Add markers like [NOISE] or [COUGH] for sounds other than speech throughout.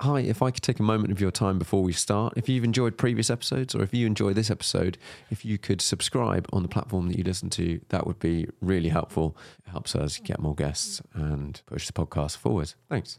hi, if I could take a moment of your time before we start, if you've enjoyed previous episodes or if you enjoy this episode, if you could subscribe on the platform that you listen to, that would be really helpful. It helps us get more guests and push the podcast forward. Thanks.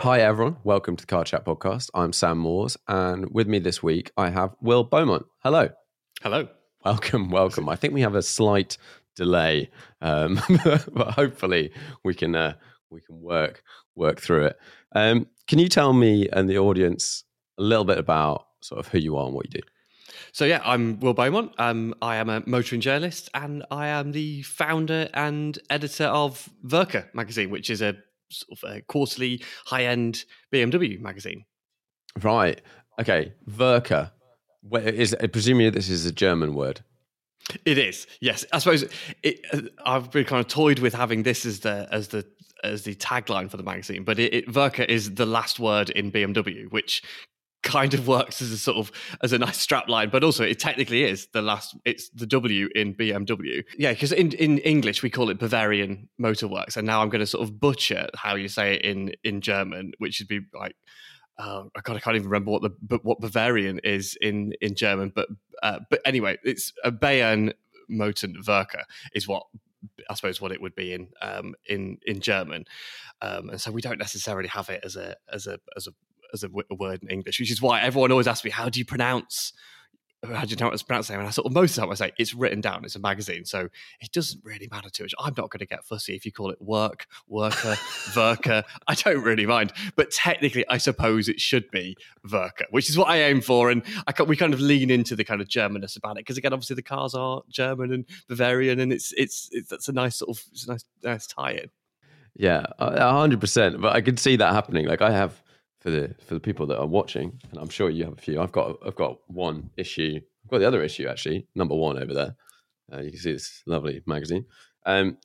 Hi, everyone. Welcome to the Car Chat Podcast. I'm Sam Moores, and with me this week, I have Will Beaumont. Hello. Hello. Welcome, welcome. I think we have a slight delay, um, [LAUGHS] but hopefully we can uh, we can work work through it. Um, can you tell me and the audience a little bit about sort of who you are and what you do? So yeah, I'm Will Beaumont. Um, I am a motoring journalist, and I am the founder and editor of Werke magazine, which is a sort of a quarterly high-end BMW magazine. Right. Okay. Werke. Where is presumably this is a German word. It is, yes. I suppose it, uh, I've been kind of toyed with having this as the as the as the tagline for the magazine, but it, it Werke is the last word in BMW, which kind of works as a sort of as a nice strapline, but also it technically is the last. It's the W in BMW. Yeah, because in in English we call it Bavarian Motorworks, and now I'm going to sort of butcher how you say it in in German, which would be like. Uh, I, can't, I can't even remember what the what Bavarian is in in German, but uh, but anyway, it's a Bayern Moten Werke is what I suppose what it would be in um, in in German, um, and so we don't necessarily have it as a as a as a as a, w- a word in English, which is why everyone always asks me, "How do you pronounce?" How do you know how to pronounce it? And I sort of most of the time I say it's written down. It's a magazine, so it doesn't really matter too much. I'm not going to get fussy if you call it work, worker, [LAUGHS] Verka. I don't really mind, but technically, I suppose it should be Verka, which is what I aim for. And I we kind of lean into the kind of Germanness about it because again, obviously the cars are German and Bavarian, and it's it's, it's that's a nice sort of it's a nice nice tie-in. Yeah, a hundred percent. But I can see that happening. Like I have for the for the people that are watching, and I'm sure you have a few. I've got I've got one issue. I've got the other issue actually, number one over there. Uh, you can see this lovely magazine. Um,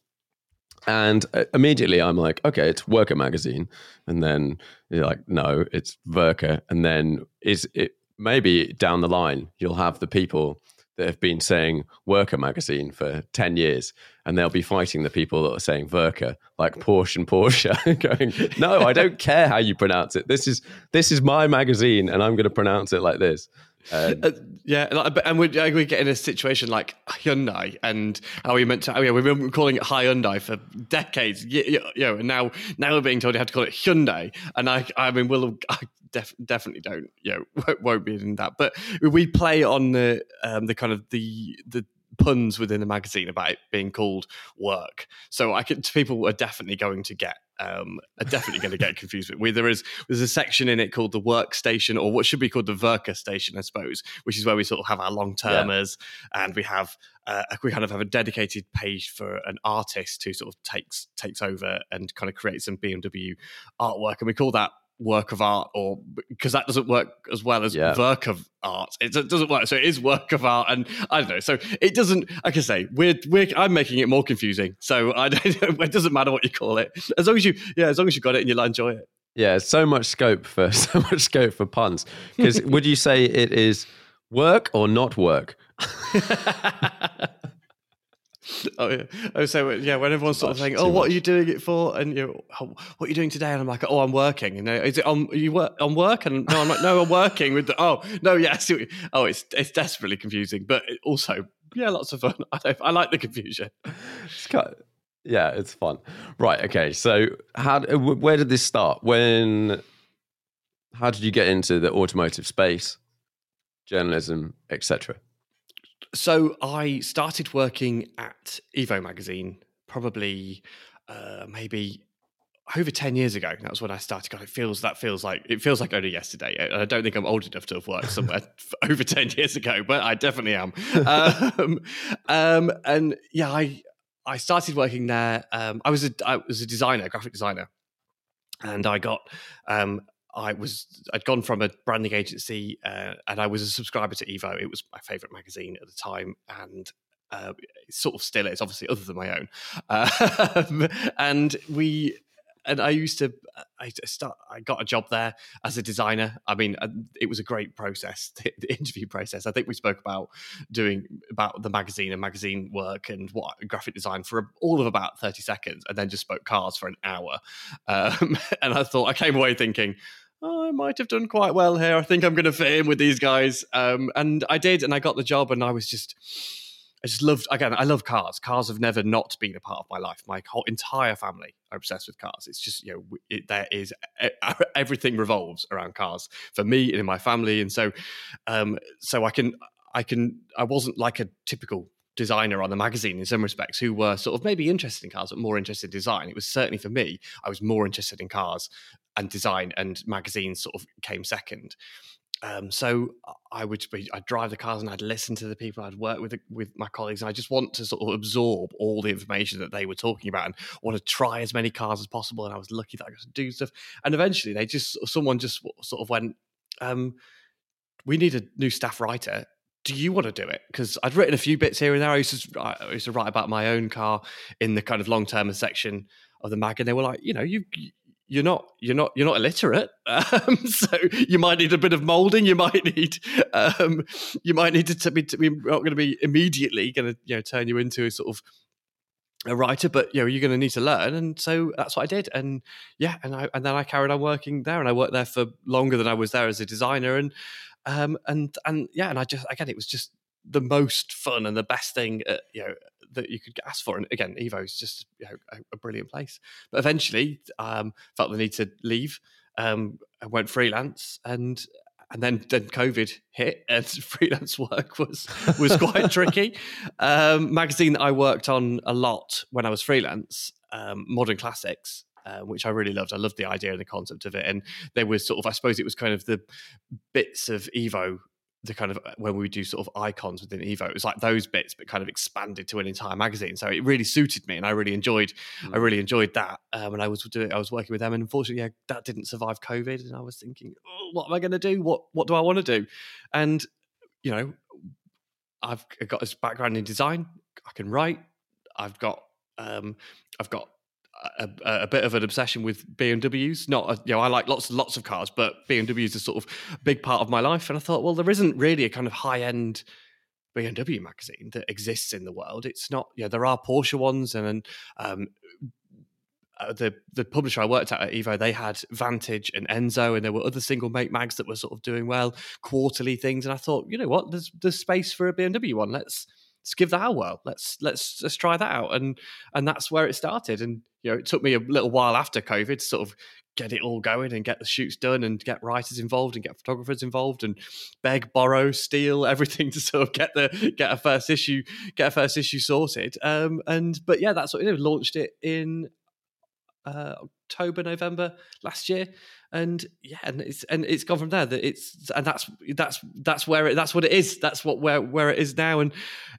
and uh, immediately I'm like, okay, it's Worker magazine, and then you're like, no, it's Verka, and then is it maybe down the line you'll have the people that have been saying Worker magazine for 10 years and they'll be fighting the people that are saying Verka like Porsche and Porsche [LAUGHS] going no I don't care how you pronounce it this is this is my magazine and I'm going to pronounce it like this um, Uh, yeah, and we we get in a situation like Hyundai, and how we meant to. Oh yeah, we've been calling it Hyundai for decades. You, you, know, and now now we're being told you have to call it Hyundai, and I I mean, we'll I def, definitely don't. You know, [LAUGHS] won't, won't be in that. But we play on the um, the kind of the the puns within the magazine about it being called work. So I could people are definitely going to get um, are definitely going to get [LAUGHS] confused with. There is there's a section in it called the workstation, or what should be called the Verka station, I suppose, which is where we sort of have our long termers, and we have uh, we kind of have a dedicated page for an artist who sort of takes takes over and kind of creates some BMW artwork, and we call that work of art or because that doesn't work as well as Yeah. work of art it doesn't work so it is work of art and i don't know so it doesn't like i say we're, we're i'm making it more confusing so [LAUGHS] i don't it doesn't matter what you call it as long as you yeah as long as you got it and you'll enjoy it Yeah, so much scope for [LAUGHS] so much scope for puns. Because would you say it is work or not work? [LAUGHS] [LAUGHS] oh yeah. Oh, so yeah, when everyone's sort of saying, "Oh, what much. are you doing it for?" and you, "Oh, what are you doing today?" and I'm like, "Oh, I'm working." And uh, is it on you work on work? And no, I'm like, "No, I'm working with the." [LAUGHS] Oh, no, yeah. I see you- oh, it's it's desperately confusing, but also yeah, lots of fun. [LAUGHS] I don't, I like the confusion. It's kind yeah, it's fun. Right. Okay. So, how? uh, Where did this start? When? How did you get into the automotive space, journalism, etc.? So I started working at Evo magazine probably uh, maybe over 10 years ago. That was when i started. God it feels that feels like it feels like only yesterday. I don't think i'm old enough to have worked somewhere [LAUGHS] over 10 years ago but i definitely am. Um, um, and yeah i i started working there. Um, i was a i was a designer graphic designer and i got um, I was I'd gone from a branding agency uh, and I was a subscriber to Evo. It was my favorite magazine at the time, and uh, sort of still is, obviously, other than my own. Um, [LAUGHS] and we and I used to I start I got a job there as a designer. I mean, uh, it was a great process, [LAUGHS] the, the interview process. I think we spoke about doing about the magazine and magazine work and what graphic design for all of about thirty seconds, and then just spoke cars for an hour. Um, [LAUGHS] and I thought I came away thinking. "Oh, I might have done quite well here. I think I'm going to fit in with these guys, um, and I did, and I got the job, and I was just, I just loved. Again, I love cars. Cars have never not been a part of my life. My whole entire family are obsessed with cars. It's just you know, it, there is [LAUGHS] everything revolves around cars for me and in my family, and so, um, so I can, I can, I wasn't like a typical designer on the magazine in some respects who were sort of maybe interested in cars but more interested in design it was certainly for me i was more interested in cars and design and magazines sort of came second um, so I would be, I'd drive the cars and I'd listen to the people I'd work with with my colleagues and I just want to sort of absorb all the information that they were talking about and want to try as many cars as possible and I was lucky that I got to do stuff and eventually they just someone just sort of went um, we need a new staff writer do you want to do it? Because I'd written a few bits here and there. I used to I used to write about my own car in the kind of long term section of the mag, and they were like, you know, you you're not you're not you're not illiterate, [LAUGHS] um, so you might need a bit of molding. You might need um, you might need to, be to be not going to be immediately going to you know turn you into a sort of a writer, but you know you're going to need to learn, and so that's what I did. And yeah, and I and then I carried on working there, and I worked there for longer than I was there as a designer, and um and and yeah, and I just again it was just the most fun and the best thing uh, you know that you could ask for. And again, Evo is just you know a, a brilliant place. But eventually, um, felt the need to leave. Um, I went freelance, and and then then COVID hit, [LAUGHS] and freelance [LAUGHS] work was was quite tricky. Um, magazine that I worked on a lot when I was freelance, um, Modern Classics. Uh, which I really loved. I loved the idea and the concept of it, and there was sort of, I suppose, it was kind of the bits of Evo the kind of when we do sort of icons within Evo, it was like those bits, but kind of expanded to an entire magazine. So it really suited me, and I really enjoyed. I really enjoyed that. Um, and I was doing, I was working with them, and unfortunately, yeah, that didn't survive COVID. And I was thinking, oh, what am I going to do? What what do I want to do? And you know, I've got this background in design. I can write. I've got um, I've got a, a, bit of an obsession with BMWs. Not, a, you know, I like lots lots of cars, but BMWs are sort of a big part of my life. And I thought, well, there isn't really a kind of high end BMW magazine that exists in the world. It's not, you know, there are Porsche ones, and um, uh, the the publisher I worked at at Evo, they had Vantage and Enzo, and there were other single make mags that were sort of doing well, quarterly things. And I thought, you know what, there's there's space for a BMW one. Let's let's give that a whirl. Let's let's let's try that out. And and that's where it started. And you know, it took me a little while after COVID to sort of get it all going and get the shoots done and get writers involved and get photographers involved and beg, borrow, steal [LAUGHS] everything to sort of get the get a first issue get a first issue sorted. Um, and but yeah, that's what we. Launched it in uh, October, November last year, and yeah, and it's and it's gone from there. That it's and that's that's that's where it that's what it is. That's what where where it is now, and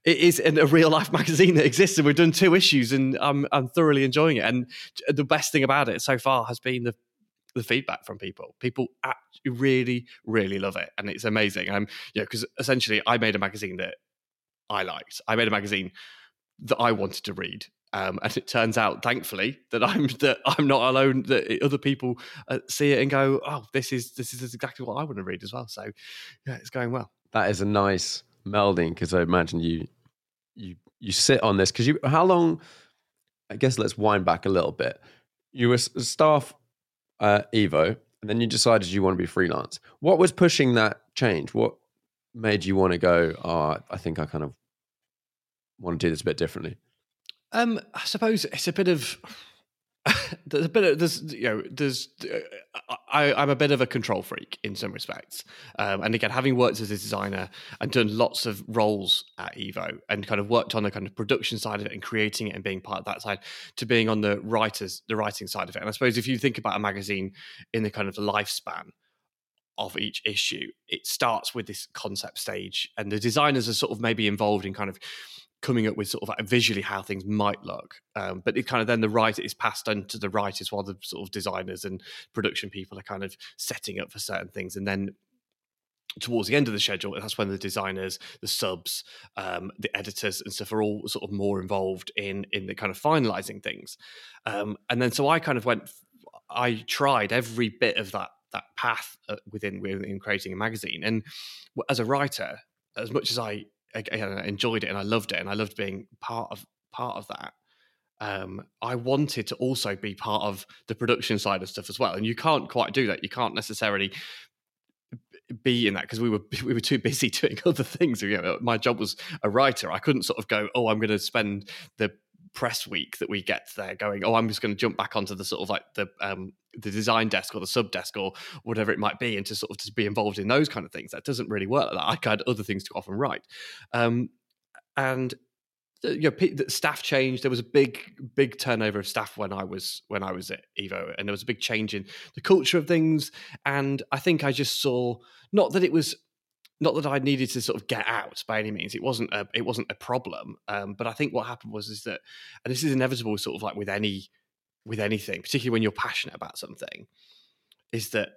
it is in a real life [LAUGHS] magazine that exists. And we've done two issues, and I'm I'm thoroughly enjoying it. And the best thing about it so far has been the the feedback from people. People really, really love it, and it's amazing. Um, yeah, because essentially, I made a magazine that I liked. I made a magazine that I wanted to read. Um, and it turns out, thankfully, that I'm [LAUGHS] that I'm not alone. That other people uh, see it and go, "Oh, this is this is exactly what I want to read as well." So, yeah, it's going well. That is a nice melding because I imagine you you you sit on this because you how long? I guess let's wind back a little bit. You were staff at Evo, and then you decided you want to be freelance. What was pushing that change? What made you want to go? Oh, I think I kind of want to do this a bit differently. Um, I suppose it's a bit of [SIGHS] there's a bit of there's you know there's I, I'm a bit of a control freak in some respects, um, and again, having worked as a designer and done lots of roles at Evo, and kind of worked on the kind of production side of it and creating it and being part of that side, to being on the writers the writing side of it. And I suppose if you think about a magazine in the kind of lifespan of each issue, it starts with this concept stage, and the designers are sort of maybe involved in kind of coming up with sort of like visually how things might look. Um, but it kind of then the writer is passed on to the writers while the sort of designers and production people are kind of setting up for certain things. And then towards the end of the schedule, that's when the designers, the subs, um, the editors, and stuff are all sort of more involved in in the kind of finalizing things. Um, and then so I kind of went, I tried every bit of that that path uh, within within creating a magazine, and as a writer, as much as I I enjoyed it and I loved it and I loved being part of part of that. Um, I wanted to also be part of the production side of stuff as well, and you can't quite do that. You can't necessarily be in that because we were [LAUGHS] we were too busy [LAUGHS] doing other things. You know, my job was a writer. I couldn't sort of go, oh, I'm going to spend the press week that we get there going, oh, I'm just going to jump back onto the sort of like the um, the design desk or the sub desk or whatever it might be, and to sort of to be involved in those kind of things. That doesn't really work like. I had other things to often write, um, and uh, you know, the staff changed. There was a big, big turnover of staff when I was when I was at Evo, and there was a big change in the culture of things. And I think I just saw not that it was not that I needed to sort of get out by any means. It wasn't a it wasn't a problem. Um, but I think what happened was is that, and this is inevitable, sort of like with any with anything, particularly when you're passionate about something, is that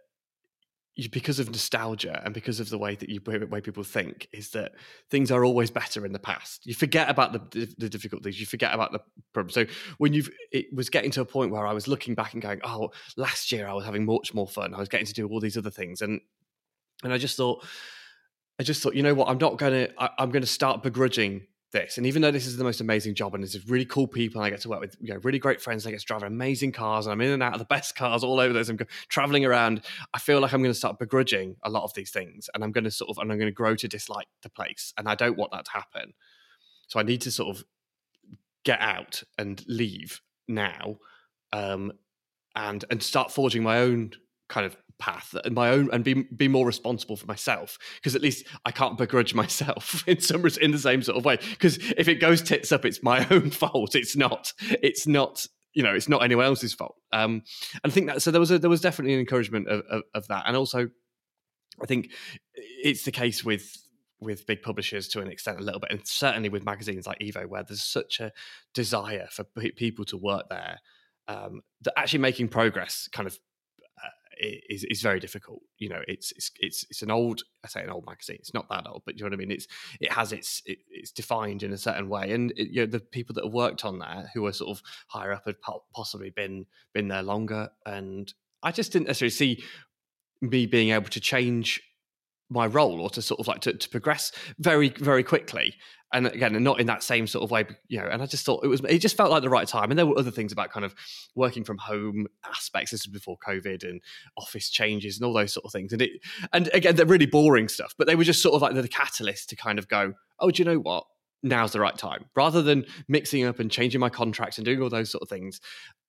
you, because of nostalgia and because of the way that you way people think, is that things are always better in the past. You forget about the the difficulties, you forget about the problems. So when you've it was getting to a point where I was looking back and going, oh, last year I was having much more fun. I was getting to do all these other things, and and I just thought I just thought, you know what, I'm not to, I'm going to start begrudging this. And even though this is the most amazing job and this is really cool people, and I get to work with you know really great friends, I get to drive amazing cars, and I'm in and out of the best cars all over this. I'm traveling around. I feel like I'm going to start begrudging a lot of these things, and I'm going to sort of, and I'm going to grow to dislike the place, and I don't want that to happen. So I need to sort of get out and leave now, um, and and start forging my own kind of path and my own and be be more responsible for myself because at least I can't begrudge [LAUGHS] myself in some in the same sort of way. Because if it goes tits up it's my [LAUGHS] own fault. It's not it's not you know it's not anyone else's fault. Um and I think that so there was a there was definitely an encouragement of, of, of that. And also I think it's the case with with big publishers to an extent a little bit and certainly with magazines like Evo where there's such a desire for people to work there um, that actually making progress kind of is is very difficult. You know, it's it's it's it's an old I say an old magazine. It's not that old, but you know what I mean. It's it has its it, it's defined in a certain way, and it, you know the people that have worked on that who are sort of higher up had possibly been been there longer, and I just didn't necessarily see me being able to change my role or to sort of like to, to progress very very quickly and again not in that same sort of way you know and i just thought it was it just felt like the right time. And there were other things about kind of working from home aspects. This was before covid and office changes and all those sort of things. And it and again they're really boring stuff but they were just sort of like the, the catalyst to kind of go oh do you know what? Now's the right time. Rather than mixing up and changing my contracts and doing all those sort of things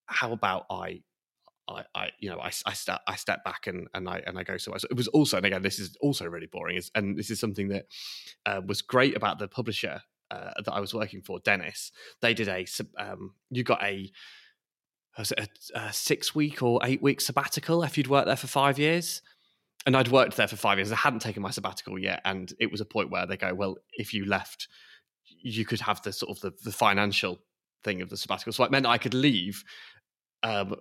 how about i I, I, you know, I, I step, I step back and, and I, and I go so. It was also, and again, this is also really boring. Is and this is something that uh, was great about the publisher uh, that I was working for, Dennis. They did a, um, you got a, a, a six week or eight week sabbatical if you'd worked there for five years. And I'd worked there for five years. I hadn't taken my sabbatical yet, and it was a point where they go, well, if you left, you could have the sort of the, the financial thing of the sabbatical. So it meant I could leave um,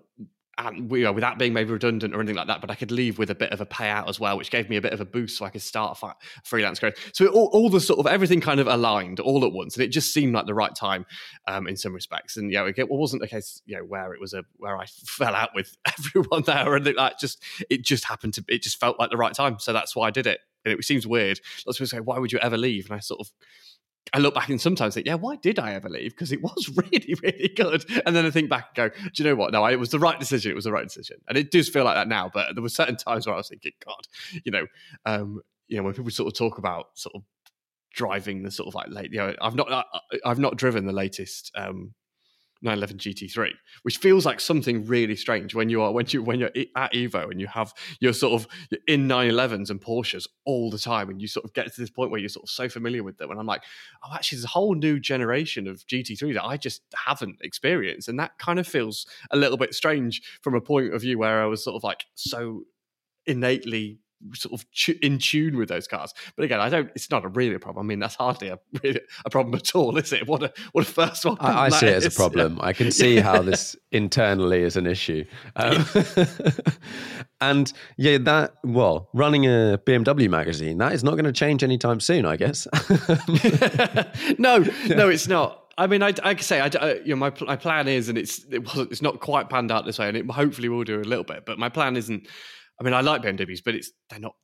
and you know, without being maybe redundant or anything like that, but I could leave with a bit of a payout as well, which gave me a bit of a boost so I could start a freelance career. So all, all, the sort of everything kind of aligned all at once, and it just seemed like the right time um, in some respects. And yeah, you know, it wasn't a case you know where it was a where I [LAUGHS] fell out with [LAUGHS] everyone there or anything like. Just it just happened to it just felt like the right time, so that's why I did it. And it seems weird. Lots of people say, "Why would you ever leave?" And I sort of I look back and sometimes think, yeah, why did I ever leave? Because it was [LAUGHS] really, really good. And then I think back and go, do you know what? No, it was the right decision. It was the right decision. And it does feel like that now. But there were certain times where I was thinking, God, you know, um, you know, when people sort of talk about sort of driving the sort of like late, you know, I've not, I've not driven the latest um, 911 GT3, which feels like something really strange when you are when you when you're at Evo and you have you're sort of you're in 911s and Porsches all the time, and you sort of get to this point where you're sort of so familiar with them, and I'm like, oh, actually, there's a whole new generation of GT3 that I just haven't experienced, and that kind of feels a little bit strange from a point of view where I was sort of like so innately sort of in tune with those cars. But again, I don't. It's not a really a problem. I mean, that's hardly a [LAUGHS] really a problem at all, is it? What a what a first one. I, I see it as a problem. Yeah. I can see how this [LAUGHS] internally is an issue. Um, [LAUGHS] and yeah, that well, running a BMW magazine that is not going to change anytime soon. I guess. no, no, it's not. I mean, I, I say, I, I, you know, my my plan is, and it's it wasn't, it's not quite panned out this way, and it hopefully will do a little bit. But my plan isn't I mean, I like BMWs, but it's they're not.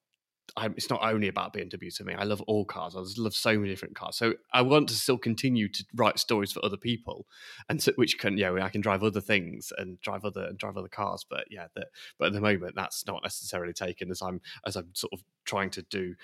I'm, it's not only about BMWs to me. I love all cars. I love so many different cars. So I want to still continue to write stories for other people, and which can yeah, I can drive other things and drive other and drive other cars. But yeah, that, but at the moment that's not necessarily taken as I'm as I'm sort of trying to do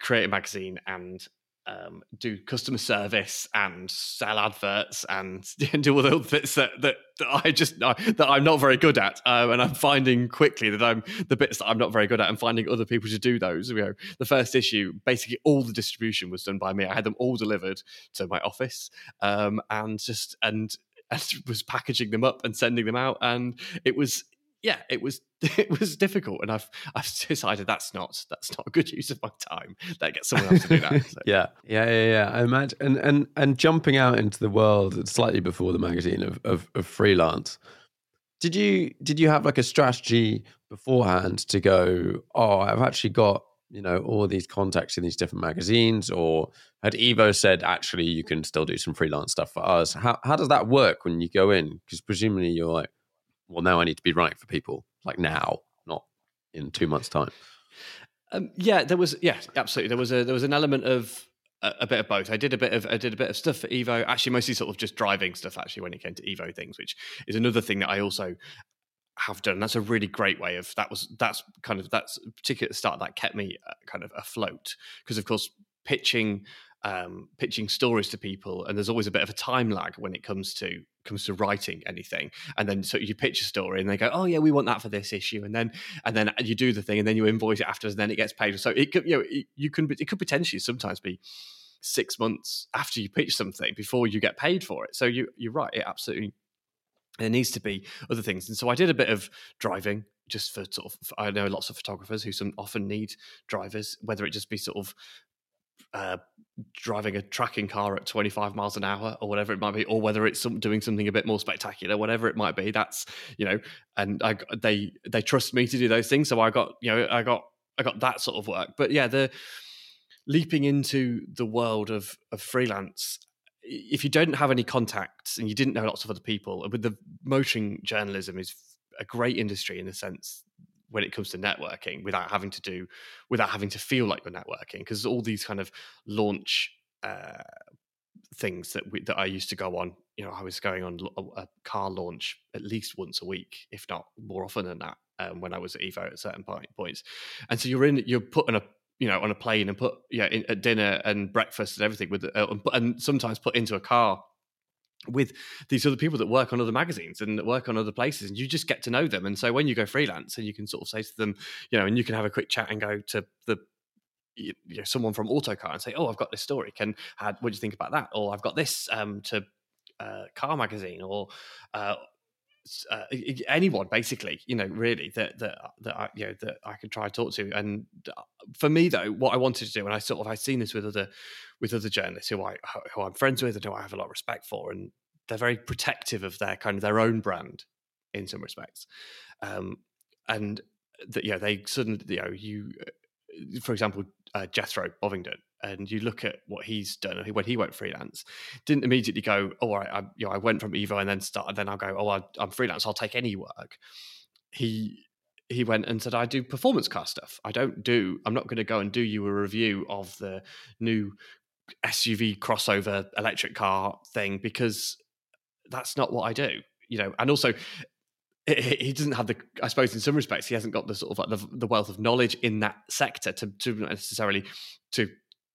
create a magazine and um, do customer service and sell adverts and, [LAUGHS] do all the bits that, that, that I just that I'm not very good at, um, and I'm finding quickly that I'm the bits that I'm not very good at, and finding other people to do those. You know, the first issue, basically all the distribution was done by me. I had them all delivered to my office, um, and just and [LAUGHS] and was packaging them up and sending them out, and it was yeah, it was [LAUGHS] it was difficult, and I've I've [LAUGHS] decided that's not that's not a good use of my time. That gets someone else to do that. So. [LAUGHS] yeah, yeah, yeah, yeah. I imagine, and and and jumping out into the world slightly before the magazine of, of, of freelance. Did you did you have like a strategy beforehand to go? Oh, I've actually got you know all these contacts in these different magazines, or had Evo said actually you can still do some freelance stuff for us? How how does that work when you go in? Because presumably you're like well, now I need to be writing for people like now, not in two months' time. Um, yeah, there was yeah, absolutely. There was a there was an element of a, a, bit of both. I did a bit of I did a bit of stuff for Evo, actually mostly sort of just driving stuff actually when it came to Evo things, which is another thing that I also have done. That's a really great way of that was that's kind of that's particularly at the start that kept me uh, kind of afloat because of course pitching um, pitching stories to people, and there's always a bit of a time lag when it comes to comes to writing anything. And then so you pitch a story, and they go, "Oh yeah, we want that for this issue," and then and then you do the thing, and then you invoice it afterwards, and then it gets paid. So it could you know it, you can it could potentially sometimes be six months after you pitch something before you get paid for it. So you you're right, it absolutely there needs to be other things. And so I did a bit of driving just for sort of I know lots of photographers who some often need drivers, whether it just be sort of uh, driving a tracking car at 25 miles an hour or whatever it might be or whether it's some, doing something a bit more spectacular whatever it might be that's you know and i they they trust me to do those things so i got you know i got i got that sort of work. But yeah the leaping into the world of of freelance if you don't have any contacts and you didn't know lots of other people with the motoring journalism is a great industry in the sense when it comes to networking without having to do without having to feel like you're networking because all these kind of launch uh, things that we, that I used to go on you know I was going on a, car launch at least once a week if not more often than that um, when I was at Evo at certain point, points. And so you're in you're put on a you know on a plane and put yeah at dinner and breakfast and everything with uh, and sometimes put into a car with these other people that work on other magazines and work on other places and you just get to know them. And so when you go freelance and you can sort of say to them you know and you can have a quick chat and go to the you know, someone from autocar and say oh i've got this story. Can what do you think about that? Or i've got this um, to uh, car magazine or uh, uh, anyone basically you know really that that that I, you know that I could try to talk to. And uh, for me though what I wanted to do and I sort of I've seen this with other with other journalists who I who I'm friends with and who I have a lot of respect for and they're very protective of their kind of their own brand in some respects, um, and that yeah, they suddenly you know you, uh, for example, uh, Jethro Bovingdon, and you look at what he's done when he went freelance, didn't immediately go, oh, all right, I, you know, I went from Evo and then started, then I'll go, oh, I, I'm freelance, I'll take any work. He he went and said, I do performance car stuff. I don't do, I'm not going to go and do you a review of the new SUV crossover electric car thing because that's not what I do, you know. And also, he doesn't have the, I suppose, in some respects, he hasn't got the sort of like the, the wealth of knowledge in that sector to, to necessarily to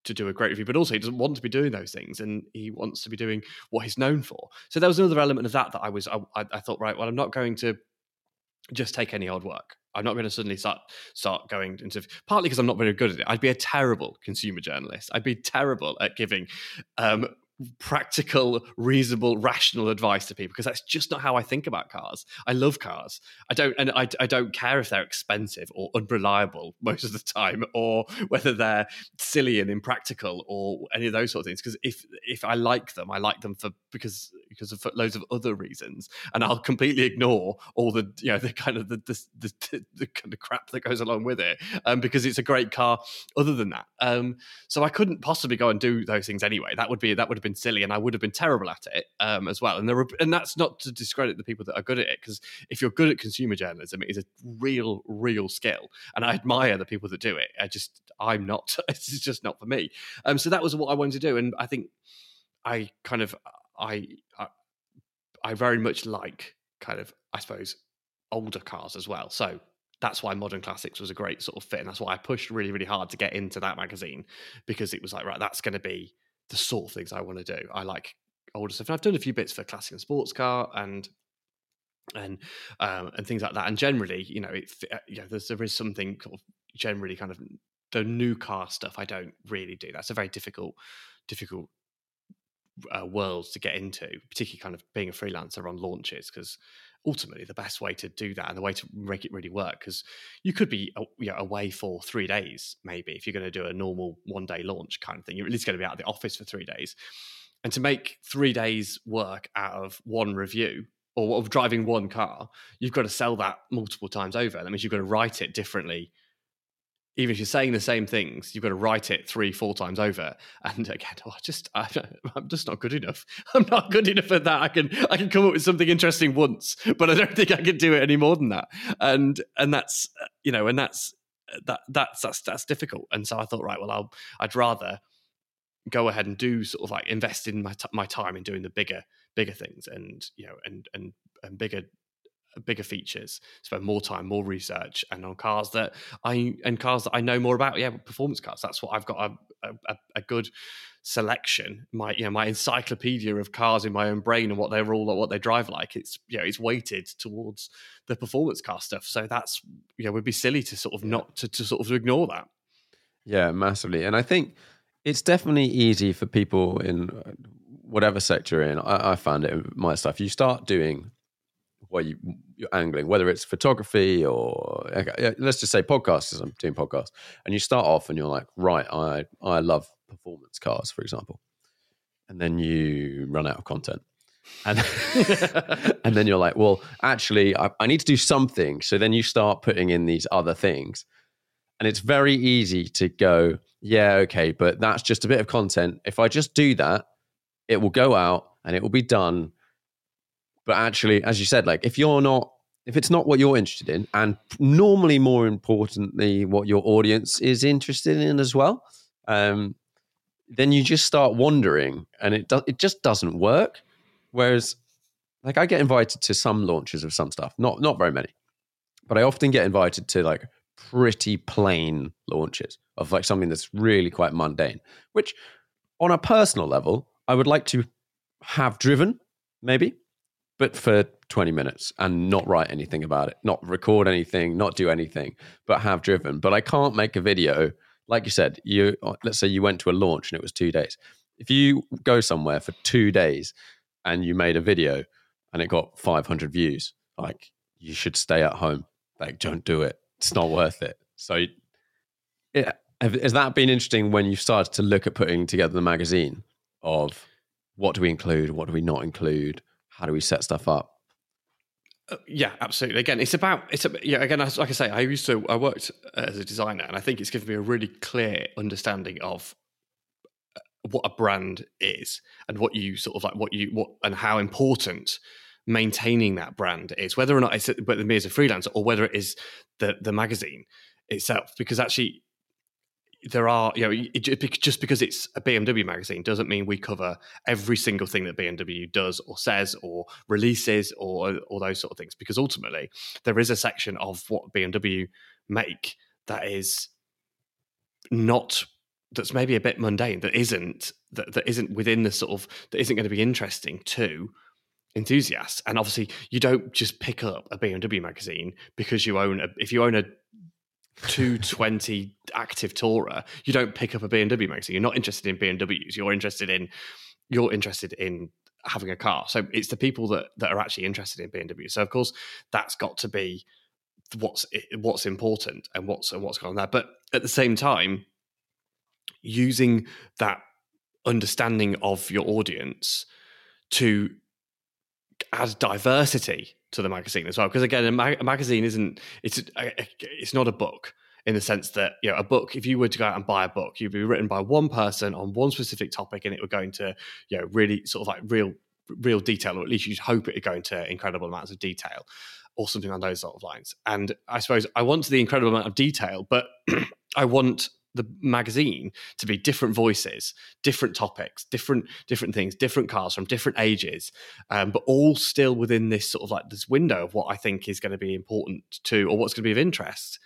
to do a great review, but also he doesn't want to be doing those things, and he wants to be doing what he's known for. So there was another element of that that I was, I, I thought, right, well, I'm not going to just take any odd work. I'm not going to suddenly start start going into partly because I'm not very good at it. I'd be a terrible consumer journalist. I'd be terrible at giving um, practical, reasonable, rational advice to people because that's just not how I think about cars. I love cars. I don't, and I, I don't care if they're expensive or unreliable [LAUGHS] most of the time, or whether they're silly and impractical or any of those sort of things. Because if if I like them, I like them for because because of loads of other reasons, and I'll completely ignore all the you know the kind of the the, the, the kind of crap that goes along with it, um, because it's a great car. Other than that, um, so I couldn't possibly go and do those things anyway. That would be that would have been silly, and I would have been terrible at it um, as well. And there, were, and that's not to discredit the people that are good at it, because if you're good at consumer journalism, it is a real, real skill, and I admire the people that do it. I just, I'm not. [LAUGHS] it's just not for me. Um, so that was what I wanted to do, and I think I kind of, I, I, I very much like kind of, I suppose, older cars as well. So that's why Modern Classics was a great sort of fit. And that's why I pushed really, really hard to get into that magazine because it was like, right, that's going to be the sort of things I want to do. I like older stuff. And I've done a few bits for classic and sports car and and um, and things like that. And generally, you know, it uh, you there's, there is something of generally kind of the new car stuff. I don't really do. That's a very difficult difficult uh, world to get into, particularly kind of being a freelancer on launches because ultimately the best way to do that and the way to make it really work because you could be uh, you know, away for three days maybe if you're going to do a normal one day launch kind of thing. You're at least going to be out of the office for three days. And to make three days work out of one review or of driving one car you've got to sell that multiple times over. That means you've got to write it differently even if you're saying the same things, you've got to write it three, four times over. And again, [LAUGHS] oh, I just, [LAUGHS] I, am just not good enough. [LAUGHS] I'm not good enough at that. I can, I can come up with something interesting once, but I don't think I can do it any more than that. And, and that's, you know, and that's, that, that's, that's, that's difficult. And so I thought, right, well, I'll, I'd rather go ahead and do sort of like invest in my, t- my time in doing the bigger, bigger things and, you know, and, and, and bigger bigger features, spend more time, more research, and on cars that I and cars that I know more about. Yeah, performance cars. That's what I've got a, a, a good selection. My you know my encyclopedia of cars in my own brain and what they're all or what they drive like. It's you know it's weighted towards the performance car stuff. So that's you know would be silly to sort of not to, to sort of ignore that. Yeah, massively. And I think it's definitely easy for people in uh, whatever sector in. I, I found it in my stuff. You start doing what you, you're angling, whether it's photography or let's just say podcasts, because I'm doing podcasts, and you start off and you're like, right, I I love performance cars, for example, and then you run out of content. And [LAUGHS] and then you're like, well, actually, I, I need to do something. So then you start putting in these other things, and it's very easy to go, yeah, okay, but that's just a bit of content. If I just do that, it will go out and it will be done but actually, as you said, like if you're not, if it's not what you're interested in, and normally more importantly, what your audience is interested in as well, um, then you just start wondering, and it do, it just doesn't work. Whereas, like I get invited to some launches of some stuff, not not very many, but I often get invited to like pretty plain launches of like something that's really quite mundane, which on a personal level, I would like to have driven, maybe but for 20 minutes and not write anything about it, not record anything, not do anything, but have driven. But I can't make a video. Like you said, you uh, let's say you went to a launch and it was two days. If you go somewhere for two days and you made a video and it got 500 views, like you should stay at home. Like, don't do it. It's not worth it. So, yeah, has that been interesting when you started to look at putting together the magazine of what do we include, what do we not include? How do we set stuff up? Uh, yeah, absolutely. Again, it's about it's a, yeah. Again, like I say, I used to I worked as a designer, and I think it's given me a really clear understanding of uh, what a brand is and what you sort of like what you what and how important maintaining that brand is, whether or not it's whether me as a freelancer or whether it is the the magazine itself. Because actually, there are you know it, just because it's a BMW magazine doesn't mean we cover every single thing that BMW does or says or releases or uh, all those sort of things. Because ultimately, there is a section of what BMW make that is not that's maybe a bit mundane that isn't that, that isn't within the sort of that isn't going to be interesting to enthusiasts. And obviously, you don't just pick up a BMW magazine because you own a. If you own a 220 active tourer, you don't pick up a BMW magazine. You're not interested in BMWs. You're interested in you're interested in having a car. So it's the people that that are actually interested in BMW. So of course, that's got to be what's what's important and what's and what's going on there. But at the same time, using that understanding of your audience to add diversity to the magazine as well. Because again, a, a, magazine isn't it's uh, uh, it's not a book in the sense that you know a book. If you were to go out and buy a book, you'd be written by one person on one specific topic, and it would go into you know really sort of like real real detail, or at least you'd hope it would go into incredible amounts of detail. Or something on those sort of lines. And I suppose I want the incredible amount of detail, but [CLEARS THROAT] I want the magazine to be different voices, different topics, different different things, different cars from different ages, um, but all still within this sort of like this window of what I think is going to be important to, or what's going to be of interest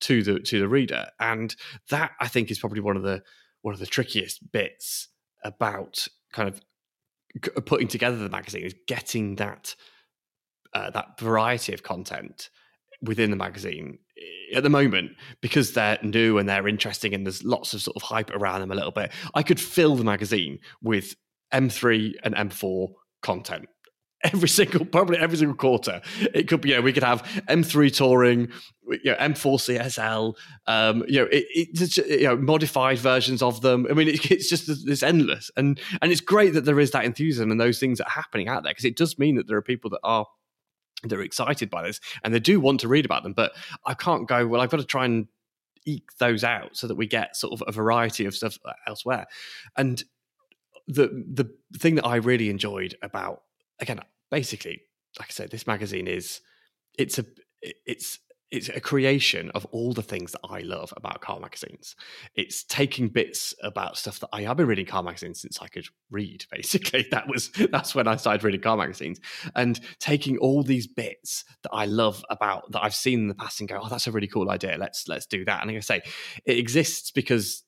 to the to the reader. And that I think is probably one of the one of the trickiest bits about kind of putting together the magazine is getting that uh, that variety of content within the magazine at the moment because they're new and they're interesting and there's lots of sort of hype around them a little bit. I could fill the magazine with M3 and M4 content. [LAUGHS] Every single probably every single quarter. It could be you know we could have m3 touring you know m4 csl um you know it, you know modified versions of them. I mean [LAUGHS] it, it's just it's endless. And and it's great that there is that enthusiasm and those things that are happening out there because it does mean that there are people that are they're excited by this and they do want to read about them but i can't go well i've got to try and eke those out so that we get sort of a variety of stuff uh, elsewhere. And the the thing that i really enjoyed about again basically like i said this magazine is it's a it's it's a creation of all the things that I love about car magazines. It's taking bits about stuff that I have been reading car magazines since I could read. [LAUGHS] Basically, that was that's when I started reading car magazines, and taking all these bits that I love about that I've seen in the past and go, oh, that's a really cool idea. Let's let's do that. And like I say, it exists because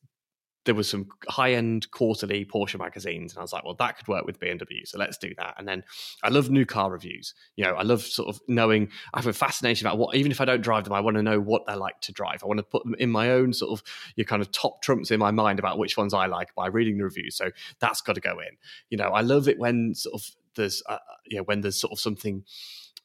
there was some high end quarterly Porsche magazines, and I was like, well, that could work with BMW, so let's do that. And then I love new car reviews. You know, I love sort of knowing. I have a fascination about what, even if I don't drive them, I want to know what they're like to drive. I want to put them in my own sort of your kind of top trumps in my mind about which ones I like by reading the reviews. So that's got to go in. You know, I love it when sort of there's, uh, you know, when there's sort of something.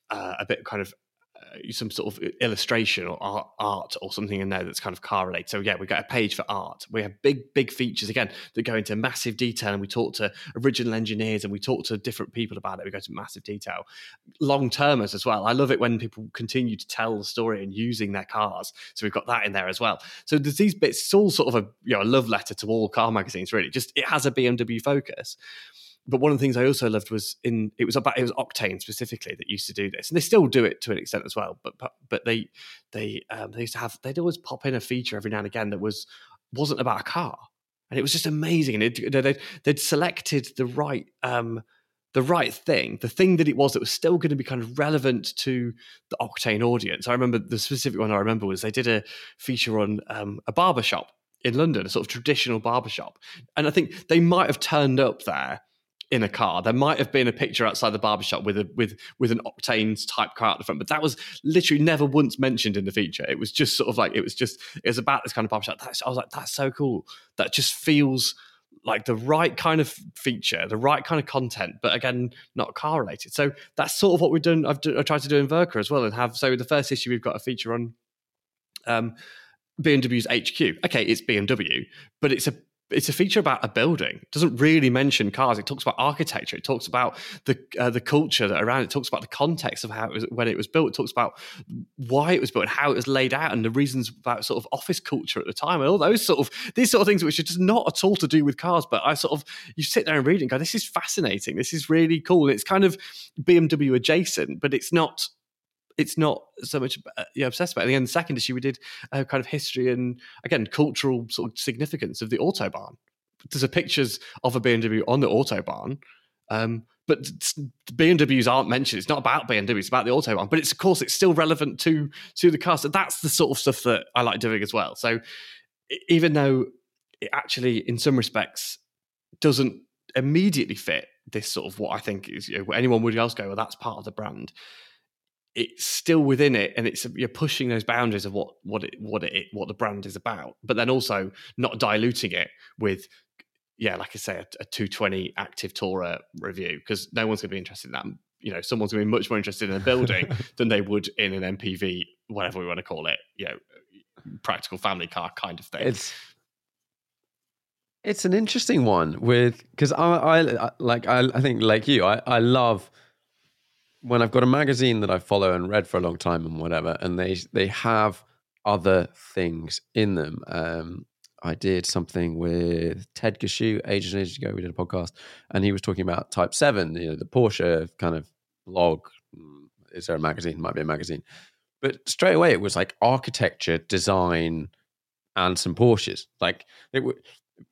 Uh, a bit kind of uh, Uh, some sort of illustration or art, art, or something in there that's kind of car related. So yeah, we got a page for art. We have big, big features again that go into massive detail, and we talk to original engineers and we talk to different people about it. We go to massive detail, long termers as well. I love it when people continue to tell the story and using their cars. So we've got that in there as well. So there's these bits. It's all sort of a you know a love letter to all car magazines. Really, just it has a BMW focus but one of the things I also loved was in it was about it was Octane specifically that used to do this, and they still do it to an extent as well. But but, they they um, they used to have they'd always pop in a feature every now and again that was wasn't about a car, and it was just amazing. And it, they'd, they'd selected the right um, the right thing, the thing that it was that was still going to be kind of relevant to the Octane audience. I remember the specific one I remember was they did a feature on um, a barber shop in London, a sort of traditional barber shop, and I think they might have turned up there in a car. There might have been a picture outside the barbershop with a with with an octanes type car at the front, but that was literally never once mentioned in the feature. It was just sort of like it was just it was about this kind of barbershop. That's, I was like, that's so cool. That just feels like the right kind of feature, the right kind of content, but again, not car related. So that's sort of what we've done. I've, I've tried to do in Werke as well, and have so the first issue we've got a feature on um, BMW's HQ. Okay, it's BMW, but it's a it's a feature about a building. It doesn't really mention cars. It talks about architecture. It talks about the uh, the culture that around it. it. Talks about the context of how it was when it was built. It talks about why it was built, and how it was laid out, and the reasons about sort of office culture at the time, and all those sort of these sort of things, which are just not at all to do with cars. But I sort of you sit there and read it and go, "This is fascinating. This is really cool." It's kind of BMW adjacent, but it's not it's not so much uh, you know, obsessed about it. And the second issue, we did a kind of history and again cultural sort of significance of the autobahn. There's a pictures of a BMW on the autobahn, um, but BMWs aren't mentioned. It's not about BMW; it's about the autobahn. But it's of course it's still relevant to to the car. So that's the sort of stuff that I like doing as well. So even though it actually, in some respects, doesn't immediately fit this sort of what I think is you know, anyone would else go, well, that's part of the brand it's still within it and it's you're pushing those boundaries of what what it what it what the brand is about but then also not diluting it with yeah like i say a, a 220 active tourer uh, review because no one's going to be interested in that you know someone's going to be much more interested in a building [LAUGHS] than they would in an mpv whatever we want to call it you know practical family car kind of thing. It's it's an interesting one with because I, I like I, I think like you I, I love when I've got a magazine that I follow and read for a long time and whatever, and they they have other things in them. Um, I did something with Ted Gushue ages and ages ago. We did a podcast, and he was talking about Type Seven, you know, the Porsche kind of blog. Is there a magazine? Might be a magazine, but straight away it was like architecture, design, and some Porsches. Like it, w-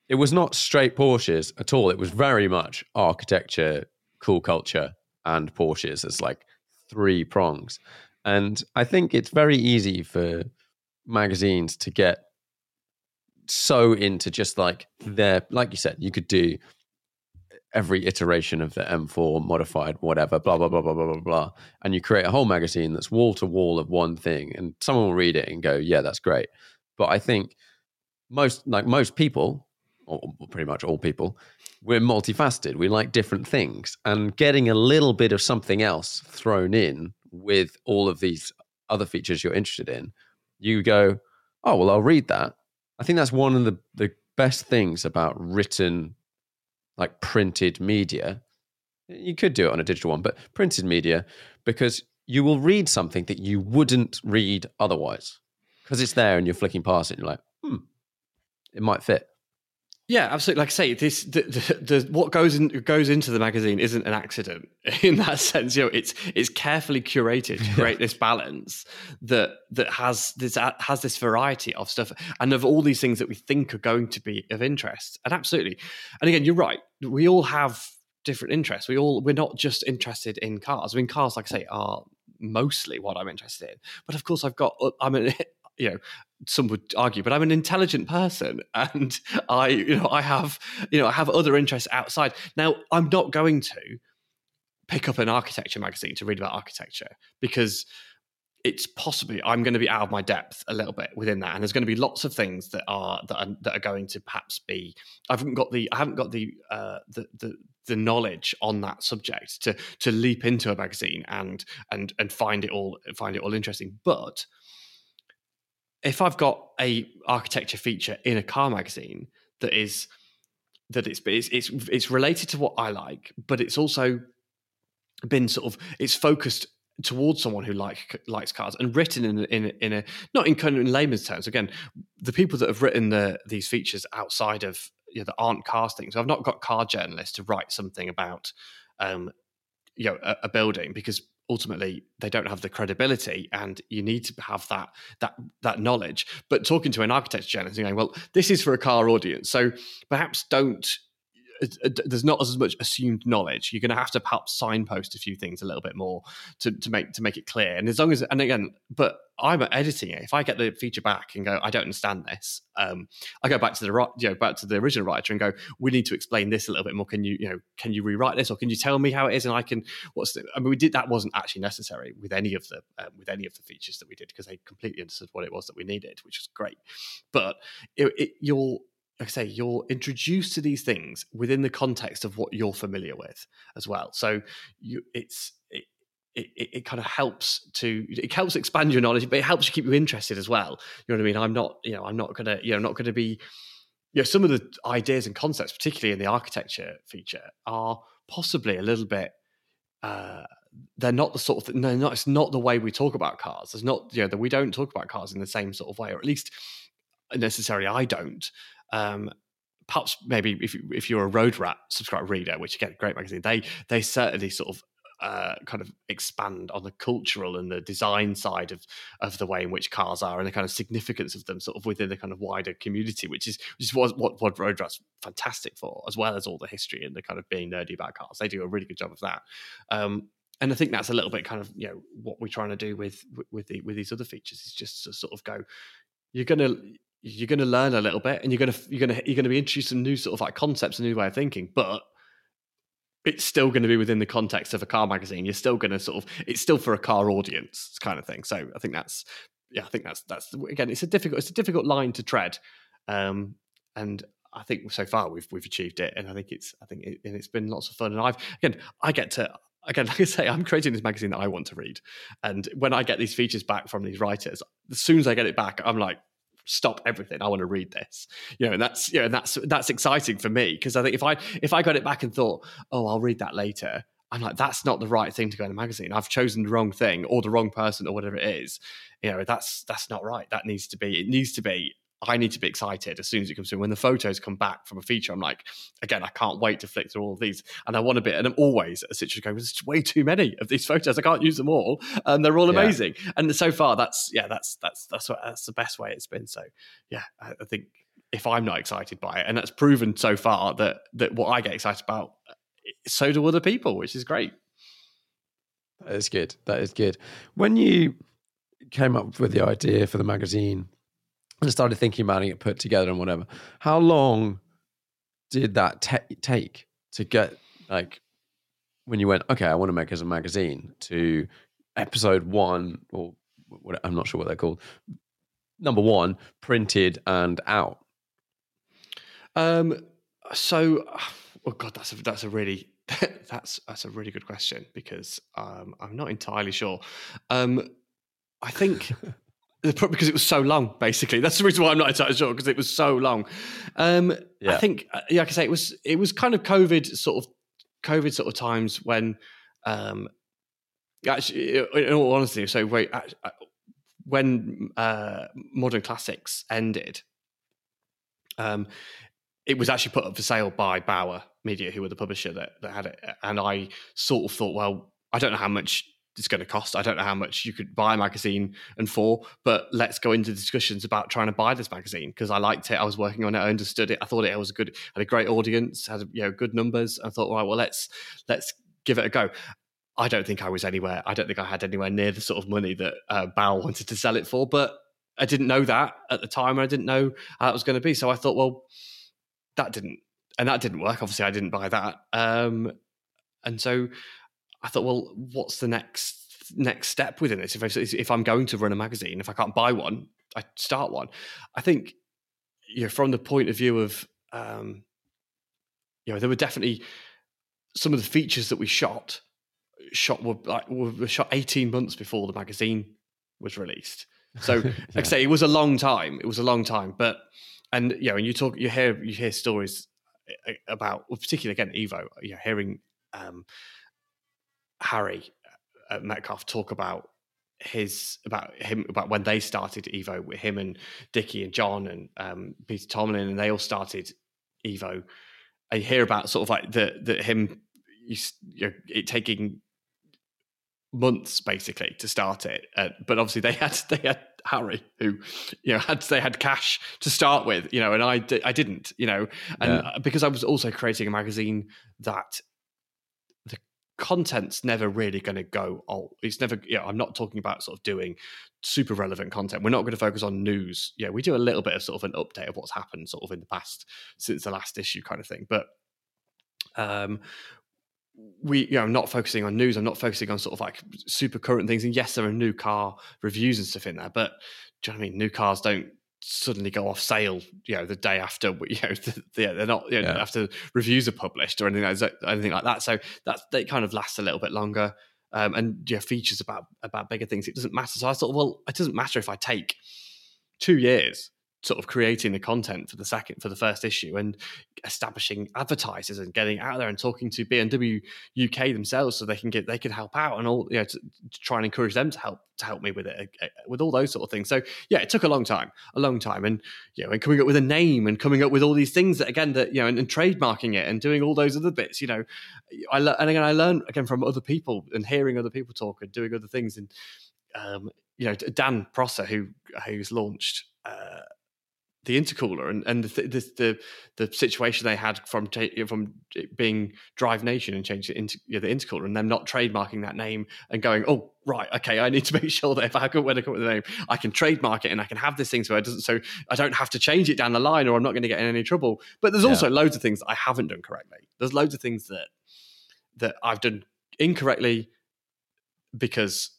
it was not straight Porsches at all. It was very much architecture, cool culture, and Porsches as like three prongs. And I think it's very easy for magazines to get so into just like their, like you said, you could do every iteration of the M4 modified, whatever, blah, blah, blah, blah, blah, blah, blah. And you create a whole magazine that's wall to wall of one thing. And someone will read it and go, yeah, that's great. But I think most, like most people, or pretty much all people, we're multifaceted. We like different things. And getting a little bit of something else thrown in with all of these other features you're interested in, you go, oh, well, I'll read that. I think that's one of the, the best things about written, like printed media. You could do it on a digital one, but printed media, because you will read something that you wouldn't read otherwise because it's there and you're flicking past it and you're like, hmm, it might fit. Yeah, absolutely. Like I say, this the, the, the, what goes in goes into the magazine isn't an accident [LAUGHS] in that sense. You know, it's it's carefully curated to create this balance that that has this uh, has this variety of stuff and of all these things that we think are going to be of interest. And absolutely, and again, you're right. We all have different interests. We all we're not just interested in cars. I mean, cars, like I say, are mostly what I'm interested in. But of course, I've got uh, I'm an [LAUGHS] you know some would argue but i'm an intelligent person [LAUGHS] and i you know i have you know i have other interests outside. Now i'm not going to pick up an architecture magazine to read about architecture because it's possibly I'm going to be out of my depth a little bit within that, and there's going to be lots of things that are that are, that are going to perhaps be I haven't got the I haven't got the uh, the, the the knowledge on that subject to to leap into a magazine and and and find it all find it all interesting, but if I've got a architecture feature in a car magazine that is that it's it's it's, it's related to what I like, but it's also been sort of it's focused towards someone who like likes cars and written in in in a not in kind of in layman's terms. Again, the people that have written the these features outside of you know, that aren't cars things. I've not got car journalists to write something about um, you know a, a building because ultimately they don't have the credibility and you need to have that that that knowledge. But talking to an architecture journalist and going well this is for a car audience so perhaps don't there's not as much assumed knowledge. You're going to have to perhaps signpost a few things a little bit more to, to make to make it clear. And as long as and again, but I'm editing it. If I get the feature back and go, I don't understand this, um, I go back to the you know back to the original writer and go, we need to explain this a little bit more. Can you you know can you rewrite this or can you tell me how it is and I can what's the, I mean we did that wasn't actually necessary with any of the um, with any of the features that we did because they completely understood what it was that we needed, which was great. But it, it, you'll like I say, you're introduced to these things within the context of what you're familiar with as well. So you, it's it, it, it, kind of helps to it helps expand your knowledge, but it helps you keep you interested as well. You know what I mean? I'm not, you know, I'm not gonna, you know, not gonna be you know, some of the ideas and concepts, particularly in the architecture feature, are possibly a little bit. Uh, they're not the sort of no, not it's not the way we talk about cars. It's not you know that we don't talk about cars in the same sort of way, or at least necessarily I don't. Um, perhaps maybe if if you're a Road Rat subscriber reader, which again, great magazine, they they certainly sort of uh, kind of expand on the cultural and the design side of of the way in which cars are and the kind of significance of them sort of within the kind of wider community, which is which is what what, what Road Rat's fantastic for, as well as all the history and the kind of being nerdy about cars. They do a really good job of that. Um, and I think that's a little bit kind of you know what we're trying to do with with the with these other features is just to sort of go, you're gonna you're gonna learn a little bit, and you're gonna you're gonna you're gonna be introduced to new sort of like concepts, a new way of thinking, but it's still going to be within the context of a car magazine. You're still going to sort of it's still for a car audience kind of thing. So I think that's yeah, I think that's that's again it's a difficult it's a difficult line to tread, um, and I think so far we've we've achieved it, and I think it's I think it, and it's been lots of fun. And I've again I get to again, [LAUGHS] like I say, I'm creating this magazine that I want to read. And when I get these features back from these writers, as soon as I get it back, I'm like, stop everything. I want to read this. You know, and that's you know, that's that's exciting for me because I think if I if I got it back and thought, oh, I'll read that later, I'm like, that's not the right thing to go in a magazine. I've chosen the wrong thing or the wrong person or whatever it is. You know, that's that's not right. That needs to be. It needs to be I need to be excited as soon as it comes through. When the photos come back from a feature, I'm like, again, I can't wait to flick through all of these. And I want a bit, and I'm always a situation going, there's way too many of these photos. I can't use them all. And they're all amazing. Yeah. And so far, that's, yeah, that's, that's, that's what, that's the best way it's been. So yeah, I, I think if I'm not excited by it, and that's proven so far that, that what I get excited about, eh, so do other people, which is great. That is good. That is good. When you came up with the idea for the magazine, and started thinking about it, put together and whatever. How long did that te- take to get like when you went, okay, I want to make as a magazine to episode one or what, I'm not sure what they're called. Number one, printed and out. Um. So, oh god, that's a that's a really [LAUGHS] that's that's a really good question because um, I'm not entirely sure. Um, I think [LAUGHS] because it was so long. Basically, that's the reason why I'm not entirely sure because it was so long. Um, yeah. I think, uh, like I can say, it was it was kind of COVID sort of COVID sort of times when, um, actually, in all honesty, so wait, when uh, modern classics ended, um, it was actually put up for sale by Bauer Media, who were the publisher that, that had it, and I sort of thought, well, I don't know how much it's going to cost. I don't know how much you could buy a magazine and for, but let's go into discussions about trying to buy this magazine because I liked it. I was working on it. I understood it. I thought it was a good, had a great audience, had you know good numbers. I thought, right, well let's let's give it a go. I don't think I was anywhere. I don't think I had anywhere near the sort of money that uh, Bauer [LAUGHS] wanted to sell it for, but I didn't know that at the time. I didn't know how that was going to be. So I thought, well, that didn't, and that didn't work. Obviously, I didn't buy that. Um, and so I thought, well, what's the next next step within this? If I, if I'm going to run a magazine, if I can't buy one, I start one. I think you know, from the point of view of um, you know, there were definitely some of the features that we shot shot were like were shot 18 months before the magazine was released. So, [LAUGHS] yeah. like I say, it was a long time. It was a long time, but and you know, and you talk, you hear, you hear stories eh, about, well, particularly again, Evo. You're hearing um, Harry uh, Metcalfe talk about his about him about when they started Evo with him and Dickie and John and um, Peter Tomalin and they all started Evo. I hear about sort of like the the him you know, it taking months basically to start it, uh, but obviously they [LAUGHS] had they had Harry who you know had they had cash to start with, you know, and I I didn't, you know, and yeah. because I was also creating a magazine that content's never really going to go old. It's never, yeah, I'm not talking about sort of doing super relevant content. We're not going to focus on news. Yeah, we do a little bit of sort of an update of what's happened sort of in the past since the last issue kind of thing. But um we you know I'm not focusing on news. I'm not focusing on sort of like super current things. And yes, there are new car reviews and stuff in there, but do you know what I mean? New cars don't suddenly go off sale, you know, the day after, [LAUGHS] you know, the, the, they're not, you know, yeah. after reviews are published or anything like that, anything like that. So that they kind of last a little bit longer. Um, and yeah, features about about bigger things. It doesn't matter. So I thought, well, it doesn't matter if I take two years sort of creating the content for the second for the first issue and establishing advertisers and getting out there and talking to BMW UK themselves so they can get they can help out and all you know to, to try and encourage them to help to help me with it uh, with all those sort of things. So yeah, it took a long time, a long time, and you know, and coming up with a name and coming up with all these things that again that you know and, and trademarking it and doing all those other bits. You know, I le- and again I learned again from other people and hearing other people talk and doing other things and um, you know Dan Prosser who who's launched. Uh, the intercooler and and the the the, the situation they had from from being Drive Nation and changing it into you know, the intercooler and them not trademarking that name and going oh right okay I need to [LAUGHS] make sure that if I go when I come with the name I can trademark it and I can have this thing so it doesn't so I don't have to change it down the line or I'm not going to get in any trouble. But there's also loads of things I haven't done correctly. There's loads of things that that I've done incorrectly because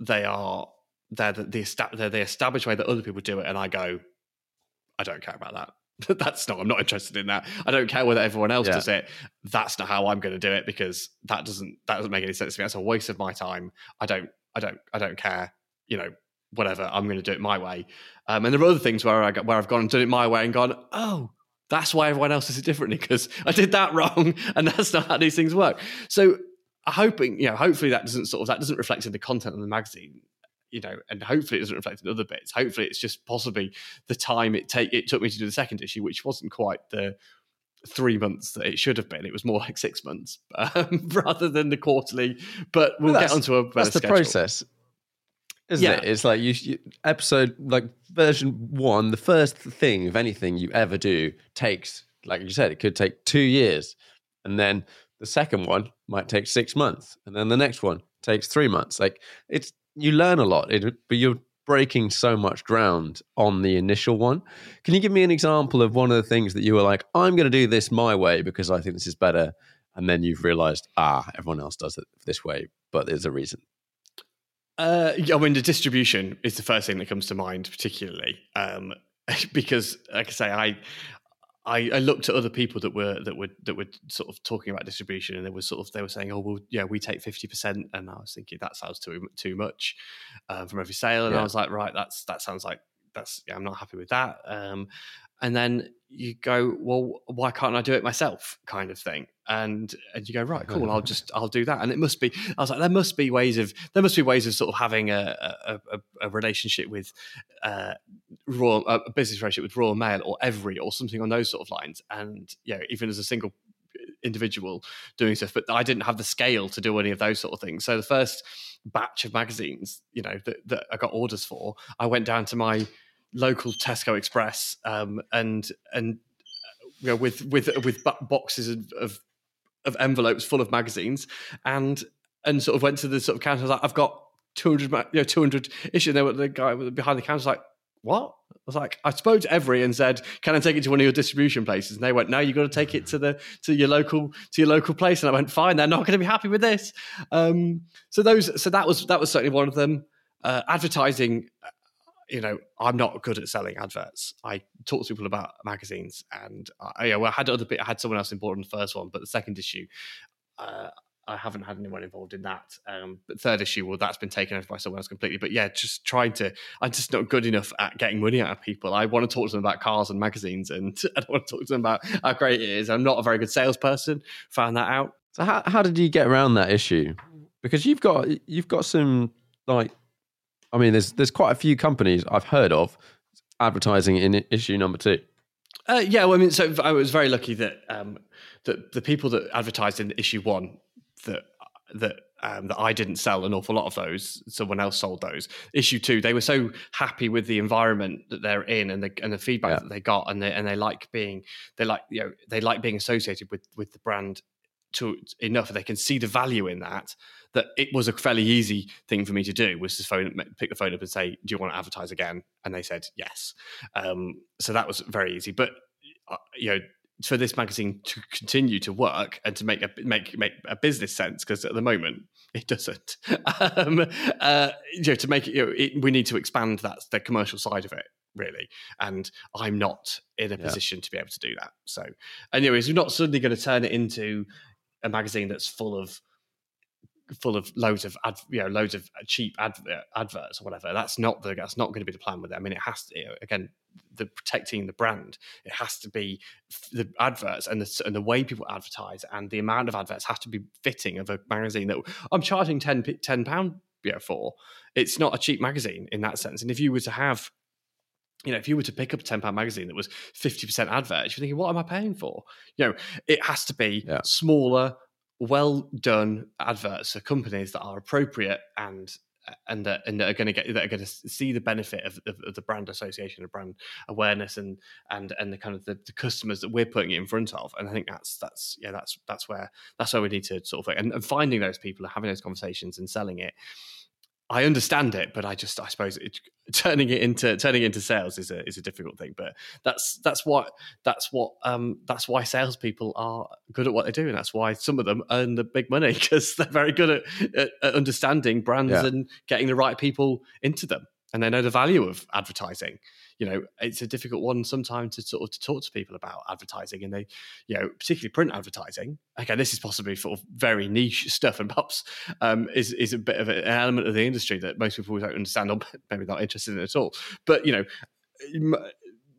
they are they're the, the, they're the established way that other people do it and I go I don't care about [LAUGHS] that. That's not. I'm not interested in that. I don't care whether everyone else yeah. does it. That's not how I'm going to do it because that doesn't that doesn't make any sense to me. That's a waste of my time. I don't. I don't. I don't care. You know, whatever. I'm going to do it my way. Um, and there are other things where I got, where I've gone and done it my way and gone. Oh, that's why everyone else does it differently because I did that [LAUGHS] wrong and that's not how these things work. So I'm hoping, you know, hopefully that doesn't sort of that doesn't reflect in the content of the magazine you know, and hopefully it doesn't reflect in other bits. Hopefully it's just possibly the time it take it took me to do the second issue, which wasn't quite the three months that it should have been. It was more like six months [LAUGHS] um, rather than the quarterly. But we'll well, get onto a better that's the schedule. process. Isn't yeah. it? It's like you, you episode like version one. The first thing, if anything, you ever do takes, like you said, it could take two years, and then the second one might take six months, and then the next one takes three months. Like it's you learn a lot, but you're breaking so much ground on the initial one. Can you give me an example of one of the things that you were like, I'm going to do this my way because I think this is better, and then you've realized, ah, everyone else does it this way, but there's a reason. Uh, I mean, the distribution is the first thing that comes to mind, particularly um, [LAUGHS] because, like I say, I I, I, looked at other people that were that were that were sort of talking about distribution, and they were sort of they were saying, "Oh, well, yeah, we take fifty percent," and I was thinking that sounds too too much uh, from every sale, and yeah. I was like, right, that's that sounds like that's yeah, I'm not happy with that. Um, and then you go, well, why can't I do it myself? Kind of thing. And and you go, right, cool, I'll just I'll do that. And it must be. I was like, there must be ways of there must be ways of sort of having a a, a, a relationship with uh, raw a business relationship with Royal Mail or Evri or something on those sort of lines. And yeah, even as a single individual doing stuff, but I didn't have the scale to do any of those sort of things. So the first batch of magazines, you know, that, that I got orders for, I went down to my local Tesco Express um, and and you know, with with with boxes of, of, envelopes full of magazines and and sort of went to the sort of counter. I was like, I've got two hundred, you know, two hundred issues. And they were the guy behind the counter was like, what? I was like, I spoke to Evri and said, "Can I take it to one of your distribution places?" And they went, "No, you've got to take it to the to your local to your local place." And I went, "Fine, they're not going to be happy with this." Um, so those, so that was that was certainly one of them. Uh, advertising you know, I'm not good at selling adverts. I talk to people about magazines, and I, yeah, well, I had other bit. I had someone else involved in the first one, but the second issue, uh, I haven't had anyone involved in that. Um, but third issue, well, that's been taken over by someone else completely. But yeah, just trying to. I'm just not good enough at getting money out of people. I want to talk to them about cars and magazines, and [LAUGHS] I don't want to talk to them about how great it is. I'm not a very good salesperson. Found that out. So how how did you get around that issue? Because you've got you've got some like I mean, there's there's quite a few companies I've heard of advertising in issue number two. Uh, yeah, well, I mean, so I was very lucky that um, that the people that advertised in issue one that that um, that I didn't sell an awful lot of those. Someone else sold those. Issue two, they were so happy with the environment that they're in and the and the feedback yeah. that they got, and they and they like being they like you know they like being associated with with the brand to enough that they can see the value in that that it was a fairly easy thing for me to do was to phone pick the phone up and say do you want to advertise again? And they said yes. Um, so that was very easy. But uh, you know for this magazine to continue to work and to make a make make a business sense because at the moment it doesn't. [LAUGHS] Um, uh, you know to make it, you know, it, we need to expand that the commercial side of it really. And i'm not in a yeah. position to be able to do that. So anyways we're not suddenly going to turn it into a magazine that's full of full of loads of ad, you know loads of cheap adver- uh, adverts or whatever. That's not the that's not going to be the plan with it. I mean, it has to you know, again the protecting the brand. It has to be the adverts and the and the way people advertise and the amount of adverts have to be fitting of a magazine that I'm charging 10 pound you know, for. It's not a cheap magazine in that sense. And if you were to have you know, if you were to pick up a ten pound magazine that was fifty percent adverts, you're thinking, what am I paying for? You know, it has to be yeah. smaller, well done adverts for companies that are appropriate and and that and that are going to get that are going to see the benefit of, of, of, the brand association, of brand awareness, and and and the kind of the, the, customers that we're putting it in front of. And I think that's that's yeah that's that's where that's where we need to sort of and, and finding those people and having those conversations and selling it I understand it, but I just I suppose it, [LAUGHS] turning it into turning it into sales is a is a difficult thing. But that's that's what that's what um, that's why salespeople are good at what they do, and that's why some of them earn the big money [LAUGHS] because they're very good at, at, at understanding brands yeah. and getting the right people into them, and they know the value of advertising. You know it's a difficult one sometimes to sort of to talk to people about advertising and they you know particularly print advertising. Again this is possibly sort of very niche [LAUGHS] stuff and perhaps um, is is a bit of an element of the industry that most people don't understand or [LAUGHS] maybe not interested in at all. But you know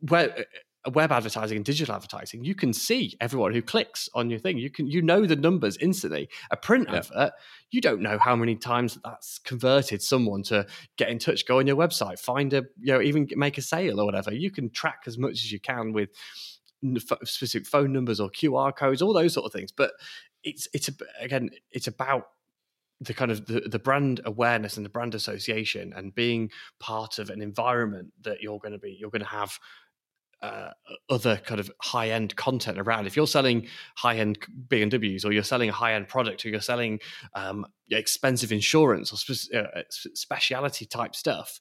where web advertising and digital advertising, you can see everyone who clicks on your thing. You can you know the numbers instantly. A print yeah. advert, you don't know how many times that's converted someone to get in touch, go on your website, find a you know even make a sale or whatever. You can track as much as you can with specific phone numbers or QR codes, all those sort of things. But it's it's again it's about the kind of the, the brand awareness and the brand association and being part of an environment that you're going to be you're going to have uh, other kind of high end content around. If you're selling high end BMWs, or you're selling a high end product, or you're selling um, expensive insurance or spe- uh, speciality type stuff,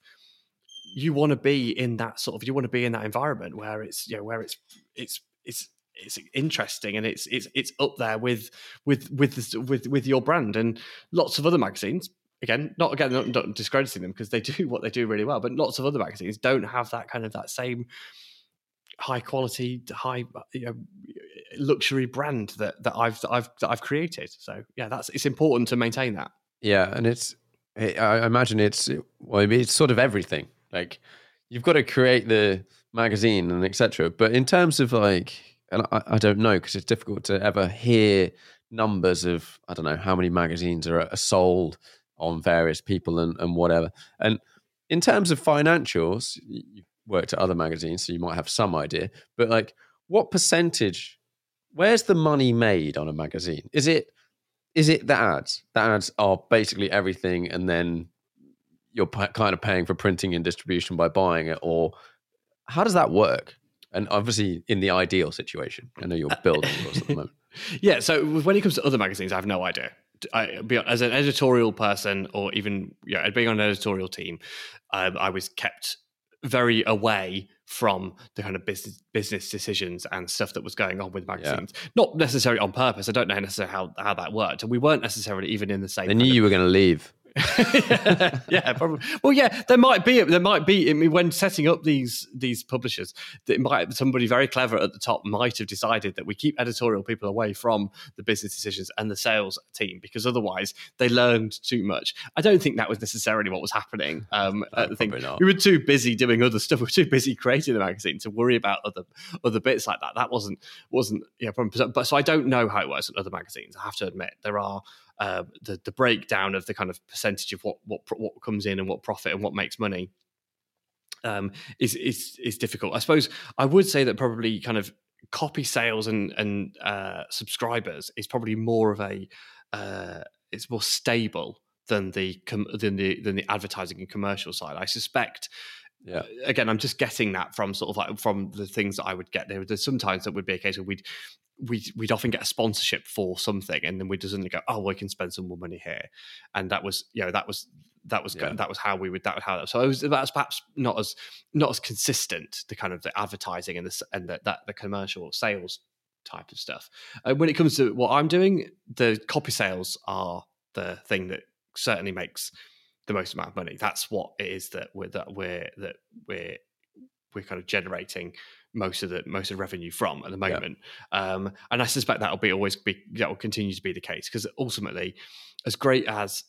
you want to be in that sort of you want to be in that environment where it's you know where it's it's it's it's interesting and it's it's it's up there with with with with with your brand and lots of other magazines again not again not, not discrediting them because they [LAUGHS] do what they do really well but lots of other magazines don't have that kind of that same high quality, high uh, you know, luxury brand that that I've that I've that I've created. So yeah, that's it's important to maintain that. Yeah, and it's eh, I imagine it's well, it's sort of everything. Like you've got to create the magazine and etc. But in terms of like, and I, I don't know because it's difficult to ever hear numbers of I don't know how many magazines are, are sold on various people and, and whatever. And in terms of financials, you worked at other magazines, so you might have some idea. But like, what percentage? Where's the money made on a magazine? Is it is it the ads? The ads are basically everything, and then you're p- kind of paying for printing and distribution by buying it, or how does that work? And obviously, in the ideal situation, I know you're building yours at the moment. [LAUGHS] Yeah. So when it comes to other magazines, I have no idea. I, as an editorial person, or even yeah, being on an editorial team, um, I was kept very away from the kind of business business decisions and stuff that was going on with magazines. Yeah. Not necessarily on purpose. I don't know necessarily how, how that worked. And we weren't necessarily even in the same. They knew you were going to leave yeah, [LAUGHS] yeah, probably. Well, yeah, there might be there might be. I mean, when setting up these these publishers, that might somebody very clever at the top might have decided that we keep editorial people away from the business decisions and the sales team because otherwise they learned too much. I don't think that was necessarily what was happening. Um, no, I think we were too busy doing other stuff. [LAUGHS] We were too busy creating the magazine to worry about other other bits like that. That wasn't wasn't yeah. But so I don't know how it works in other magazines. I have to admit there are uh, the the breakdown of the kind of percentage of what what what comes in and what profit and what makes money um, is is is difficult. I suppose I would say that probably kind of copy sales and and uh, subscribers is probably more of a uh, it's more stable than the com- than the than the advertising and commercial side. I suspect. Yeah. Again, I'm just getting that from sort of like from the things that I would get there. There's sometimes that would be a case where we'd we'd, we'd often get a sponsorship for something and then we'd suddenly go oh we can spend some more money here. And that was you know that was that was yeah. that was how we would that was how so it was that's perhaps not as not as consistent the kind of the advertising and the and the, that the commercial sales type of stuff. Uh, when it comes to what i'm doing the copy sales are the thing that certainly makes the most amount of money. That's what it is that we're that we're that we're we're kind of generating most of the most of the revenue from at the moment. Yeah. Um, and I suspect that'll be always be that will continue to be the case because ultimately, as great as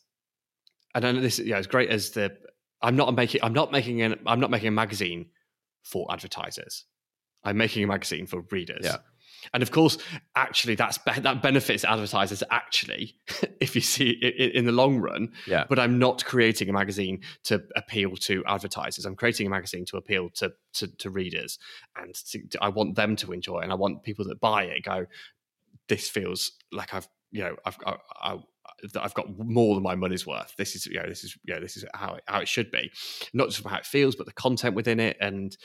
and I know this, yeah, as great as the I'm not making I'm not making an I'm not making a magazine for advertisers. I'm making a magazine for readers. Yeah. And of course, actually, that's that benefits advertisers. Actually, [LAUGHS] if you see it in the long run, yeah. But I'm not creating a magazine to appeal to advertisers. I'm creating a magazine to appeal to to, to readers, and to, to, I want them to enjoy. And I want people that buy it go, "This feels like I've you know I've I, I, I've got more than my money's worth. This is you know this is you know this is how it, how it should be, not just from how it feels, but the content within it, and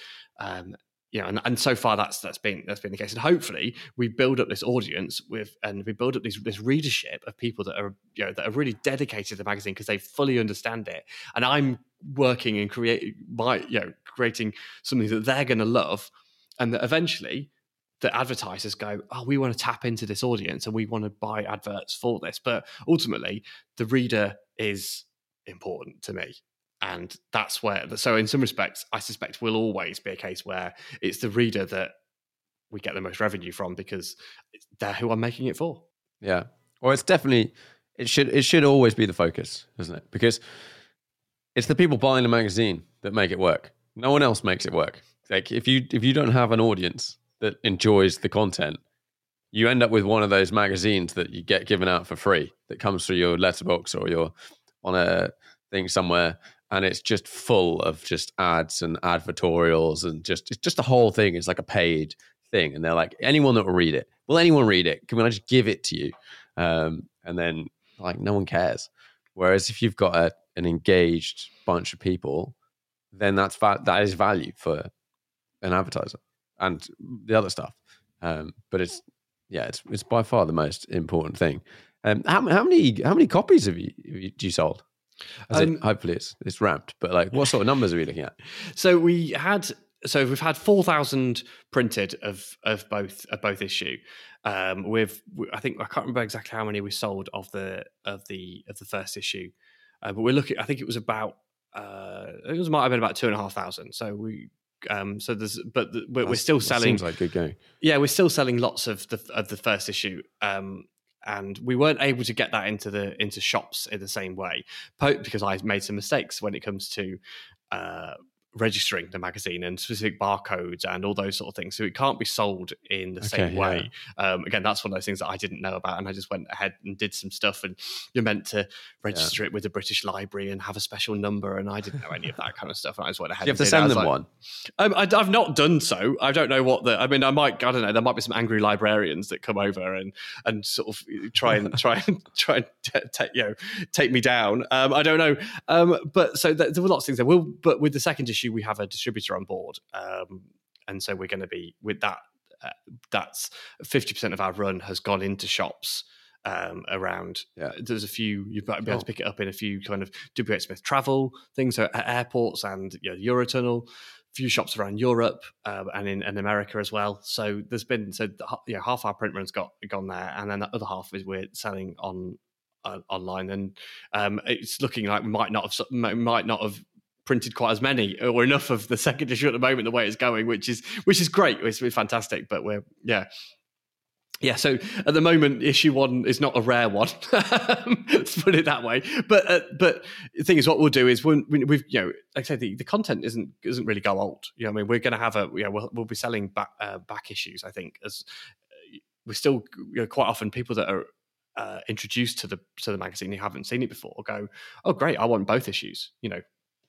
um, you know, and, and so far that's that's been that's been the case. And hopefully we build up this audience with and we build up this this readership of people that are you know that are really dedicated to the magazine because they fully understand it. And I'm working and creating my you know creating something that they're going to love, and that eventually the advertisers go, oh, we want to tap into this audience and we want to buy adverts for this. But ultimately, the reader is important to me and that's where so in some respects i suspect will always be a case where it's the reader that we get the most revenue from because they're who i'm making it for. Yeah. Well it's definitely it should it should always be the focus isn't it? Because it's the people buying the magazine that make it work. No one else makes it work. Like if you if you don't have an audience that enjoys the content you end up with one of those magazines that you get given out for free that comes through your letterbox or your on a thing somewhere and it's just full of just ads and advertorials and just it's just the whole thing. Is like a paid thing. And they're like anyone that will read it. Will anyone read it? Can i just give it to you? Um, and then like no one cares. Whereas if you've got a, an engaged bunch of people then that's va- that is value for an advertiser and the other stuff. Um, but it's yeah it's, it's by far the most important thing. Um, how, how many how many copies have you, have you, you sold um, it, hopefully it's it's ramped, but like what sort of numbers are we looking at? [LAUGHS] So we had so we've had four thousand printed of of both of both issue. Um, with I think I can't remember exactly how many we sold of the of the of the first issue, uh, but we're looking. I think it was about uh, it was might have been about two and a half thousand. So we um, so there's, but the, we're, we're, still selling. Seems like good going. Yeah, we're still selling lots of the of the first issue. Um, and we weren't able to get that into the into shops in the same way because I made some mistakes when it comes to uh, registering the magazine and specific barcodes and all those sort of things. So it can't be sold in the okay, same way. Yeah. Um, again, that's one of those things that I didn't know about, and I just went ahead and did some stuff. And you're meant to register yeah. it with the British Library and have a special number, and I didn't know any of that kind of stuff. And I just went ahead. you have to send them like, one. Um, I, have not done so. I don't know what the. I mean, I might. I don't know. There might be some angry librarians that come over and and sort of try and try and [LAUGHS] try and t- t- you know take me down. Um, I don't know. Um, but so th- there were lots of things there. Will, but with the second issue we have a distributor on board, um, and so we're going to be with that. Uh, that's fifty percent of our run has gone into shops um, around. Yeah. There's a few you might be able to pick it up in a few kind of WH Smith travel things so at airports and you know, Eurotunnel. Few shops around Europe uh, and in, in America as well. So there's been so yeah half our print run's got gone there, and then the other half is we're selling on uh, online, and um, it's looking like we might not have might not have printed quite as many or enough of the second issue at the moment the way it's going which is which is great it's, it's fantastic but we're yeah yeah, so at the moment, issue one is not a rare one. [LAUGHS] Let's put it that way. But uh, but the thing is, what we'll do is when we've you know, like I say, the, the content isn't doesn't really go old. You know, I mean, we're going to have a yeah, we'll, we'll be selling back uh, back issues. I think as uh, we're still you know, quite often people that are uh, introduced to the to the magazine who haven't seen it before go, oh great, I want both issues. You know,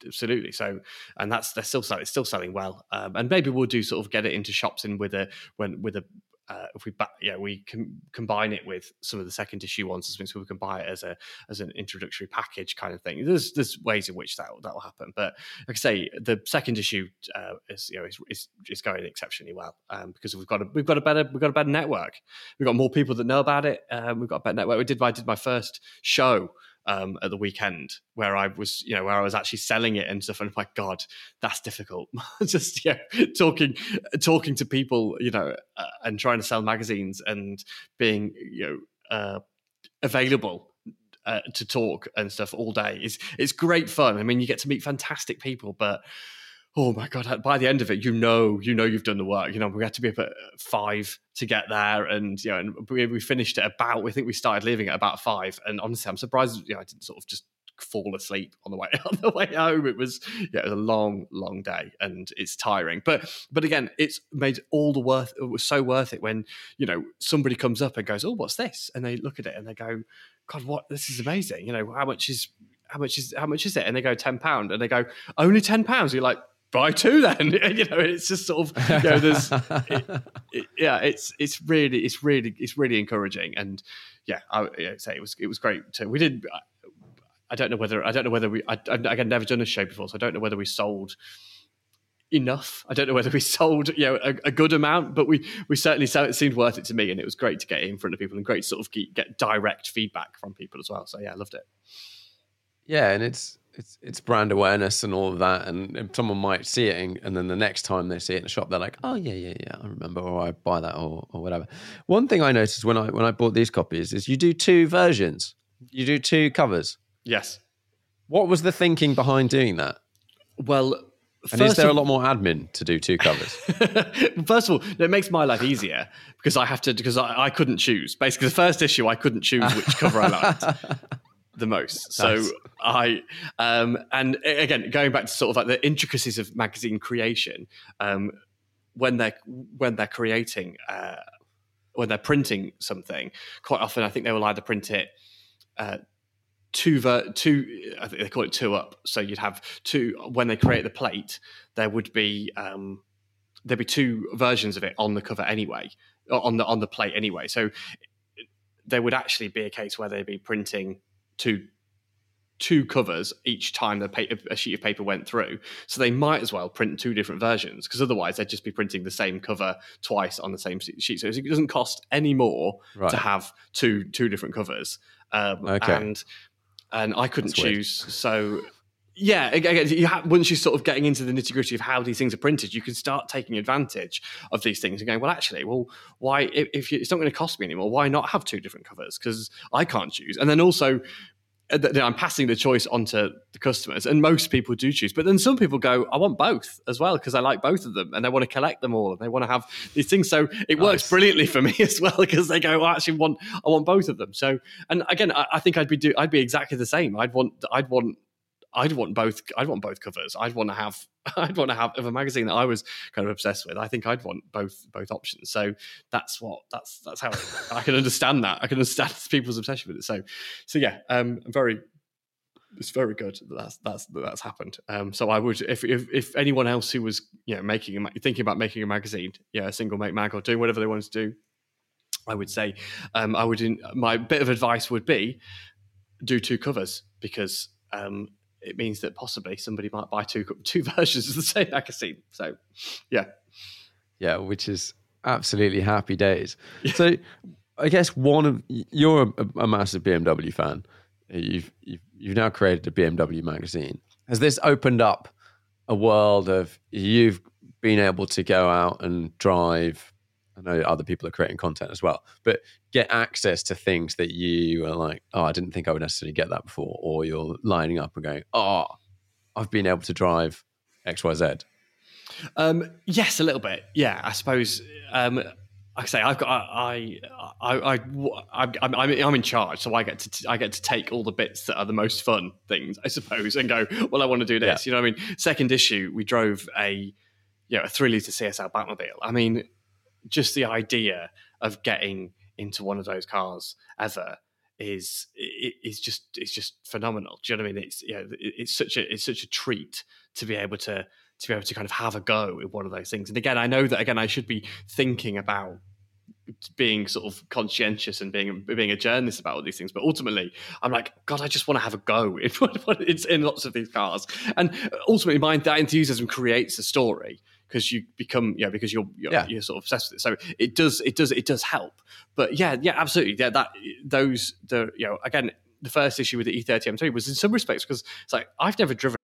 absolutely. So, and that's they're still selling, it's still selling well. Um, and maybe we'll do sort of get it into shops in with a when with a uh, if we yeah we can combine it with some of the second issue ones, so we can buy it as a as an introductory package kind of thing. There's there's ways in which that that will happen, but like I say, the second issue uh, is you know is, is, is going exceptionally well um, because we've got a we've got a better we've got a better network. We've got more people that know about it. Um, we've got a better network. We did I did my first show um, at the weekend where I was, you know, where I was actually selling it and stuff. And my God, that's difficult. [LAUGHS] Just yeah, talking talking to people, you know, uh, and trying to sell magazines and being, you know, uh, available uh, to talk and stuff all day is it's great fun. I mean, you get to meet fantastic people, but oh my god by the end of it you know you know you've done the work you know we had to be up at uh, five to get there and you know and we, we finished at about we think we started leaving at about five and honestly i'm surprised you know i didn't sort of just fall asleep on the way [LAUGHS] on the way home. It was yeah it was a long long day and it's tiring. But but again it's made all the worth it was so worth it when you know somebody comes up and goes oh what's this? And they look at it and they go god what this is amazing. You know how much is how much is how much is it? And they go 10 pound. And they go only 10 pounds. You're like buy two then. [LAUGHS] You know it's just sort of you know there's it, [LAUGHS] it, yeah it's it's really it's really it's really encouraging. And yeah i would say it was it was great to, we did i don't know whether i don't know whether we I, i've never done a show before so i don't know whether we sold enough. I don't know whether we [LAUGHS] sold you know a, a good amount but we we certainly so it seemed worth it to me and it was great to get in front of people and great to sort of get direct feedback from people as well. So yeah i loved it. Yeah and it's it's it's brand awareness and all of that. And someone might see it, and, and, then the next time they see it in a shop, they're like, "Oh yeah, yeah, yeah, I remember," or "I buy that," or or whatever. One thing I noticed when I when I bought these copies is you do two versions. You do two covers. Yes. What was the thinking behind doing that? Well, and is there of, a lot more admin to do two covers? [LAUGHS] first of all, it makes my life easier because I have to because I, I couldn't choose. Basically, the first issue I couldn't choose which cover I liked. [LAUGHS] the most. [LAUGHS] So I um and again going back to sort of like the intricacies of magazine creation, um when they're when they're creating uh when they're printing something, quite often I think they will either print it uh two ver- two I think they call it two up. So you'd have two when they create the plate, there would be um there'd be two versions of it on the cover anyway, on the on the plate anyway. So there would actually be a case where they'd be printing two two covers each time the paper, a sheet of paper went through. So they might as well print two different versions because otherwise they'd just be printing the same cover twice on the same sheet. So it doesn't cost any more right. to have two two different covers. Um, okay. And and I couldn't That's choose. Weird. So yeah, again, you once you're sort of getting into the nitty gritty of how these things are printed, you can start taking advantage of these things and going, well, actually, well, why, if, if you, it's not going to cost me anymore, why not have two different covers? Because I can't choose. And then also, uh, I'm passing the choice onto the customers, and most people do choose. But then some people go, I want both as well because I like both of them, and they want to collect them all, and they want to have these things. So it nice. works brilliantly for me [LAUGHS] as well because they go, I actually want, I want both of them. So, and again, I, I think I'd be do, I'd be exactly the same. I'd want, I'd want I'd want both. I'd want both covers. I'd want to have. [LAUGHS] I'd want to have of a magazine that I was kind of obsessed with. I think I'd want both both options. So that's what that's that's how I can understand that. I can understand [LAUGHS] people's obsession with it. So so yeah, um, very. It's very good that that's that's that's happened. Um, so I would, if, if if anyone else who was you know making a, thinking about making a magazine, yeah, a single make mag or doing whatever they wanted to do, I would say, um, I would. My bit of advice would be, do two covers because um, it means that possibly somebody might buy two [LAUGHS] two versions of the same magazine. So, yeah, yeah, which is absolutely happy days. so, I guess one of you're a, a, massive BMW fan. You've, you've you've now created a BMW magazine. Has this opened up a world of you've been able to go out and drive I know other people are creating content as well, but get access to things that you are like, oh, I didn't think I would necessarily get that before, or you're lining up and going, oh, I've been able to drive X, Y, Z. Um, yes, a little bit. Yeah, I suppose. Um, like I say, I've got I I I, I I'm, I'm in charge, so I get to I get to take all the bits that are the most fun things, I suppose, and go. Well, I want to do this. Yeah. You know, what I mean, second issue, we drove a you know a three liter CSL Batmobile. I mean, just the idea of getting into one of those cars ever is is just it's just phenomenal. Do you know what I mean? It's you know, it's such a it's such a treat to be able to to be able to kind of have a go with one of those things. And again, I know that again I should be thinking about being sort of conscientious and being being a journalist about all these things. But ultimately, I'm like, God, I just want to have a go. [LAUGHS] It's in lots of these cars, and ultimately, my that enthusiasm creates a story because you become yeah because you're you're, yeah. you're, sort of obsessed with it. So it does it does it does help. But yeah yeah absolutely yeah that those the you know again the first issue with the E30 M3 was in some respects because it's like I've never driven.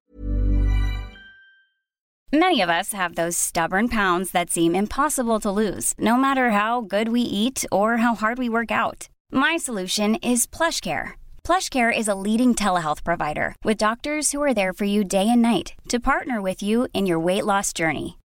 Many of us have those stubborn pounds that seem impossible to lose, no matter how good we eat or how hard we work out. My solution is PlushCare PlushCare is a leading telehealth provider with doctors who are there for you day and night to partner with you in your weight loss journey.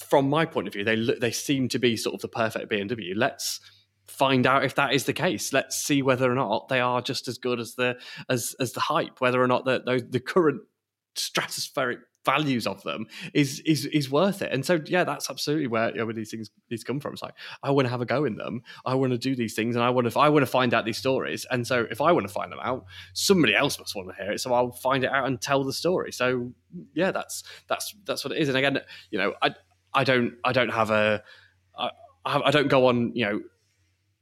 from my point of view, they they seem to be sort of the perfect BMW. Let's find out if that is the case. Let's see whether or not they are just as good as the as as the hype. Whether or not the the, the current stratospheric values of them is is is worth it. And so yeah, that's absolutely where, you know, where these things these come from. It's like I want to have a go in them. I want to do these things, and I want to I want to find out these stories. And so if I want to find them out, somebody else must want to hear it. So I'll find it out and tell the story. So yeah, that's that's that's what it is. And again, you know, I I don't I don't have a I, I don't go on you know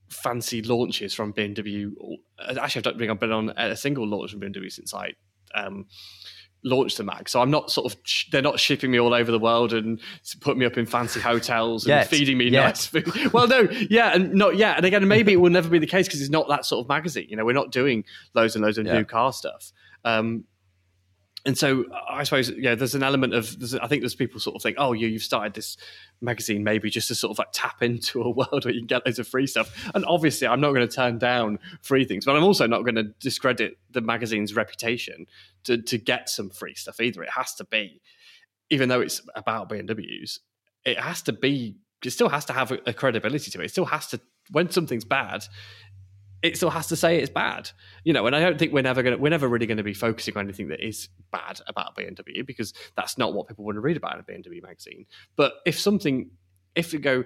fancy launches from BMW. Actually, I don't think I've been on a single launch from BMW since I um, launched the mag. So I'm not sort of they're not shipping me all over the world and putting me up in fancy hotels and Yet. feeding me Yet. nice food. [LAUGHS] Well, no, yeah, and not yet. And again, maybe it will never be the case because it's not that sort of magazine. You know, we're not doing loads and loads of Yeah. new car stuff. Um, and so I suppose yeah, there's an element of I think there's people sort of think, oh, you you've started this magazine maybe just to sort of like tap [LAUGHS] into a world where you can get loads of free stuff. And obviously, I'm not going to turn down free things, but I'm also not going to discredit the magazine's reputation to to get some free stuff either. It has to be, even though it's about BMWs, it has to be. It still has to have a credibility to it. It still has to when something's bad. It still has to say it's bad, you know. And I don't think we're never going we're never really going to be focusing on anything that is bad about BMW because that's not what people want to read about in a BMW magazine. But if something, if we go,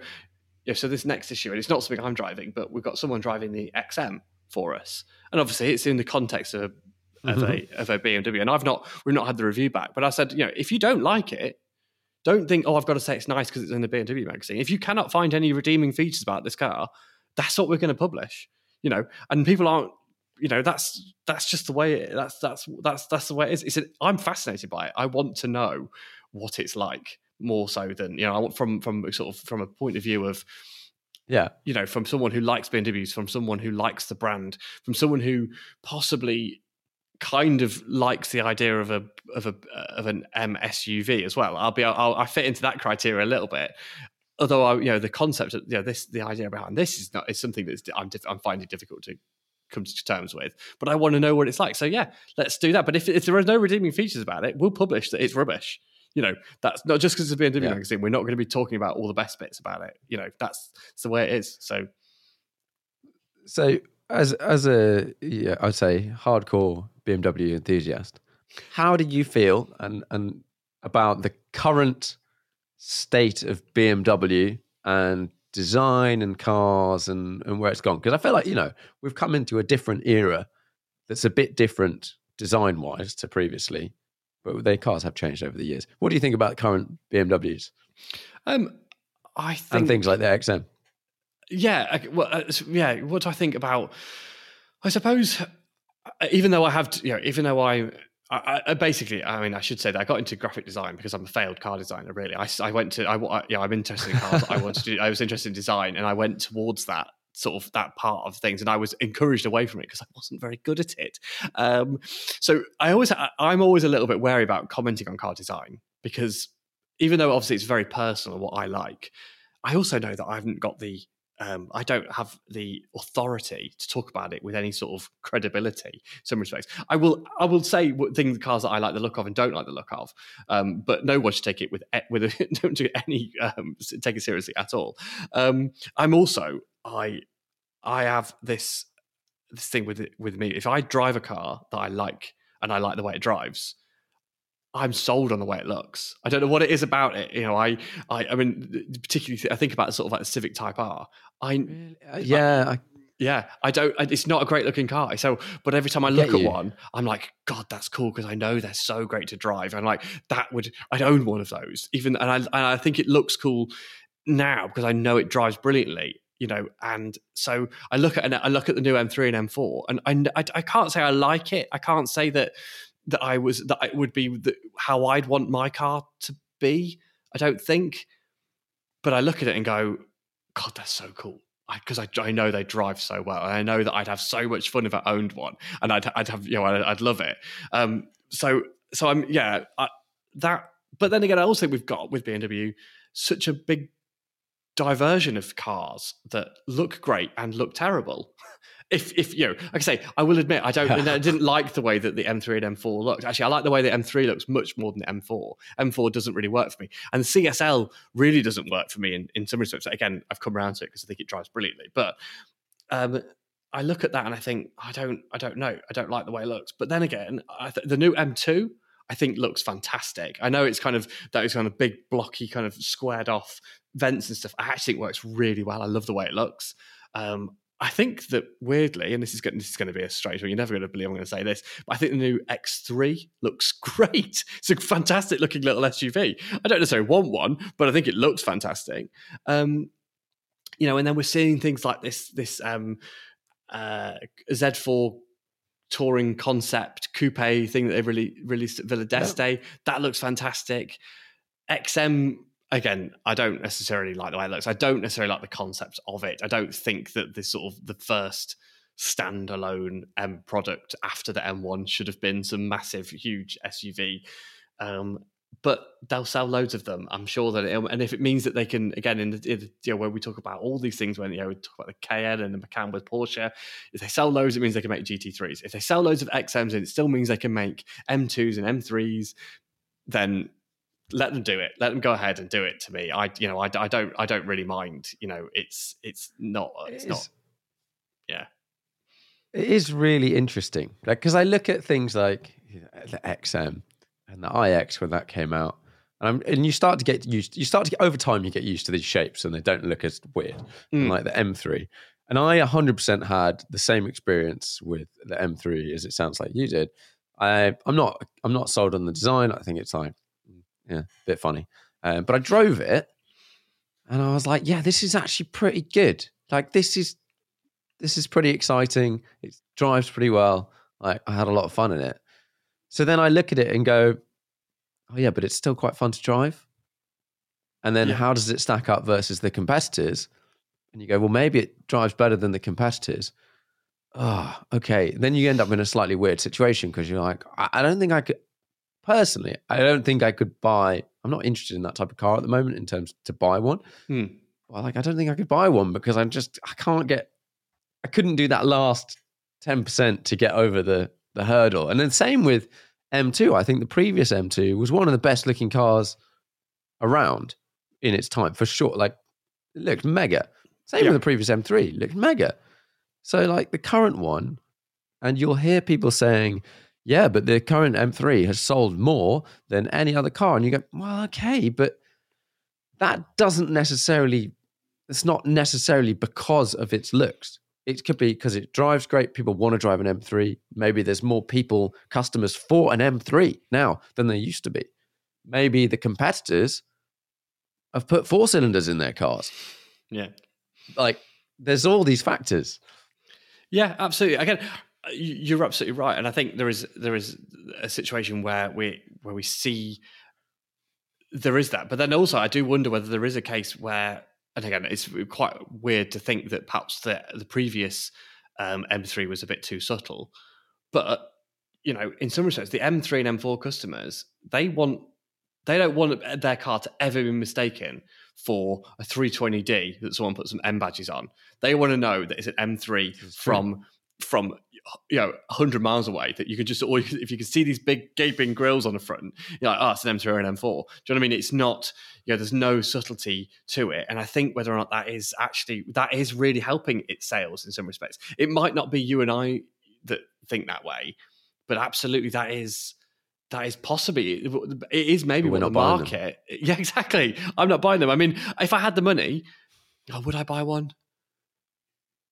yeah, so this next issue, and it's not something I'm driving, but we've got someone driving the XM for us, and obviously it's in the context of of a mm-hmm. of a BMW, and I've not we've not had the review back, but I said, you know, if you don't like it, don't think, oh, I've got to say it's nice because it's in the BMW magazine. If you cannot find any redeeming features about this car, that's what we're going to publish, you know, and people aren't. You know that's that's just the way it, that's that's that's that's the way it is. It's a, I'm fascinated by it. I want to know what it's like more so than you know. I want from from sort of from a point of view of Yeah. you know, from someone who likes BMWs, from someone who likes the brand, from someone who possibly kind of likes the idea of a of a of an M SUV as well. I'll be I'll, I fit into that criteria a little bit. Although I, you know, the concept of you know this the idea behind this is not is something that's I'm diff- I'm finding difficult to come to terms with. But I want to know what it's like. So yeah, let's do that. But if if there are no redeeming features about it, we'll publish that it's rubbish. You know, that's not just because it's a BMW Yeah. magazine. We're not going to be talking about all the best bits about it. You know, that's, that's the way it is. So So as as a yeah, I'd say hardcore BMW enthusiast, how do you feel and and about the current state of BMW and design and cars and and where it's gone? Because I feel like you know we've come into a different era that's a bit different design wise to previously, but their cars have changed over the years. What do you think about current BMWs um, I think and things like the XM? Yeah, well, uh, yeah. What do I think about? I suppose, uh, even though I have, to, you know, even though I, I, I basically, I mean, I should say that I got into graphic design because I'm a failed car designer. Really, I went to, I, I- yeah, I'm interested in cars. I wanted to, I was interested in design, and I went towards that sort of that part of things, and I was encouraged away from it because I wasn't very good at it. Um, so I always, I- I'm always a little bit wary about commenting on car design because even though obviously it's very personal what I like, I also know that I haven't got the um, I don't have the authority to talk about it with any sort of credibility. In some respects, I will. I will say things, cars that I like the look of and don't like the look of, um, but no one should take it with with a, [LAUGHS] don't do any um, take it seriously at all. Um, I'm also I I have this this thing with with me. If I drive a car that I like and I like the way it drives, I'm sold on the way it looks. I don't know what it is about it. You know, I, I, I mean, particularly, I think about sort of like the Civic Type R. I Uh, yeah, I, yeah, I don't. I- It's not a great looking car. So, but every time I look at you. one, I'm like, God, that's cool because I know they're so great to drive. And like that would, I'd own one of those. Even and I, and I think it looks cool now because I know it drives brilliantly. You know, and so I look at and I look at the new M3 and M4, and I, I, I can't say I like it. I can't say that that I was that it would be the, how I'd want my car to be. I don't think, but I look at it and go, God, that's so cool. Because I, I, know they drive so well, and I know that I'd have so much fun if I owned one, and I'd I'd have you know I'd, I'd love it. Um, so so I'm yeah I, that. But then again, I also think we've got with BMW such a big diversion of cars that look great and look terrible. [LAUGHS] If, if you know, like I say, I will admit I don't. I didn't like the way that the M3 and M4 looked. Actually, I like the way the M3 looks much more than the M4. M4 doesn't really work for me, and the CSL really doesn't work for me in, in some respects. Again, I've come around to it because I think it drives brilliantly. But um, I look at that and I think I don't, I don't know, I don't like the way it looks. But then again, I th- the new M2 I think looks fantastic. I know it's kind of those kind of big blocky, kind of squared off vents and stuff. I actually think it works really well. I love the way it looks. Um, I think that weirdly, and this is going, this is going to be a strange one. You're never going to believe I'm going to say this, but I think the new X3 looks [LAUGHS] great. It's a fantastic looking little SUV. I don't necessarily want one, but I think it looks fantastic. Um, you know, and then we're seeing things like this this um, uh, Z4 touring concept coupe thing that they've really released at Villa d'Este. That looks fantastic. XM again, I don't necessarily like the way it looks. I don't necessarily like the concept of it. I don't think that this sort of the first standalone M product after the M1 should have been some massive, huge SUV. Um, but they'll sell loads of them. I'm sure that, it, and if it means that they can, again, in the, in the you know, when we talk about all these things, when you know we talk about the Cayenne and the Macan with Porsche, if they sell loads, it means they can make GT3s. If they sell loads of XMs, and it still means they can make M2s and M3s. Then let them do it. Let them go ahead and do it. To me, I, you know, I, I don't, I don't really mind. You know, it's, it's not, it's It not, yeah, It is really interesting, like because I look at things like the XM and the iX when that came out, and I'm, and you start to get used. You start to get over time, you get used to these shapes, and they don't look as weird. Mm. like the M3, and I 100% had the same experience with the M3 as it sounds like you did. I I'm not I'm not sold on the design. I think it's like yeah, a bit funny, um, but I drove it, and I was like, yeah, this is actually pretty good. Like this is this is pretty exciting. It drives pretty well. Like I had a lot of fun in it. So then I look at it and go, oh yeah, but it's still quite fun to drive. And then Yeah. how does it stack up versus the competitors? And you go, well, maybe it drives better than the competitors. Oh, okay. Then you end up in a slightly weird situation because you're like, I, I don't think I could personally, I don't think I could buy. I'm not interested in that type of car at the moment in terms to buy one. Hmm. Well, like I don't think I could buy one because I'm just I can't get I couldn't do that last 10% to get over the the hurdle. And then same with M2. I think the previous M2 was one of the best looking cars around in its time for sure. Like it looked mega. Same Yeah. with the previous M3, looked mega. So like the current one, and you'll hear people saying, yeah, but the current M3 has sold more than any other car. And you go, well, okay, but that doesn't necessarily, it's not necessarily because of its looks. It could be because it drives great. People want to drive an M3. Maybe there's more people, customers for an M3 now than there used to be. Maybe the competitors have put four cylinders in their cars. yeah. Like, there's all these factors. Yeah, absolutely. Again, you're absolutely right, and I think there is there is a situation where we where we see there is that, but then also I do wonder whether there is a case where, and again, it's quite weird to think that perhaps the the previous um, M3 was a bit too subtle, but you know, in some respects, the M3 and M4 customers they want they don't want their car to ever be mistaken for a 320D that someone put some M badges on. They want to know that it's an M3 from from you know 100 miles away that you could just or if you can see these big gaping grills on the front you're like oh it's an M3 or an M4 do you know what I mean? It's not you know there's no subtlety to it. And I think whether or not that is actually that is really helping its sales in some respects. It might not be you and I that think that way but absolutely that is that is possibly it is maybe what the not buying them. market [LAUGHS] yeah exactly. I'm not buying them. I mean if I had the money oh, would I buy one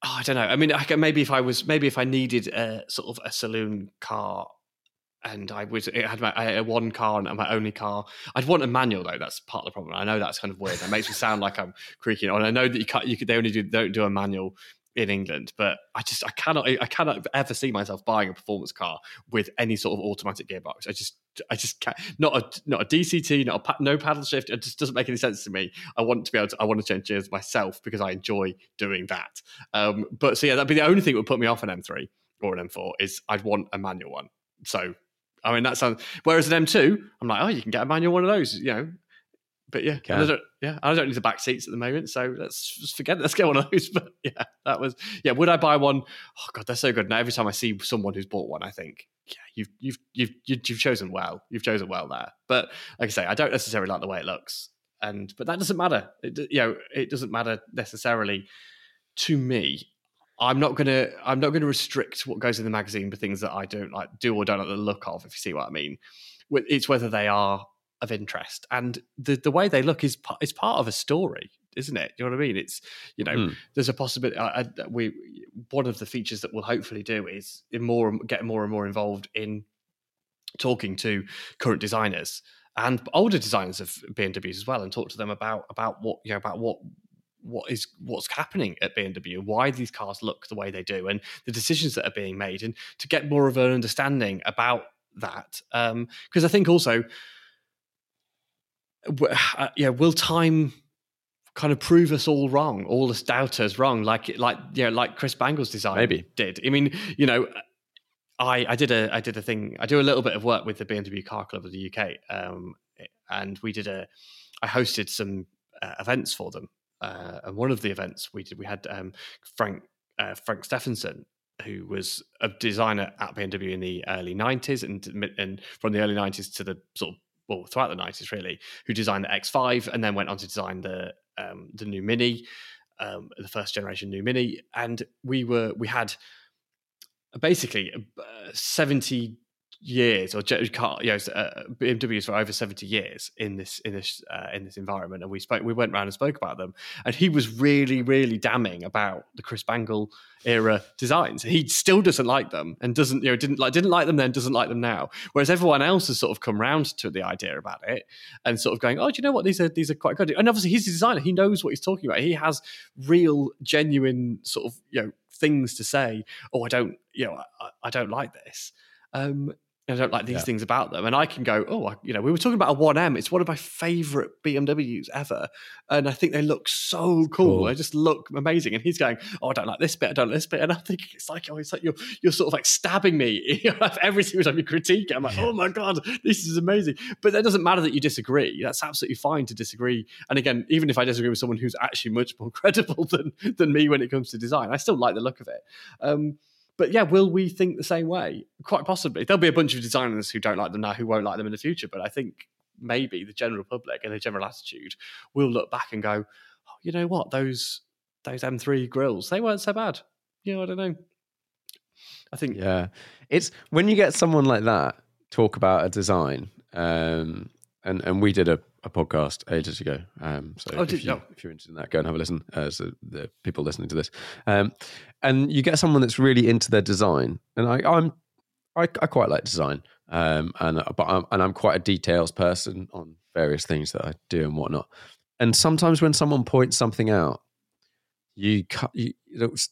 oh, I don't know. I mean, I, maybe if I was, maybe if I needed a sort of a saloon car, and I was, it had my I had one car and my only car. I'd want a manual though. That's part of the problem. I know that's kind of weird. That makes me sound like I'm creaking on. I know that you can't. You could. They only do don't do a manual in England, but I just I cannot I cannot ever see myself buying a performance car with any sort of automatic gearbox. I just I just can't not a not a DCT, not a no paddle shift. It just doesn't make any sense to me. I want to be able to I want to change gears myself because I enjoy doing that. Um, but so yeah, that'd be the only thing that would put me off an M3 or an M4 is I'd want a manual one. So I mean that sounds whereas an M2, I'm like, oh, you can get a manual one of those, you know, but yeah, I don't, yeah, I don't need the back seats at the moment, so let's just forget it. Let's get one of those. [LAUGHS] But yeah, that was yeah. Would I buy one? Oh god, they're so good. Now every time I see someone who's bought one, I think, yeah, you've you've you've you've chosen well. You've chosen well there. But like I say, I don't necessarily like the way it looks, and but that doesn't matter. It, you know, it doesn't matter necessarily to me. I'm not gonna I'm not gonna restrict what goes in the magazine for things that I don't like do or don't like the look of. If you see what I mean, it's whether they are of interest, and the the way they look is is part of a story, isn't it? You know what I mean? It's you know, mm. there's a possibility. I, I, we one of the features that we'll hopefully do is more get more and more involved in talking to current designers and older designers of BMWs as well, and talk to them about about what you know about what what is what's happening at BMW, why these cars look the way they do, and the decisions that are being made, and to get more of an understanding about that. Because um, I think also uh, yeah, will time kind of prove us all wrong, all us doubters wrong, like like you know, like Chris Bangle's design maybe did. I mean, you know, I I did a I did a thing. I do a little bit of work with the BMW Car Club of the UK, um, and we did a I hosted some uh, events for them. Uh, and one of the events we did, we had um, Frank uh, Frank Stephenson, who was a designer at BMW in the early '90s, and and from the early '90s to the sort of well throughout the nineties really, who designed the X5 and then went on to design the um, the new Mini, um, the first generation new Mini, and we were we had basically uh, seventy years or you know uh, BMWs for over 70 years in this in this uh, in this environment and we spoke we went around and spoke about them and he was really really damning about the Chris Bangle era designs. He still doesn't like them and doesn't you know didn't like didn't like them then doesn't like them now whereas everyone else has sort of come round to the idea about it and sort of going oh do you know what? These are these are quite good. And obviously he's a designer. He knows what he's talking about. He has real genuine sort of you know things to say oh I don't you know I, I don't like this. Um, I don't like these yeah. things about them. And I can go, oh, you know, we were talking about a 1M. It's one of my favorite BMWs ever. And I think they look so cool. cool. They just look amazing. And he's going, oh, I don't like this bit. I don't like this bit. And I think it's like, oh, it's like you're, you're sort of like stabbing me [LAUGHS] every single time you critique it. I'm like, yeah. oh my God, this is amazing. But that doesn't matter that you disagree. That's absolutely fine to disagree. And again, even if I disagree with someone who's actually much more [LAUGHS] credible than, than me when it comes to design, I still like the look of it. Um, but yeah, will we think the same way? Quite possibly. There'll be a bunch of designers who don't like them now who won't like them in the future. But I think maybe the general public and the general attitude will look back and go, oh, you know what, those those M3 grills, they weren't so bad. You know, I don't know. I think Yeah. It's when you get someone like that talk about a design, um, and and we did a a podcast ages ago. Um, so oh, if, you, you if you're interested in that, go and have a listen. Uh, so the people listening to this, um, and you get someone that's really into their design, and I, I'm I, I quite like design, um, and but I'm, and I'm quite a details person on various things that I do and whatnot. And sometimes when someone points something out, you, you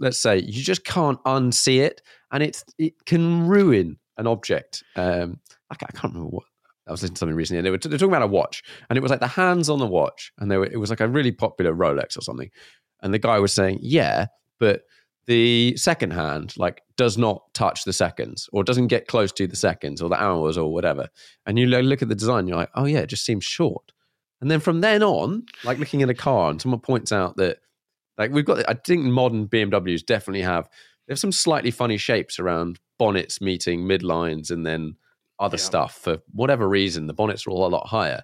let's say you just can't unsee it, and it's it can ruin an object. Um, I can't remember what I was listening to something recently, and they were, they were talking about a watch, and it was like the hands on the watch, and were, it was like a really popular Rolex or something, and the guy was saying, "Yeah, but the second hand like does not touch the seconds, or doesn't get close to the seconds, or the hours, or whatever." And you look at the design, you're like, "Oh yeah, it just seems short." And then from then on, like looking at a car, and someone points out that, like we've got, I think modern BMWs definitely have, they have some slightly funny shapes around bonnets meeting midlines, and then other yeah. stuff for whatever reason. The bonnets are all a lot higher,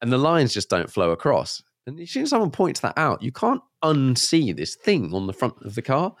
and the lines just don't flow across. And as soon as someone points that out, you can't unsee this thing on the front of the car.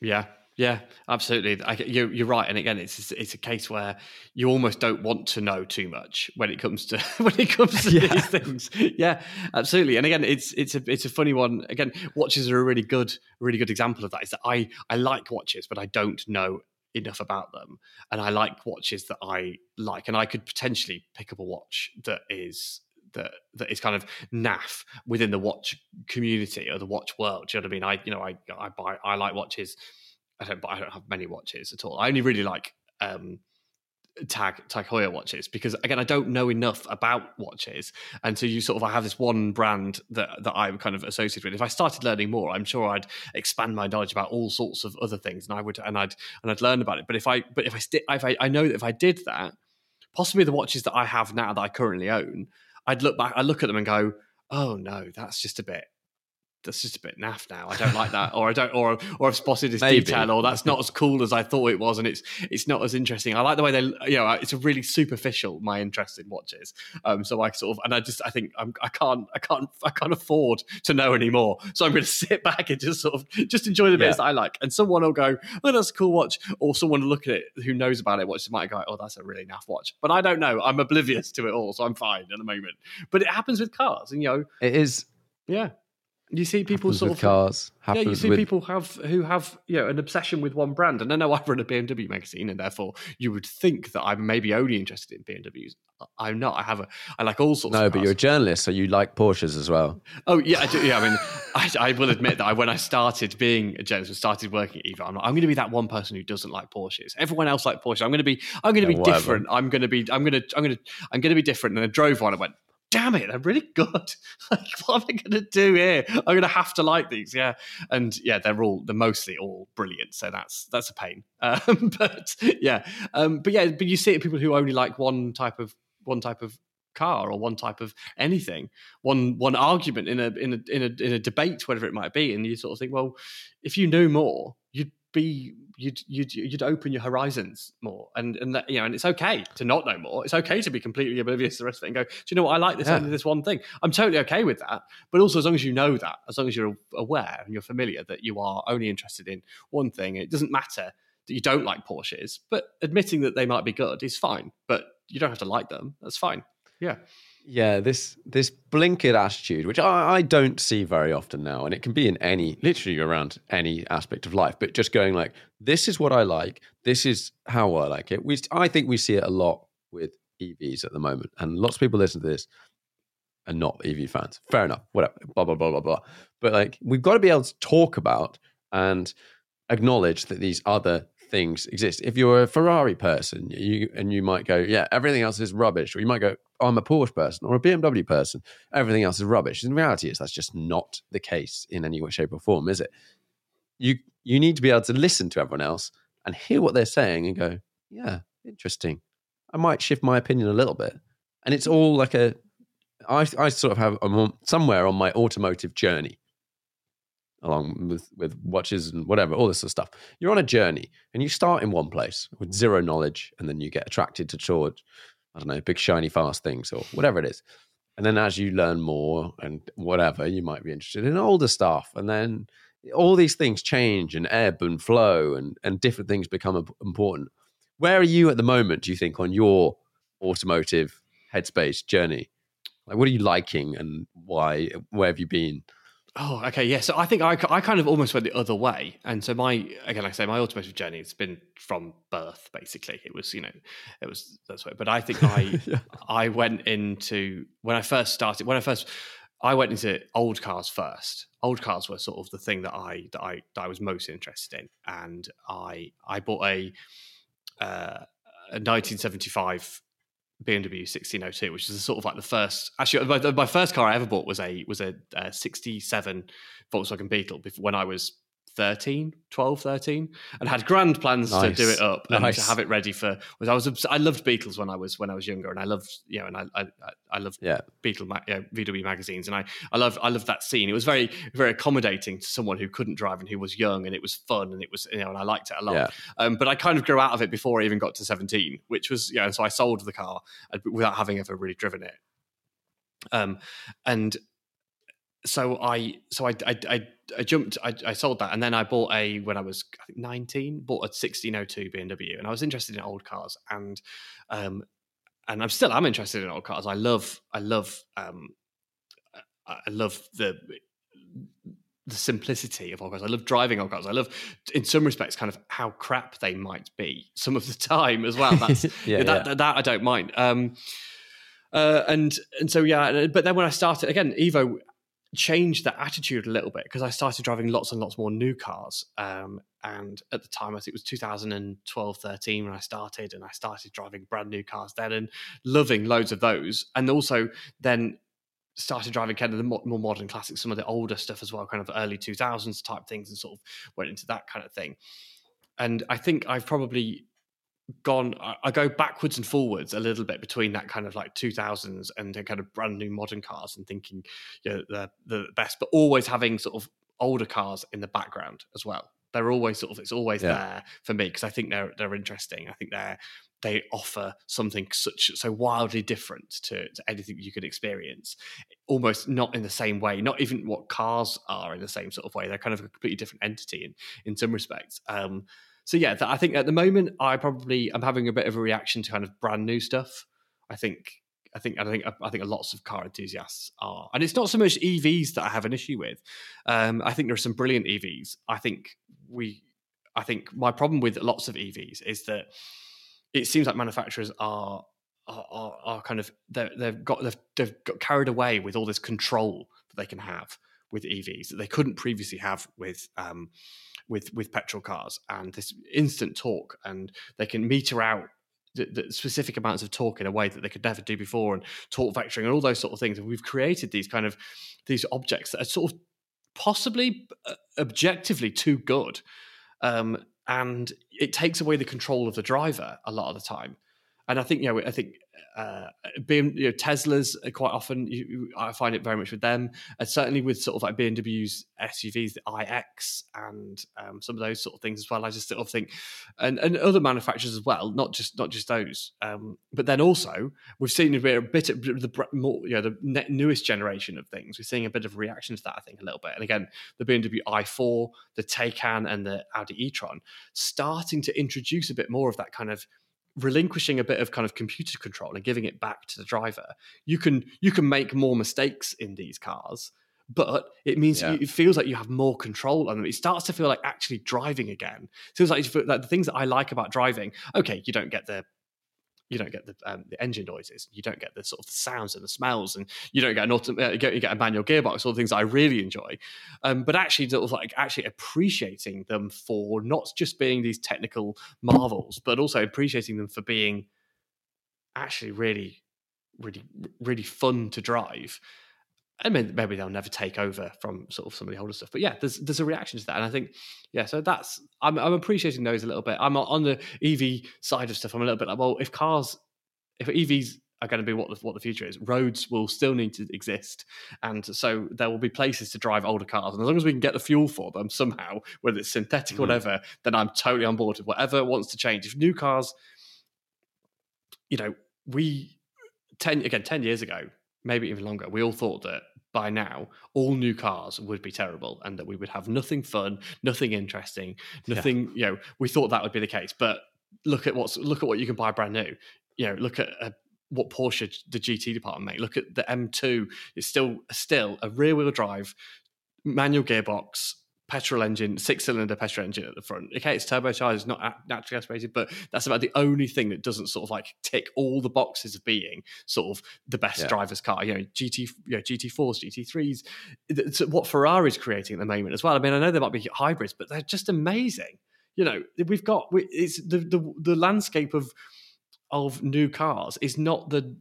Yeah, Yeah, absolutely. I, you're, you're right, and again, it's it's a case where you almost don't want to know too much when it comes to [LAUGHS] when it comes to [LAUGHS] yeah. these things. Yeah, absolutely. And again, it's it's a it's a funny one. Again, watches are a really good really good example of that. Is that I I like watches, but I don't know enough about them, and I like watches that I like, and I could potentially pick up a watch that is that that is kind of naff within the watch community or the watch world. Do you know what I mean? I you know I I buy I like watches I don't, but I don't have many watches at all. I only really like um, tag tag watches because again I don't know enough about watches. And so you sort of I have this one brand that that I'm kind of associated with. If I started learning more I'm sure I'd expand my knowledge about all sorts of other things and I would and I'd and I'd learn about it. But if I but if I sti- if I, I know that if I did that possibly the watches that I have now that I currently own I'd look back I look at them and go oh no that's just a bit that's just a bit naff now. I don't like that, or I don't, or or I've spotted this Maybe. detail, or that's not as cool as I thought it was, and it's it's not as interesting. I like the way they, you know, it's a really superficial my interest in watches. Um, so I sort of, and I just, I think I'm, I can't, I can't, I can't afford to know anymore. So I'm going [LAUGHS] to sit back and just sort of just enjoy the bits yeah. that I like. And someone will go, oh, that's a cool watch, or someone will look at it who knows about it, watch might go, oh, that's a really naff watch. But I don't know. I'm oblivious to it all, so I'm fine at the moment. But it happens with cars, and you know, it is. Yeah. You see people happens sort of cars. Yeah, you see with... people have who have you know an obsession with one brand. And I know I run a BMW magazine, and therefore you would think that I'm maybe only interested in BMWs. I'm not. I have a. I like all sorts. No, but you're a journalist, so you like Porsches as well. Oh yeah, I do. Yeah, I mean, I, I, will admit that I, when I started being a journalist and started working at Evo, I'm, like, I'm going to be that one person who doesn't like Porsches. Everyone else like Porsches. I'm going to be. I'm going to yeah, be whatever. different. I'm going to be. I'm going to. I'm going to. I'm going to be different. And I drove one. I went damn it, they're really good. [LAUGHS] like, what am I going to do here? I'm going to have to like these, yeah. And yeah, they're all they're mostly all brilliant. So that's that's a pain. [LAUGHS] Um, but yeah, um, but yeah, but you see people who only like one type of one type of car or one type of anything, one one argument in a in a in a in a debate, whatever it might be, and you sort of think, well, if you knew more, you'd be you'd you'd you'd open your horizons more. And and that, you know and it's okay to not know more. It's okay to be completely oblivious to the rest of it and go do you know what? I like this yeah. only this one thing. I'm totally okay with that. But also as long as you know that as long as you're aware and you're familiar that you are only interested in one thing it doesn't matter that you don't like porsches but admitting that they might be good is fine. But you don't have to like them. That's fine. Yeah yeah, this this blinkered attitude, which I, I, don't see very often now, and it can be in any, literally around any aspect of life. But just going like, this is what I like, this is how I like it. We, I think we see it a lot with EVs at the moment, and lots of people listen to this and not EV fans. Fair enough, whatever, blah blah blah blah blah. But like, we've got to be able to talk about and acknowledge that these other things exist. If you're a Ferrari person, you and you might go, yeah, everything else is rubbish, or you might go, I'm a Porsche person or a BMW person, everything else is rubbish. In reality is that's just not the case in any way, shape, or form, is it? You you need to be able to listen to everyone else and hear what they're saying and go, yeah, interesting. I might shift my opinion a little bit, and it's all like a. I I sort of have I'm somewhere on my automotive journey along with with watches and whatever, all this sort of stuff. You're on a journey, and you start in one place with zero knowledge, and then you get attracted to towards I don't know, big shiny fast things or whatever it is. And then as you learn more and whatever, you might be interested in older stuff, and then all these things change and ebb and flow, and and different things become important. Where are you at the moment? Do you think on your automotive headspace journey? Like, what are you liking, and why? Where have you been? Oh, okay, yeah. So I think I, I kind of almost went the other way, and so my again, like I say, my automotive journey has been from birth. Basically, it was you know, it was that's way. But I think I [LAUGHS] yeah. I went into when I first started when I first I went into old cars first. Old cars were sort of the thing that I that I that I was most interested in, and I I bought a uh, a 1975 BMW 1602, which is sort of like the first. Actually, my, my first car I ever bought was a was a, a 67 Volkswagen Beetle when I was 13, 12, 13, and had grand plans nice. to do it up and nice. to have it ready for. Was I was I loved Beatles when I was when I was younger, and I loved you know, and I I, I loved yeah. Beetle you know, VW magazines, and I I love I loved that scene. It was very very accommodating to someone who couldn't drive and who was young, and it was fun, and it was you know, and I liked it a lot. Yeah. Um, but I kind of grew out of it before I even got to seventeen, which was you know, so I sold the car uh, without having ever really driven it. Um, and so I so I, I, I I jumped. I, I, sold that, and then I bought a when I was I think nineteen. Bought a sixteen oh two BMW, and I was interested in old cars, and um, and I'm still I'm interested in old cars. I love I love um, I love the the simplicity of old cars. I love driving old cars. I love, in some respects, kind of how crap they might be some of the [LAUGHS] time as well. That's [LAUGHS] yeah, that, yeah. that, I don't mind. Um, uh, and and so yeah, but then when I started again, Evo changed that attitude a little bit because I started driving lots and lots more new cars. Um, and at the time, I think it was 2012, 13 when I started, and I started driving brand new cars then and loving loads of those. And also then started driving kind of the more modern classics, some of the older stuff as well, kind of early 2000s type things, and sort of went into that kind of thing. And I think I've probably gone I go backwards and forwards a little bit between that kind of like 2000s and the kind of brand new modern cars and thinking you know they're the best but always having sort of older cars in the background as well. They're always sort of it's always yeah. there for me because I think they're they're interesting. I think they're they offer something such so wildly different to, to anything you could experience almost not in the same way not even what cars are in the same sort of way. They're kind of a completely different entity in in some respects. Um, so yeah, I think at the moment I probably I'm having a bit of a reaction to kind of brand new stuff. I think I think I think I think lots of car enthusiasts are, and it's not so much EVs that I have an issue with. Um, I think there are some brilliant EVs. I think we, I think my problem with lots of EVs is that it seems like manufacturers are are, are, kind of they've got they've, they've got carried away with all this control that they can have with EVs that they couldn't previously have with um, with with petrol cars and this instant torque, and they can meter out the, the, specific amounts of torque in a way that they could never do before, and torque vectoring and all those sort of things. And we've created these kind of these objects that are sort of possibly uh, objectively too good, um, and it takes away the control of the driver a lot of the time. And I think you know, I think uh, being you know, Teslas quite often you, I find it very much with them, and certainly with sort of like BMW's SUVs, the iX, and um, some of those sort of things as well. I just sort of think, and, and other manufacturers as well, not just not just those. Um, but then also we've seen a bit, a bit of the more you know the newest generation of things. We're seeing a bit of reaction to that, I think, a little bit. And again, the BMW i4, the Taycan, and the Audi e-tron starting to introduce a bit more of that kind of relinquishing a bit of kind of computer control and giving it back to the driver you can you can make more mistakes in these cars but it means yeah. it feels like you have more control on them. It starts to feel like actually driving again. It feels like, like the things that I like about driving. Okay, you don't get the you don't get the, um, the engine noises, you don't get the sort of the sounds and the smells, and you don't get an auto, uh, you, get, you get a manual gearbox, all the things I really enjoy. Um, but actually, sort of like actually appreciating them for not just being these technical marvels, but also appreciating them for being actually really, really, really fun to drive. I mean, maybe they'll never take over from sort of some of the older stuff, but yeah, there's there's a reaction to that, and I think yeah, so that's I'm I'm appreciating those a little bit. I'm on the EV side of stuff. I'm a little bit like, well, if cars, if EVs are going to be what the, what the future is, roads will still need to exist, and so there will be places to drive older cars, and as long as we can get the fuel for them somehow, whether it's synthetic mm. or whatever, then I'm totally on board with whatever wants to change. If new cars, you know, we ten again ten years ago maybe even longer, we all thought that by now all new cars would be terrible and that we would have nothing fun, nothing interesting, nothing. Yeah. You know, we thought that would be the case. But look at what's look at what you can buy brand new. You know, look at uh, what Porsche the GT department make. Look at the M2. It's still still a rear wheel drive manual gearbox petrol engine, six cylinder petrol engine at the front. Okay, it's turbocharged, it's not naturally aspirated, but that's about the only thing that doesn't sort of like tick all the boxes of being sort of the best yeah. driver's car. You know, GT, you know, GT4s, GT3s. It's what Ferrari's creating at the moment as well. I mean, I know there might be hybrids, but they're just amazing. You know, we've got it's the the, the landscape of of new cars is not the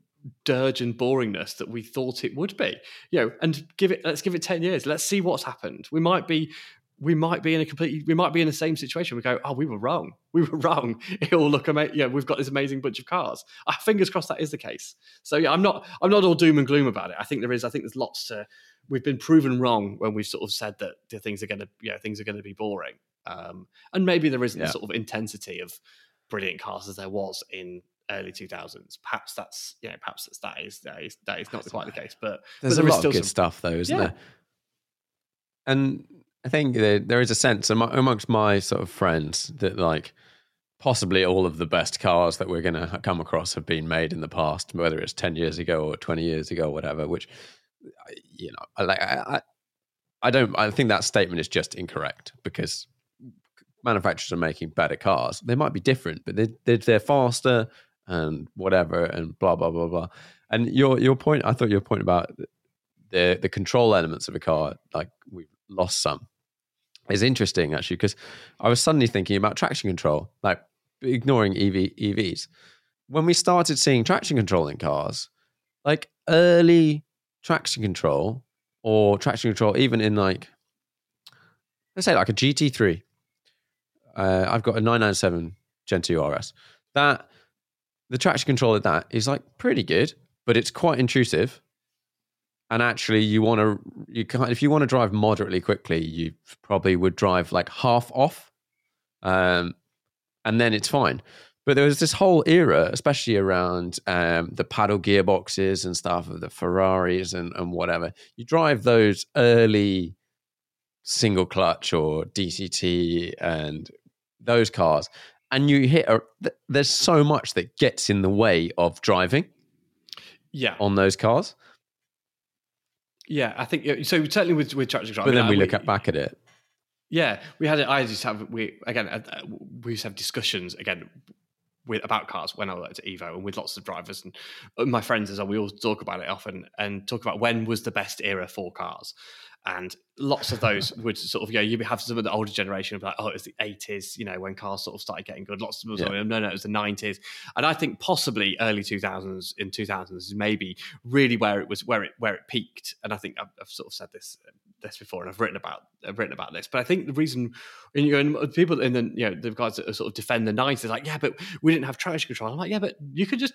dirge and boringness that we thought it would be. You know, and give it let's give it 10 years. Let's see what's happened. We might be we might be in a completely we might be in the same situation. We go, oh, we were wrong. We were wrong. [LAUGHS] It will look amazing. Yeah, we've got this amazing bunch of cars. Uh, fingers crossed that is the case. So yeah, I'm not I'm not all doom and gloom about it. I think there is. I think there's lots to. We've been proven wrong when we've sort of said that the things are going to yeah things are going to be boring. Um, and maybe there isn't yeah. the sort of intensity of brilliant cars as there was in early 2000s. Perhaps that's yeah, perhaps that's, that is that is that is not quite the case. But there's but there a lot of good some, stuff though, isn't yeah. there? And I think there, there is a sense amongst my sort of friends that like possibly all of the best cars that we're going to come across have been made in the past, whether it's ten years ago or twenty years ago or whatever. Which you know, like I, I, don't. I think that statement is just incorrect because manufacturers are making better cars. They might be different, but they, they're, they're faster and whatever and blah blah blah blah. And your your point, I thought your point about the the control elements of a car, like we've lost some, is interesting actually because I was suddenly thinking about traction control, like ignoring EV EVs. When we started seeing traction control in cars, like early traction control or traction control, even in like let's say like a GT3. Uh, I've got a 997 Gen 2 RS. That the traction control of that is like pretty good, but it's quite intrusive. And actually, you want to you can if you want to drive moderately quickly, you probably would drive like half off, um, and then it's fine. But there was this whole era, especially around um, the paddle gearboxes and stuff of the Ferraris and, and whatever. You drive those early single clutch or DCT and those cars, and you hit a, there's so much that gets in the way of driving Yeah, on those cars. Yeah. I think so. Certainly with with control. But I mean, then we I- look at back at it. Yeah, we had it. I just have we again. uh, uh, We used to have discussions again with about cars when I worked at Evo and with lots of drivers and my friends as well. We all talk about it often and talk about when was the best era for cars. And lots of those [LAUGHS] would sort of, you know, you have some of the older generation of like, oh, it was the 80s, you know, when cars sort of started getting good. Lots of people Yeah. no, no, it was the 90s. And I think possibly early 2000s, in 2000s, is maybe really where it was, where it where it peaked. And I think I've, I've sort of said this this before, and I've written about I've written about this. But I think the reason, and you know, and people in the you know the guys that sort of defend the 90s, they're like, yeah, but we didn't have traction control. I'm like, yeah, but you could just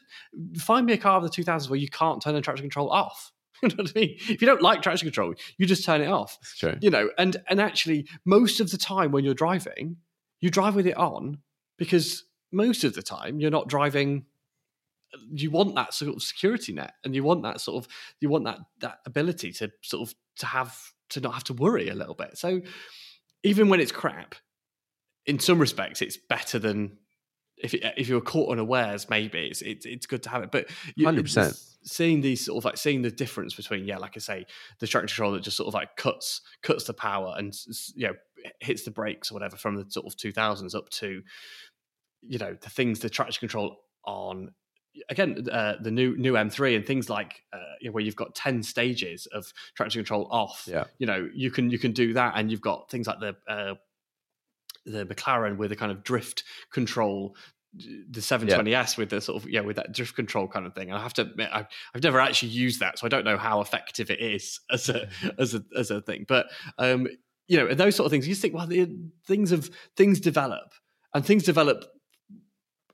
find me a car of the 2000s where you can't turn the traction control off. [LAUGHS] You know what I mean? If you don't like traction control, you just turn it off true. you know and and actually most of the time when you're driving you drive with it on because most of the time you're not driving you want that sort of security net and you want that sort of you want that that ability to sort of to have to not have to worry a little bit so even when it's crap in some respects it's better than if it, if you're caught unawares maybe it's it's, it's good to have it but 100%. seeing these sort of like seeing the difference between yeah like i say the traction control that just sort of like cuts cuts the power and you know hits the brakes or whatever from the sort of 2000s up to you know the things the traction control on again uh, the new new M3 and things like uh, you know, where you've got 10 stages of traction control off Yeah. you know you can you can do that and you've got things like the uh, the McLaren with the kind of drift control the 720s with the sort of yeah with that drift control kind of thing. And i have to admit I've, I've never actually used that so i don't know how effective it is [LAUGHS] as a [LAUGHS] as a as a thing. But um you know and those sort of things you just think well the, things of things develop. And things develop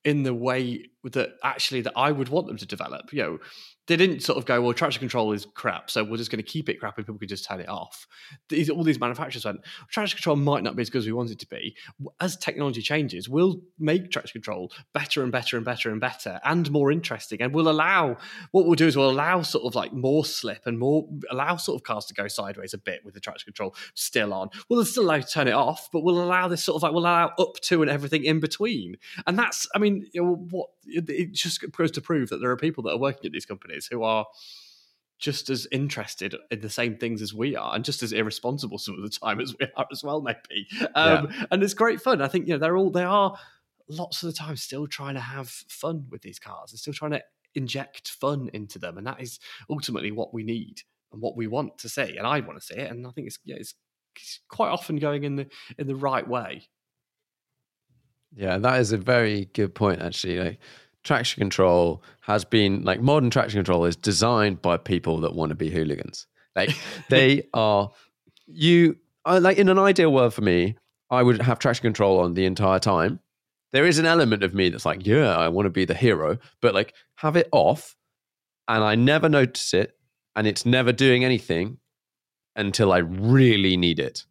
in the way that actually that I would want them to develop. You know, they didn't sort of go, well, traction control is crap, so we're just going to keep it crap and people can just turn it off. These, all these manufacturers went, traction control might not be as good as we want it to be. As technology changes, we'll make traction control better and better and better and better and more interesting. And we'll allow, what we'll do is we'll allow sort of like more slip and more, allow sort of cars to go sideways a bit with the traction control still on. We'll still allow to turn it off, but we'll allow this sort of like, we'll allow up to and everything in between. And that's, I mean, you know, what it, just goes to prove that there are people that are working at these companies who are just as interested in the same things as we are and just as irresponsible some of the time as we are as well maybe. Um, and it's great fun. I think you know they're all they are lots of the time still trying to have fun with these cars. They're still trying to inject fun into them and that is ultimately what we need and what we want to see and i want to see it and i think it's yeah it's, it's quite often going in the in the right way. Yeah, that is a very good point, actually. Like, traction control has been like modern traction control is designed by people that want to be hooligans. Like, [LAUGHS] they are you. Uh, like in an ideal world for me, I would have traction control on the entire time. There is an element of me that's like, yeah, I want to be the hero, but like have it off, and I never notice it, and it's never doing anything until I really need it,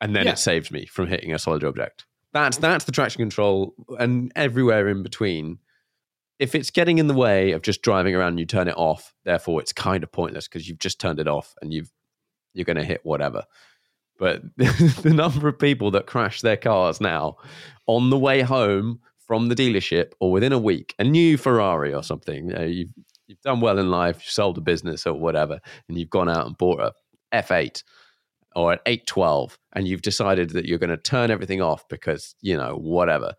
and then Yeah. it saves me from hitting a solid object. That's that's the traction control, and everywhere in between. If it's getting in the way of just driving around, and you turn it off. Therefore, it's kind of pointless because you've just turned it off, and you've you're going to hit whatever. but [LAUGHS] the number of people that crash their cars now on the way home from the dealership or within a week, a new Ferrari or something, you know, you've, you've done well in life, you sold a business or whatever, and you've gone out and bought a F8 or an 812, and you've decided that you're going to turn everything off because, you know, whatever.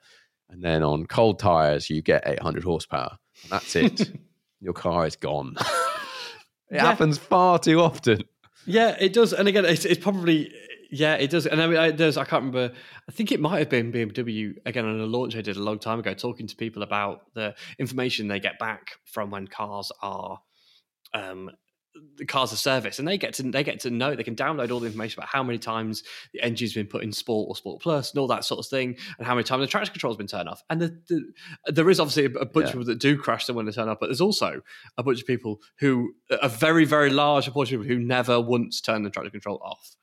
And then on cold tires, you get 800 horsepower. And that's it. [LAUGHS] Your car is gone. [LAUGHS] it Yeah. happens far too often. Yeah, it does. And again, it's, it's probably yeah, it does. And I mean, I, there's I can't remember. I think it might have been BMW again on a launch I did a long time ago, talking to people about the information they get back from when cars are. Um, the cars are serviced, and they get to they get to know they can download all the information about how many times the engine's been put in sport or sport plus and all that sort of thing, and how many times the traction control's been turned off. And the, the, there is obviously a, a bunch Yeah. of people that do crash them when they turn off, but there's also a bunch of people who a very very large proportion of people who never once turn the traction control off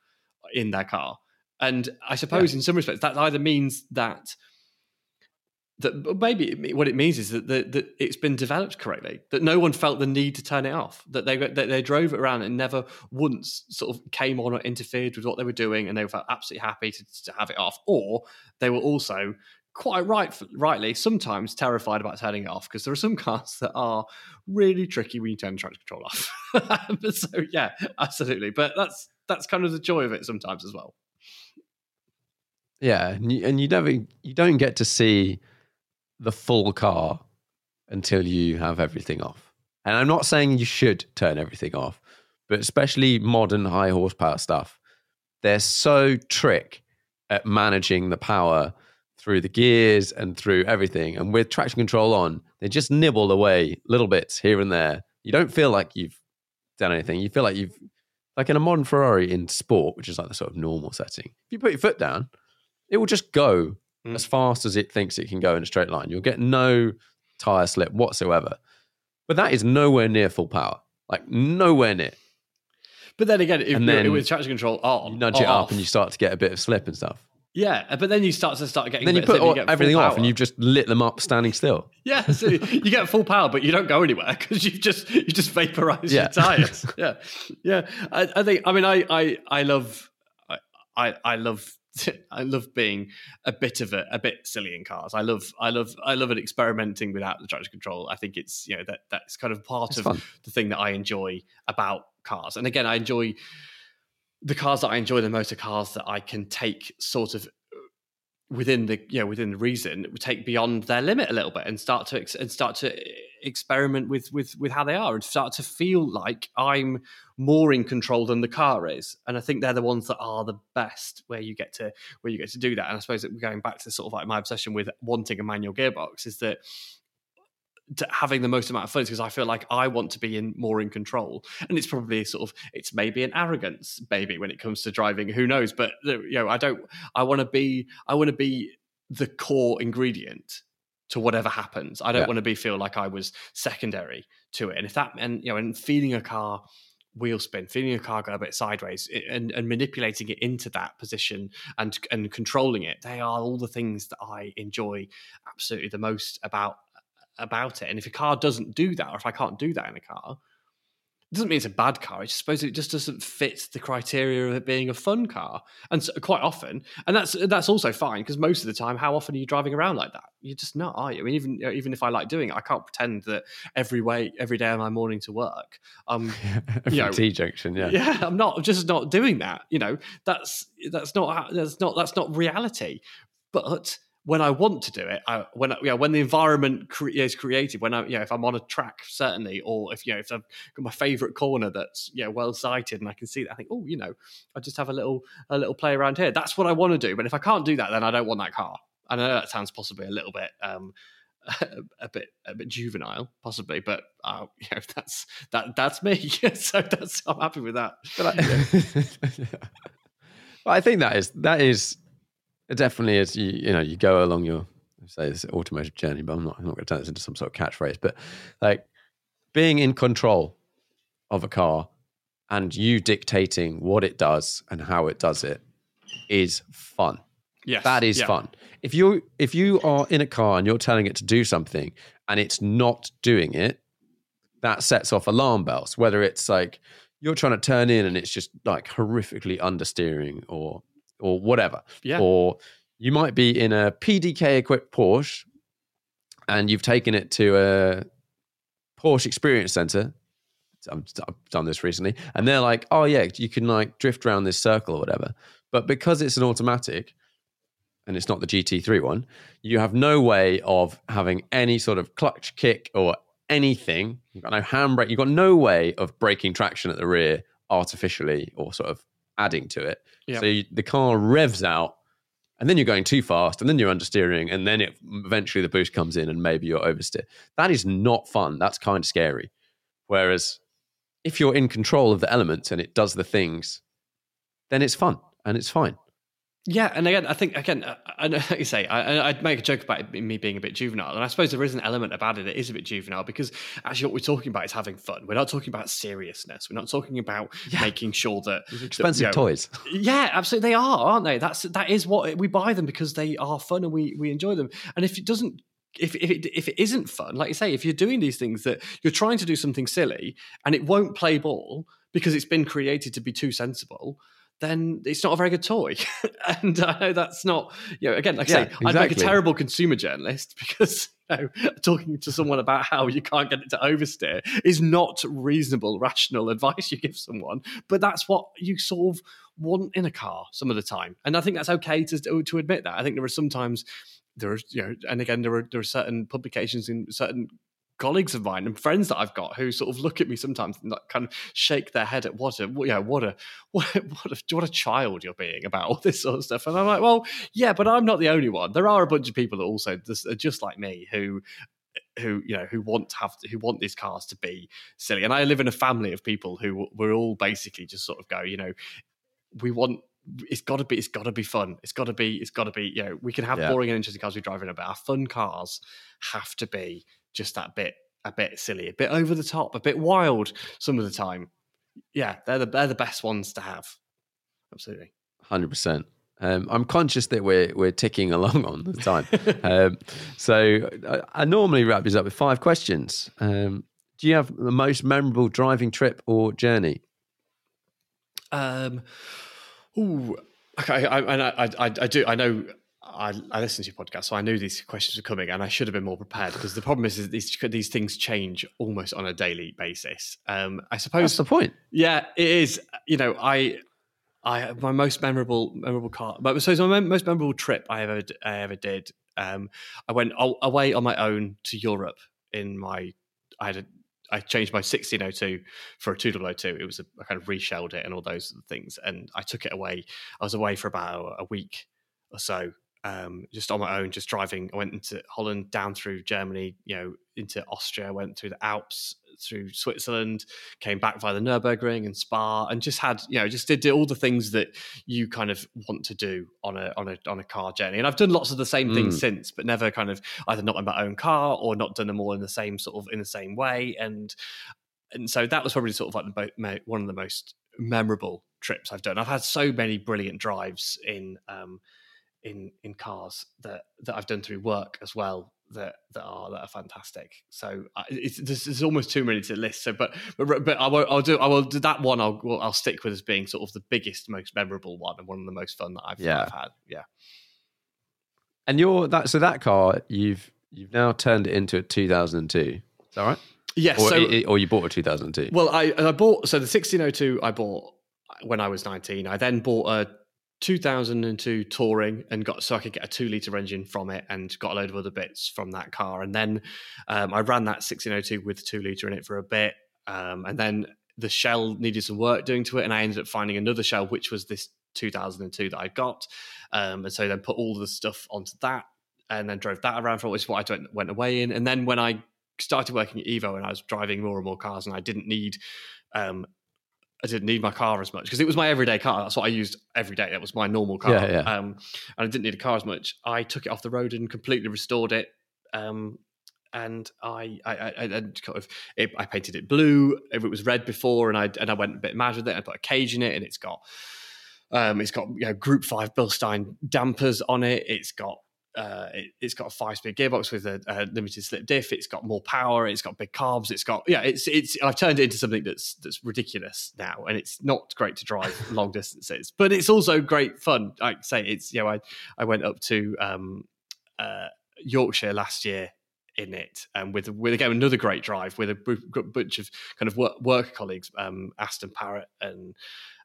in their car. And I suppose in some respects that either means that that maybe what it means is that, that, that it's been developed correctly, that no one felt the need to turn it off, that they that they drove it around and never once sort of came on or interfered with what they were doing, and they felt absolutely happy to, to have it off, or they were also quite right, rightly sometimes terrified about turning it off because there are some [LAUGHS] cars that are really tricky when you turn the traction control off. [LAUGHS] so yeah, absolutely, but that's that's kind of the joy of it sometimes as well. Yeah, and you, and you never you don't get to see the full car until you have everything off. And I'm not saying you should turn everything off, but especially modern high horsepower stuff, they're so trick at managing the power through the gears and through everything. And with traction control on, they just nibble away little bits here and there. You don't feel like you've done anything. You feel like you've like in a modern Ferrari in sport, which is like the sort of normal setting. If you put your foot down, it will just go Mm. as fast as it thinks it can go in a straight line. You'll get no tire slip whatsoever. But that is nowhere near full power. Like nowhere near. But then again, if then with traction control on, You nudge it up and you start to get a bit of slip and stuff. yeah, uh, but then you start to start getting. then you a bit of put all- full everything off and you've just lit them up standing still. [LAUGHS] Yeah, so you get full power, but you don't go anywhere [LAUGHS] because you just you just vaporize Yeah. your [LAUGHS] tires. yeah, yeah. I, I think. I mean, I I I love I I, I love. [LAUGHS] I love being a bit of a, a bit silly in cars. I love, I love, I love it experimenting without the traction control. I think it's you know that that's kind of part It's of fun. the thing that I enjoy about cars. And again, I enjoy the cars that I enjoy the most are cars that I can take sort of within the you know within the reason take beyond their limit a little bit and start to ex- and start to eh, experiment with with with how they are and start to feel like I'm more in control than the car is. And I think they're the ones that are the best where you get to where you get to do that. And I suppose that we're going back to sort of like my obsession with wanting a manual gearbox is that having the most amount of fun because I feel like I want to be in more in control, and it's probably sort of it's maybe an arrogance, maybe when it comes to driving. Who knows? But you know, I don't. I want to be. I want to be the core ingredient to whatever happens. I don't Yeah. want to be feel like I was secondary to it. And if that and you know, and feeding a car wheel spin, feeding a car go a bit sideways, and, and manipulating it into that position and and controlling it, they are all the things that I enjoy absolutely the most about about it. And if a car doesn't do that, or if I can't do that in a car, it doesn't mean it's a bad car. I suppose it just doesn't fit the criteria of it being a fun car. And so, quite often, and that's that's also fine because most of the time, how often are you driving around like that? You're just not, are you? I mean, even even if I like doing it, I can't pretend that every way, every day of my morning to work, um, [LAUGHS] You know, T junction, yeah. yeah, I'm not I'm just not doing that. You know, that's that's not that's not that's not reality. But when I want to do it, I, when I- you know, when the environment cre- is created, when I you know if I'm on a track certainly, or if you know if I've got my favourite corner that's you know well sighted and I can see that, I think oh you know I just have a little a little play around here. That's what I want to do. But if I can't do that, then I don't want that car. I know that sounds possibly a little bit. Um, [LAUGHS] a bit a bit juvenile, possibly, but uh, [LAUGHS] you know, that's that that's me. [LAUGHS] so that's I'm happy with that. But I, but I think that is that is definitely as you you know you go along your say this automotive journey, but I'm not I'm not going to turn this into some sort of catchphrase. But like being in control of a car and you dictating what it does and how it does it is fun. Yes, That is yeah. fun. If you if you are in a car and you're telling it to do something and it's not doing it, that sets off alarm bells. Whether it's like you're trying to turn in and it's just like horrifically understeering or or whatever. Yeah. Or you might be in a PDK equipped Porsche and you've taken it to a Porsche Experience Center. I've I've done this recently, and they're like, "Oh yeah, you can like drift around this circle or whatever." But because it's an automatic, and it's not the GT3 one, you have no way of having any sort of clutch kick or anything. You've got no handbrake. You've got no way of breaking traction at the rear artificially or sort of adding to it. Yeah. So you, the car revs out, and then you're going too fast, and then you're understeering, and then it eventually the boost comes in, and maybe you're oversteer. That is not fun. That's kind of scary. Whereas if you're in control of the elements and it does the things, then it's fun and it's fine. Yeah, and again, I think again, uh, I, I, [LAUGHS] like you say, I, I'd make a joke about it, me being a bit juvenile, and I suppose there is an element about it that is a bit juvenile because actually, what we're talking about is having fun. We're not talking about seriousness. We're not talking about [LAUGHS] making sure that Expensive that, you know, toys. [LAUGHS] Yeah, absolutely, they are, aren't they? That's that is what we buy them because they are fun and we we enjoy them. And if it doesn't. If, if, it, if it isn't fun, like you say, if you're doing these things that you're trying to do something silly and it won't play ball because it's been created to be too sensible, then it's not a very good toy. [LAUGHS] and I know that's not, you know, again, like I Yeah, say, I'd make a terrible consumer journalist [LAUGHS] because you know, talking to someone about how you can't get it to oversteer is not reasonable, rational advice you give someone. But that's what you sort of want in a car some of the time. And I think that's okay to, to admit that. I think there are sometimes there are, you know, and again, there are, there are certain publications in certain colleagues of mine and friends that I've got who sort of look at me sometimes and like kind of shake their head at what a yeah what a [LAUGHS] what a, what a what a child you're being about all this sort of stuff. And I'm like well yeah but I'm not the only one. There are a bunch of people that also just, are just like me who who you know who want to have who want these cars to be silly. And I live in a family of people who we're all basically just sort of go you know we want it's got to be it's got to be fun. It's got to be it's got to be you know we can have Yeah. boring and interesting cars. We drive in but our fun cars have to be just that bit a bit silly a bit over the top a bit wild some of the time yeah they're the they're the best ones to have absolutely Hundred percent. Um, I'm conscious that we're we're ticking [LAUGHS] along on the time, [LAUGHS] um, so I, I normally wrap this up with five questions. Um, do you have the most memorable driving trip or journey? Um, ooh, okay. I, I, I, I, I do. I know. I, I listen to your podcast, so I knew these questions were coming, and I should have been more prepared because the problem is, is these these things change almost on a daily basis. Um, I suppose That's the point. yeah, it is. You know, I, I my most memorable memorable car, but so my most memorable trip I ever I ever did. Um, I went away on my own to Europe in my. I had a, I changed my 1602 for a 2002. It was a, I kind of reshelled it and all those things, and I took it away. I was away for about a week or so, um, just on my own, just driving. I went into Holland, down through Germany, you know, into Austria. Went through the Alps, through Switzerland, came back via the Nurburgring and Spa, and just had, you know, just did all the things that you kind of want to do on a on a on a car journey. And I've done lots of the same things Mm. since, but never kind of either not in my own car or not done them all in the same sort of in the same way. And and so that was probably sort of like the, one of the most memorable trips I've done. I've had so many brilliant drives in um, in in cars that that I've done through work as well that that are that are fantastic. So uh, it's this is almost too many to list. So, but but, but I won't, I'll do I will do that one. I'll I'll stick with as being sort of the biggest, most memorable one and one of the most fun that I've, Yeah. I've had. Yeah. And you're that so that car you've you've now turned it into a 2002. Is that right? Yes. Or, so i- i- or you bought a 2002. Well, I I bought so the 1602 I bought when I was 19. I then bought a 2002 touring and got so I could get a two liter engine from it and got a load of other bits from that car. And then um, I ran that 1602 with two liter in it for a bit, um, and then the shell needed some work doing to it, and I ended up finding another shell which was this 2002 that I got, um, and so then put all the stuff onto that. And then drove that around for which is what I went, went away in. And then when I started working at Evo and I was driving more and more cars and I didn't need um I didn't need my car as much because it was my everyday car. That's what I used every day. That was my normal car. Yeah, yeah. Um and I didn't need a car as much. I took it off the road and completely restored it. Um and I, I, I, I kind of, it, I painted it blue. If it was red before, and I and I went a bit mad with it. I put a cage in it, and it's got, um, it's got you know Group Five Bilstein dampers on it. It's got uh, it, has got a five-speed gearbox with a, a, limited slip diff. It's got more power. It's got big carbs. It's got yeah. It's it's. I've turned it into something that's that's ridiculous now, and it's not great to drive [LAUGHS] long distances, but it's also great fun. I say, it's you know I I went up to um, uh, Yorkshire last year in it, and um, with with again another great drive with a bunch of kind of work, work colleagues, um, Aston Parrott and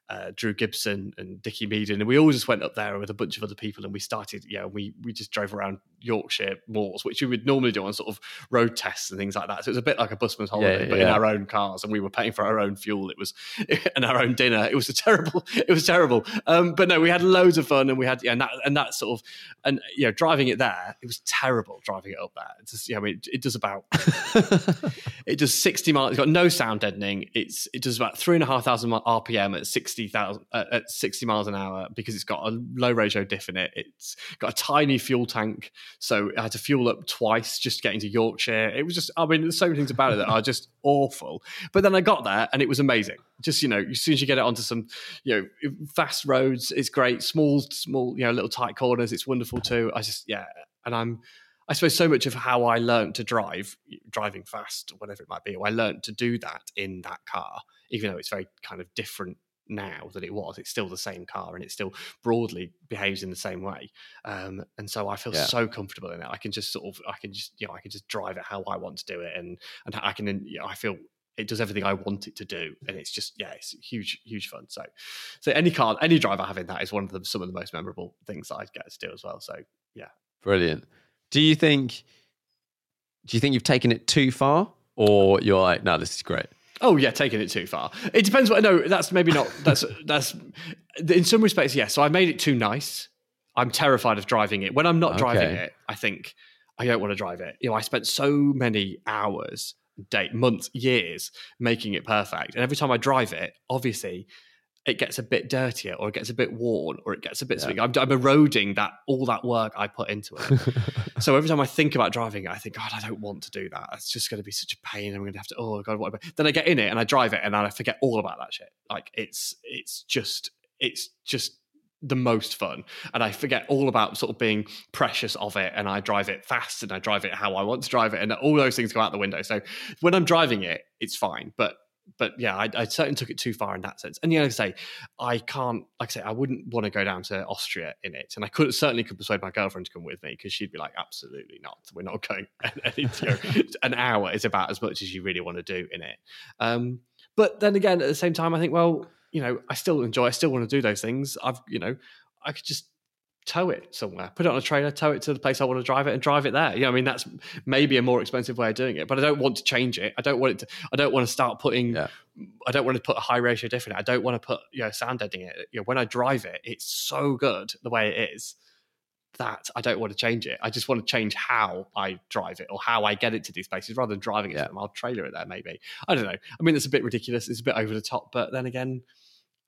uh, Drew Gibson and Dickie Meaden, and we all just went up there with a bunch of other people, and we started, yeah, we we just drove around Yorkshire moors, which we would normally do on sort of road tests and things like that. So it was a bit like a busman's holiday, yeah, but yeah. in our own cars, and we were paying for our own fuel. It was [LAUGHS] and our own dinner. It was a terrible. [LAUGHS] It was terrible. Um, but no, we had loads of fun, and we had yeah, and that and that sort of and you know driving it there, it was terrible driving it up there. It's just, you know, it, it does about [LAUGHS] it does sixty miles. It's got no sound deadening. It's it does about three and a half thousand RPM at sixty thousand uh, at sixty miles an hour because it's got a low ratio diff in it. It's got a tiny fuel tank so I had to fuel up twice just getting to Yorkshire. It was just, I mean, there's so many things about it that are just [LAUGHS] awful. But then I got there and it was amazing. Just, you know, as soon as you get it onto some, you know, fast roads, it's great. Small, small, you know, little tight corners, it's wonderful too. I just, yeah. And I'm, I suppose so much of how I learned to drive, driving fast, whatever it might be, I learned to do that in that car, even though it's very kind of different now than it was. It's still the same car and it still broadly behaves in the same way. Um, and so I feel yeah. so comfortable in it. I can just sort of, I can just, you know, I can just drive it how I want to do it, and and I can, you know, I feel it does everything I want it to do, and it's just yeah, it's huge, huge fun. So, so any car, any drive I have in that is one of the some of the most memorable things that I get to do as well. So yeah, brilliant. Do you think? Do you think you've taken it too far, or you're like, no, this is great? Oh yeah, taking it too far. It depends. What no, that's maybe not. That's [LAUGHS] that's in some respects yes. So I made it too nice. I'm terrified of driving it. When I'm not okay. driving it, I think I don't want to drive it. You know, I spent so many hours, date, months, years making it perfect, and every time I drive it, obviously it gets a bit dirtier or it gets a bit worn or it gets a bit yeah. I'm, I'm, eroding that all that work I put into it. [LAUGHS] so every time I think about driving it, I think, God, I don't want to do that. It's just going to be such a pain. I'm going to have to, oh God, what? Then I get in it and I drive it and then I forget all about that shit. Like it's, it's just, it's just the most fun and i forget all about sort of being precious of it and i drive it fast and i drive it how i want to drive it and all those things go out the window so when i'm driving it it's fine but but yeah, I, I, certainly took it too far in that sense. And yeah, like I say, I can't, like I say, I wouldn't want to go down to Austria in it. And I could certainly could persuade my girlfriend to come with me because she'd be like, absolutely not. We're not going. [LAUGHS] you know, [LAUGHS] an hour is about as much as you really want to do in it. Um, but then again, at the same time, I think, well, you know, I still enjoy, I still want to do those things. I've, you know, I could just tow it somewhere, put it on a trailer, tow it to the place I want to drive it, and drive it there. You know, I mean, that's maybe a more expensive way of doing it, but I don't want to change it. I don't want it to. I don't want to start putting. Yeah. I don't want to put a high ratio diff in it. I don't want to put you know sound deadening it. You know, when I drive it, it's so good the way it is that I don't want to change it. I just want to change how I drive it or how I get it to these places rather than driving it yeah. to them. I'll trailer it there maybe. I don't know. I mean, it's a bit ridiculous. It's a bit over the top, but then again,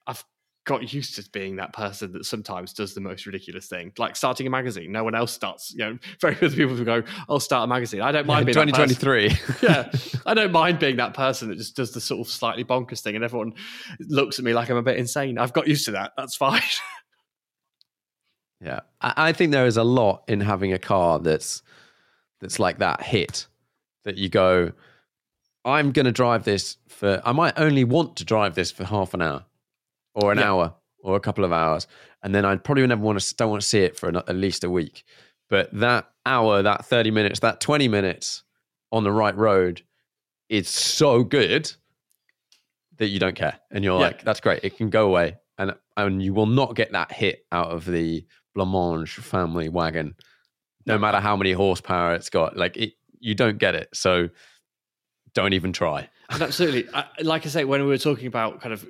I've got used to being that person that sometimes does the most ridiculous thing, like starting a magazine. No one else starts. You know, [LAUGHS] very few people who go, "I'll start a magazine." I don't mind yeah, being 2023. [LAUGHS] [LAUGHS] yeah, I don't mind being that person that just does the sort of slightly bonkers thing, and everyone looks at me like I'm a bit insane. I've got used to that. That's fine. yeah, I think there is a lot in having a car that's that's like that hit that you go. I'm going to drive this for. I might only want to drive this for half an hour or an yeah. hour or a couple of hours, and then I'd probably never want to don't want to see it for an, at least a week. But that hour, that thirty minutes, that twenty minutes on the right road is so good that you don't care, and you're yeah. like, "That's great. It can go away," and and you will not get that hit out of the Blancmange family wagon, no matter how many horsepower it's got. Like it, you don't get it. So don't even try. And absolutely, I, like I say, when we were talking about kind of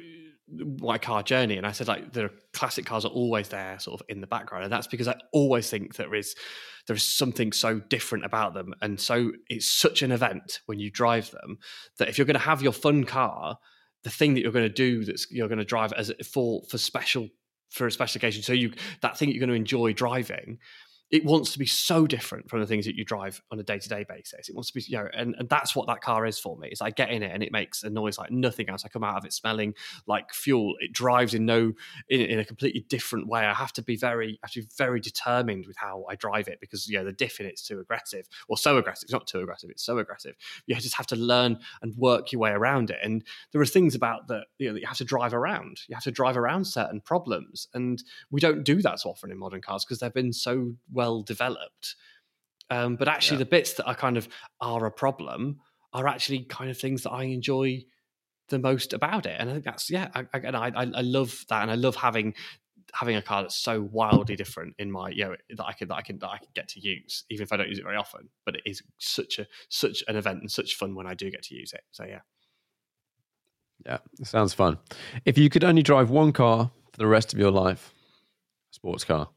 my car journey and i said like the classic cars are always there sort of in the background and that's because i always think there is there is something so different about them and so it's such an event when you drive them that if you're going to have your fun car the thing that you're going to do that's you're going to drive as for for special for a special occasion so you that thing you're going to enjoy driving it wants to be so different from the things that you drive on a day-to-day basis. It wants to be, you know, and, and that's what that car is for me. Is I get in it and it makes a noise like nothing else. I come out of it smelling like fuel. It drives in no in, in a completely different way. I have to be very actually very determined with how I drive it because you know the diff in it's too aggressive or so aggressive. It's not too aggressive. It's so aggressive. You just have to learn and work your way around it. And there are things about that you know that you have to drive around. You have to drive around certain problems, and we don't do that so often in modern cars because they've been so well developed. Um, but actually, Yeah. the bits that are kind of are a problem are actually kind of things that I enjoy the most about it. And I think that's yeah. I, I, and I, I love that, and I love having having a car that's so wildly different in my you know that I can that I can that I can get to use, even if I don't use it very often. But it is such a such an event and such fun when I do get to use it. So yeah. Yeah, it sounds fun. If you could only drive one car for the rest of your life, sports car,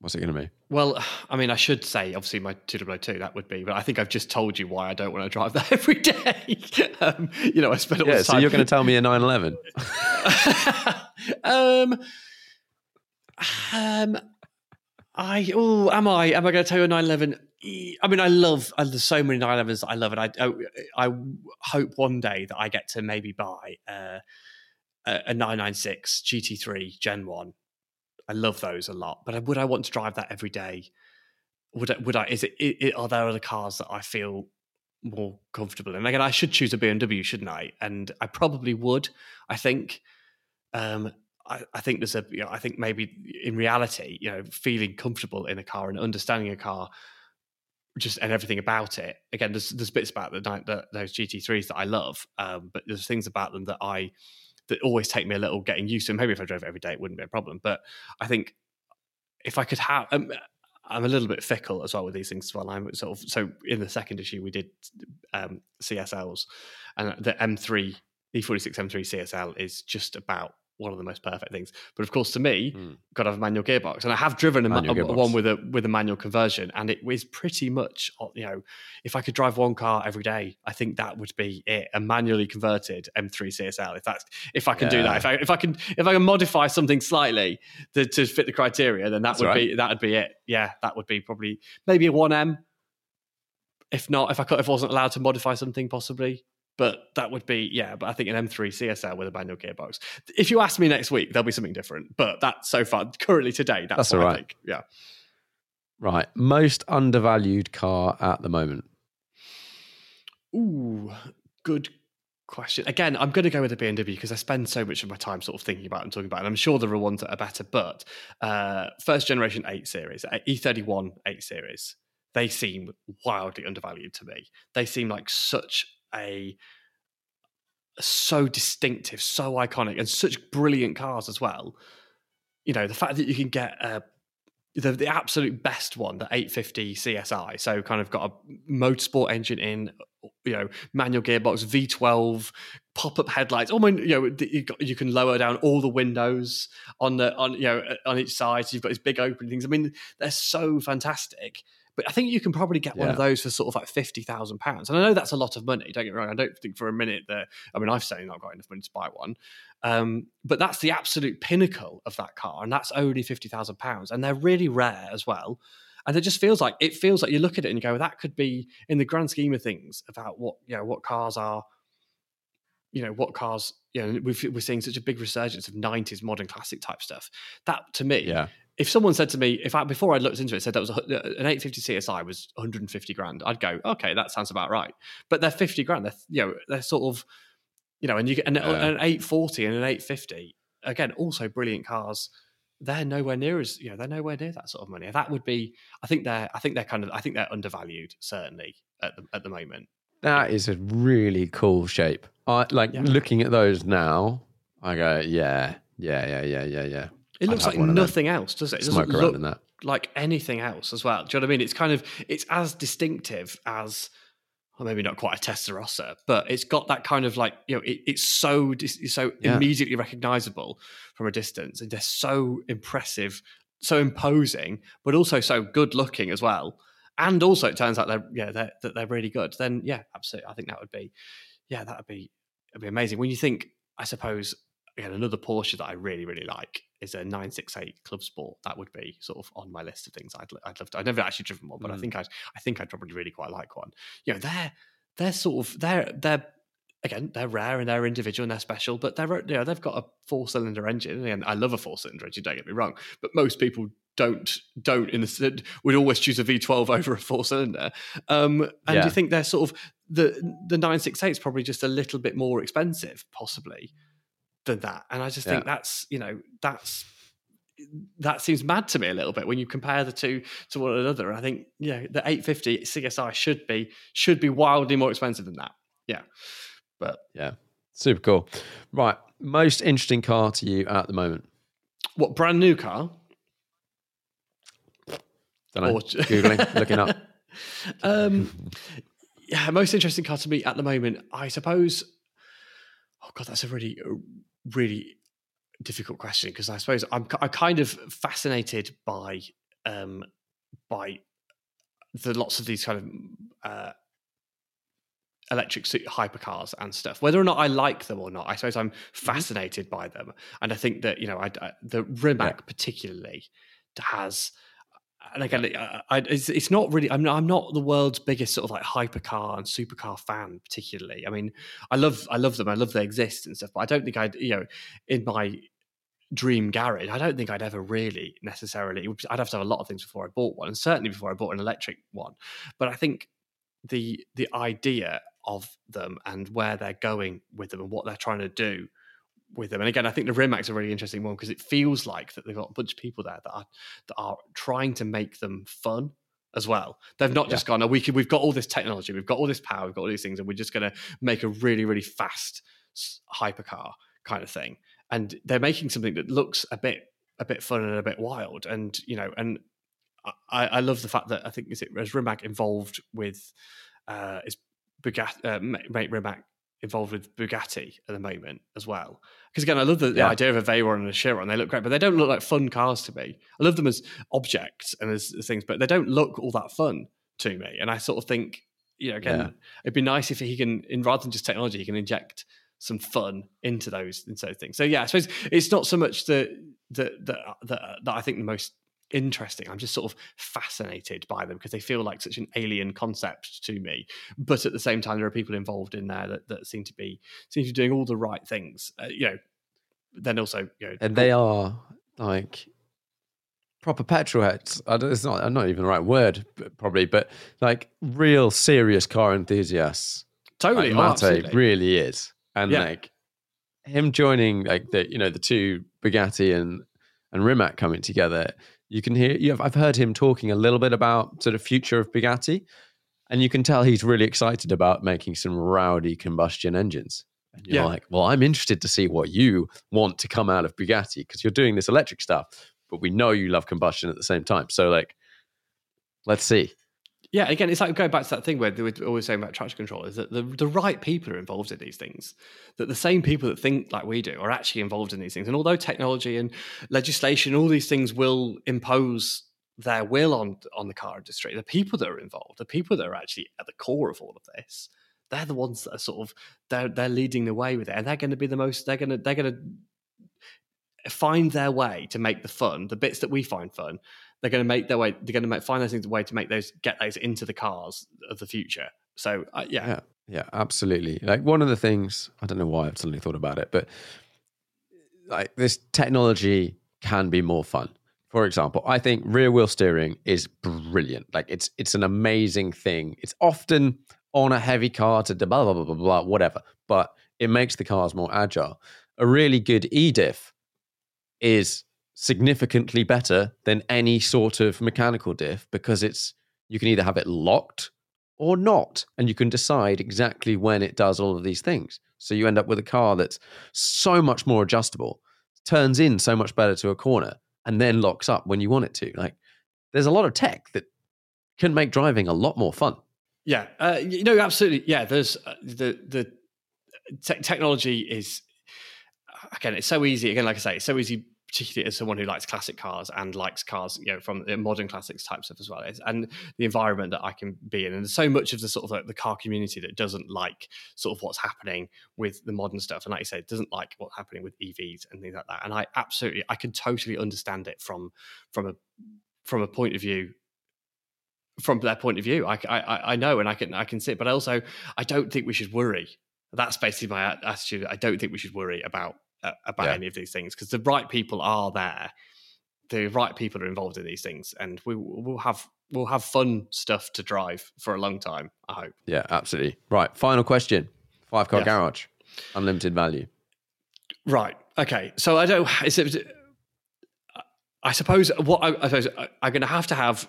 what's it going to be? Well, I mean, I should say, obviously, my 2002, that would be, but I think I've just told you why I don't want to drive that [LAUGHS] every day. um, you know, I spend all Yeah, the so you're going to tell me a 911. um, um, I, oh, am I? Am I going to tell you a 911? E- I mean, I love, there's so many 911s that I love, and I, I, I hope one day that I get to maybe buy uh, a, a 996 GT3 Gen 1. I love those a lot, but would I want to drive that every day? Would I, would I, is it, it, are there other cars that I feel more comfortable in? Again, I should choose a BMW, shouldn't I? And I probably would, I think. Um, I, I think there's a, you know, I think maybe in reality, you know, feeling comfortable in a car and understanding a car, just and everything about it. Again, there's there's bits about the, the those GT3s that I love, um, but there's things about them that I that always take me a little getting used to. Maybe if I drove it every day, it wouldn't be a problem. But I think if I could have, um, I'm a little bit fickle as well with these things as well. I'm sort of so in the second issue we did um, CSLs, and the M3 E46 M3 CSL is just about one of the most perfect things. But of course, to me, Mm. got to have a manual gearbox, and I have driven a, ma- Manual a- one with a with a manual conversion, and it was pretty much uh, you know, if I could drive one car every day, I think that would be it. A manually converted M3 CSL. If that's if I can do that, if I if I can if I can modify something slightly to, to fit the criteria, then that That's would right. be that would be it. Yeah, that would be probably maybe a one M. If not, if I could, if I wasn't allowed to modify something, possibly. But that would be yeah. But I think an M3 CSL with a manual gearbox. If you ask me next week, there'll be something different. But that so far, currently today, that's, That's what all I right. think. Yeah. Right. Most undervalued car at the moment. Ooh, good question. Again, I'm going to go with the BMW because I spend so much of my time sort of thinking about and talking about it. And I'm sure there are ones that are better, but uh, first generation 8 series, uh, E31 8 series, they seem wildly undervalued to me. They seem like such a so distinctive, so iconic, and such brilliant cars as well. You know, the fact that you can get a the, the absolute best one, the 850 CSI. So kind of got a motorsport engine in, you know, manual gearbox, V12, pop-up headlights. Oh my, you know, you, got, you can lower down all the windows on the on you know on each side. So you've got these big open things. I mean, they're so fantastic. But I think you can probably get one of those for sort of like fifty thousand pounds. And I know that's a lot of money. Don't get me wrong. I don't think for a minute that. I mean, I've certainly not got enough money to buy one. Um, but that's the absolute pinnacle of that car, and that's only fifty thousand pounds, and they're really rare as well. And it just feels like it feels like you look at it and you go, that could be in the grand scheme of things about what you know what cars are. You know what cars. You know we've, we're seeing such a big resurgence of '90s modern classic type stuff. That to me, Yeah. If someone said to me, if I before I looked into it, said that was a, uh, an 850 CSI was 150 grand, I'd go, okay, that sounds about right. But they're 50 grand. They're you know they're sort of you know, and you get and, uh, Yeah. an 840 and an 850 again, also brilliant cars. They're nowhere near as you know they're nowhere near that sort of money. That would be, I think they're, I think they're kind of, I think they're undervalued certainly at the at the moment. That is a really cool shape. I like Yeah. looking at those now. I go, yeah, yeah, yeah, yeah, yeah, yeah. It looks like one of them. nothing else, does it? It Smoke doesn't look in that. like anything else as well. Do you know what I mean? It's kind of it's as distinctive as well, maybe not quite a Testarossa, but it's got that kind of like you know it, it's so it's so Yeah. immediately recognizable from a distance, and they're so impressive, so imposing, but also so good looking as well. And also, it turns out they're yeah they're, that they're really good. Then yeah, absolutely, I think that would be yeah that would be that'd be amazing. When you think, I suppose again another Porsche that I really really like is a 968 Club Sport. That would be sort of on my list of things I'd I'd love to. I've never actually driven one, but I Mm. think I'd I think I'd probably really quite like one. You know, they're they're sort of they're they're again they're rare and they're individual and they're special, but they're you know they've got a four cylinder engine and I love a four cylinder engine. Don't get me wrong, but most people don't don't in the would always choose a V12 over a four cylinder. Um, and Yeah. you think they're sort of the the 968 is probably just a little bit more expensive, possibly than that. And I just think Yeah. that's you know that's that seems mad to me a little bit when you compare the two to one another. I think yeah, the 850 CSI should be should be wildly more expensive than that. Yeah, but Yeah. Super cool. Right. Most interesting car to you at the moment? what brand new car? Don't know. Or- Googling, looking up. [LAUGHS] um, yeah, most interesting car to me at the moment, I suppose. Oh god, that's a really, really difficult question because I suppose I'm I'm kind of fascinated by um by the lots of these kind of uh electric hypercars and stuff. Whether or not I like them or not, I suppose I'm fascinated by them, and I think that you know, I, I, the Rimac particularly has. And again, I, uh, I, it's, it's not really. I'm not, I'm not the world's biggest sort of like hypercar and supercar fan, particularly. I mean, I love I love them. I love they exist and stuff. But I don't think I'd you know in my dream garage. I don't think I'd ever really necessarily. I'd have to have a lot of things before I bought one, and certainly before I bought an electric one. But I think the the idea of them and where they're going with them and what they're trying to do with them. And again, I think the Rimac's a really interesting one because it feels like that they've got a bunch of people there that are that are trying to make them fun as well. They've not just gone, oh, we can, we've got all this technology, we've got all this power, we've got all these things, and we're just going to make a really, really fast hypercar kind of thing. And they're making something that looks a bit a bit fun and a bit wild. And you know, and I, I love the fact that I think is it is Rimac involved with uh, is Bugatti, uh, Mate Rimac involved with Bugatti at the moment as well. Because again, I love the, the idea of a Veyron and a Chiron. They look great, but they don't look like fun cars to me. I love them as objects and as, as things, but they don't look all that fun to me. And I sort of think, you know, again, Yeah. it'd be nice if he can, in rather than just technology, he can inject some fun into those into those things. So yeah, I suppose it's not so much the that the uh, that, that I think the most interesting. I'm just sort of fascinated by them because they feel like such an alien concept to me. But at the same time, there are people involved in there that, that seem to be seem to be doing all the right things. Uh, you know, then also you know, And they are like proper petrol heads. I don't, it's not, not even the right word, but probably, but like real serious car enthusiasts. totally like oh, Mate really is. And Yeah. like him joining like the you know the two Bugatti and and Rimac coming together, you can hear you have I've heard him talking a little bit about sort of future of Bugatti, and you can tell he's really excited about making some rowdy combustion engines. And you're Yeah. like, well, I'm interested to see what you want to come out of Bugatti because you're doing this electric stuff, but we know you love combustion at the same time. So like, let's see. Yeah, again, it's like going back to that thing where they were always saying about traction control is that the, the right people are involved in these things. That the same people that think like we do are actually involved in these things. And although technology and legislation, all these things will impose their will on on the car industry, the people that are involved, the people that are actually at the core of all of this, they're the ones that are sort of they're they're leading the way with it, and they're going to be the most. They're to they're going to find their way to make the fun, the bits that we find fun, they're going to make their way. They're going to make find those things a way to make those get those into the cars of the future. So uh, yeah, Yeah, yeah, absolutely. Like one of the things I don't know why I've suddenly thought about it, but like this technology can be more fun. For example, I think rear wheel steering is brilliant. Like it's it's an amazing thing. It's often on a heavy car to blah blah blah blah blah whatever, but it makes the cars more agile. A really good e-diff is significantly better than any sort of mechanical diff because it's you can either have it locked or not. And you can decide exactly when it does all of these things. So you end up with a car that's so much more adjustable, turns in so much better to a corner, and then locks up when you want it to. Like there's a lot of tech that can make driving a lot more fun. yeah, uh, you know, absolutely. Yeah, there's uh, the the te- technology is again, it's so easy. Again, like I say, it's so easy particularly as someone who likes classic cars and likes cars, you know, from the modern classics type stuff as well, and the environment that I can be in. And there's so much of the sort of like the car community that doesn't like sort of what's happening with the modern stuff, and like you said, doesn't like what's happening with EVs and things like that. And I absolutely, I can totally understand it from from a from a point of view from their point of view. I, I, I know, and I can I can see it, but also I don't think we should worry. That's basically my attitude. I don't think we should worry about about yeah. any of these things because the right people are there. The right people are involved in these things, and we will have we'll have fun stuff to drive for a long time. I hope. Yeah, absolutely. Right. Final question. Five car garage, unlimited value. Right. Okay. So I don't. Is it, I suppose what I, I suppose I'm going to have to have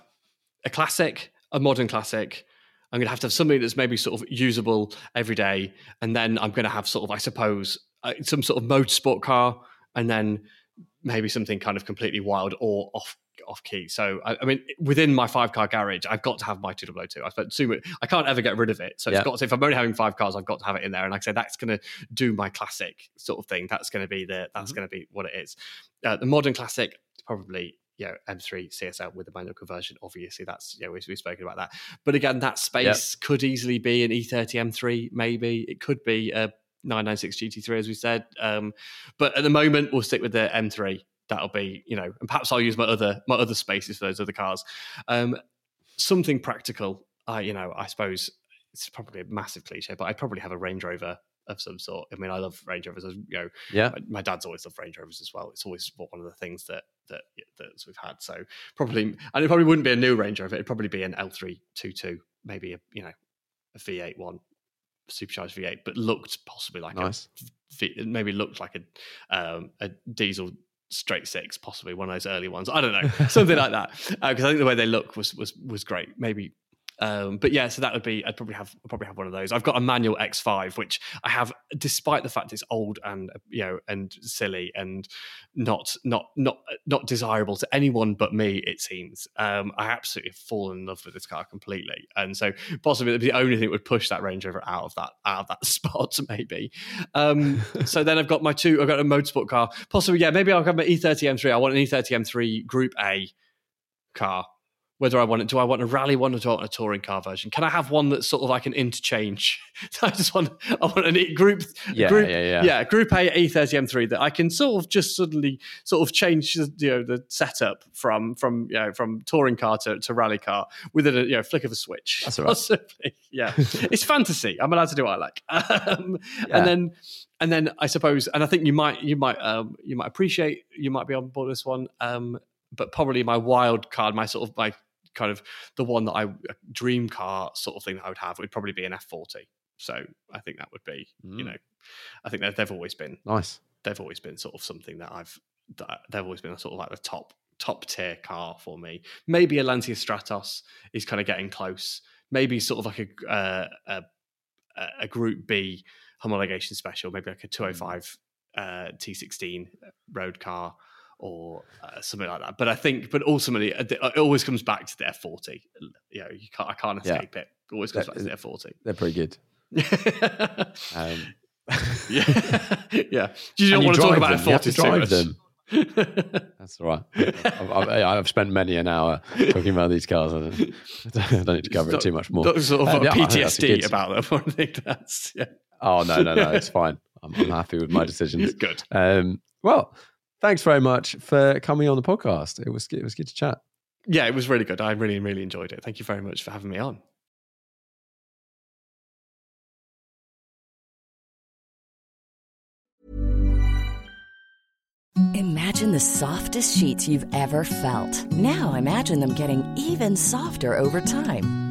a classic, a modern classic. I'm going to have to have something that's maybe sort of usable every day, and then I'm going to have sort of, I suppose, uh, some sort of motorsport car, and then maybe something kind of completely wild or off off key. So I, I, mean, within my five car garage, I've got to have my 2002. I spent too much. I can't ever get rid of it. So yeah. it's got to, if I'm only having five cars, I've got to have it in there. And like I said, that's going to do my classic sort of thing. That's going to be the that's mm-hmm. going to be what it is. Uh, the modern classic, probably you know M3 CSL with the manual conversion. Obviously, that's you know we've, we've spoken about that. But again, that space yep. could easily be an E30 M3. Maybe it could be a 996 GT3 as we said. Um, but at the moment, we'll stick with the M3. That'll be you know, and perhaps I'll use my other my other spaces for those other cars. Um, something practical. I you know I suppose it's probably a massive cliche, but I'd probably have a Range Rover of some sort. I mean, I love Range Rovers. You know, yeah. My, my, dad's always loved Range Rovers as well. It's always one of the things that that that we've had. So probably, and it probably wouldn't be a new Range Rover. It'd probably be an L322, maybe a you know a V8 one, supercharged V8, but looked possibly like nice. a maybe looked like a um, a diesel straight six, possibly one of those early ones. I don't know, [LAUGHS] something like that. Because uh, I think the way they look was was was great. Maybe um, but yeah, so that would be I'd probably have I'd probably have one of those. I've got a manual X5, which I have, despite the fact it's old and you know and silly and not not not not desirable to anyone but me. It seems um, I absolutely fall in love with this car completely, and so possibly the only thing that would push that Range Rover out of that out of that [LAUGHS] spot maybe. Um, so then I've got my two. I've got a motorsport car, possibly yeah. Maybe I'll have my E30 M3. I want an E30 M3 Group A car whether I want it. Do I want a rally one or do I want a touring car version? Can I have one that's sort of like an interchange? [LAUGHS] I just want I want a group yeah, group yeah, yeah. yeah group A E30 M3 that I can sort of just suddenly sort of change you know the setup from from you know from touring car to, to rally car with a you know flick of a switch. That's right. Possibly. Yeah, [LAUGHS] it's fantasy. I'm allowed to do what I like. [LAUGHS] Um, yeah. And then and then I suppose and I think you might you might um, you might appreciate you might be on board this one. Um, but probably my wild card, my sort of my kind of the one that I dream car sort of thing that I would have would probably be an F40. So I think that would be, mm. you know, I think that they've always been nice. They've always been sort of something that I've that they've always been a sort of like the top top tier car for me. Maybe a Lancia Stratos is kind of getting close. Maybe sort of like a uh, a, a Group B homologation special. Maybe like a 205 mm. uh, T16 road car or uh, something like that. But I think, but ultimately, uh, it always comes back to the F40. You know, you can't, I can't escape yeah. it. it. Always comes back to the F40. They're pretty good. [LAUGHS] um. [LAUGHS] yeah, [LAUGHS] yeah. You not want to talk about F40 to drive them. That's all right. I've, I've, I've, spent many an hour talking about these cars. I don't, I don't need to cover it too much more. Sort of um, yeah, PTSD about them. I think that's yeah. Oh no, no, no! It's fine. I'm, I'm happy with my decisions. It's good. Um, well, thanks very much for coming on the podcast. It was it was good to chat. Yeah, it was really good. I really really enjoyed it. Thank you very much for having me on. Imagine the softest sheets you've ever felt. Now imagine them getting even softer over time.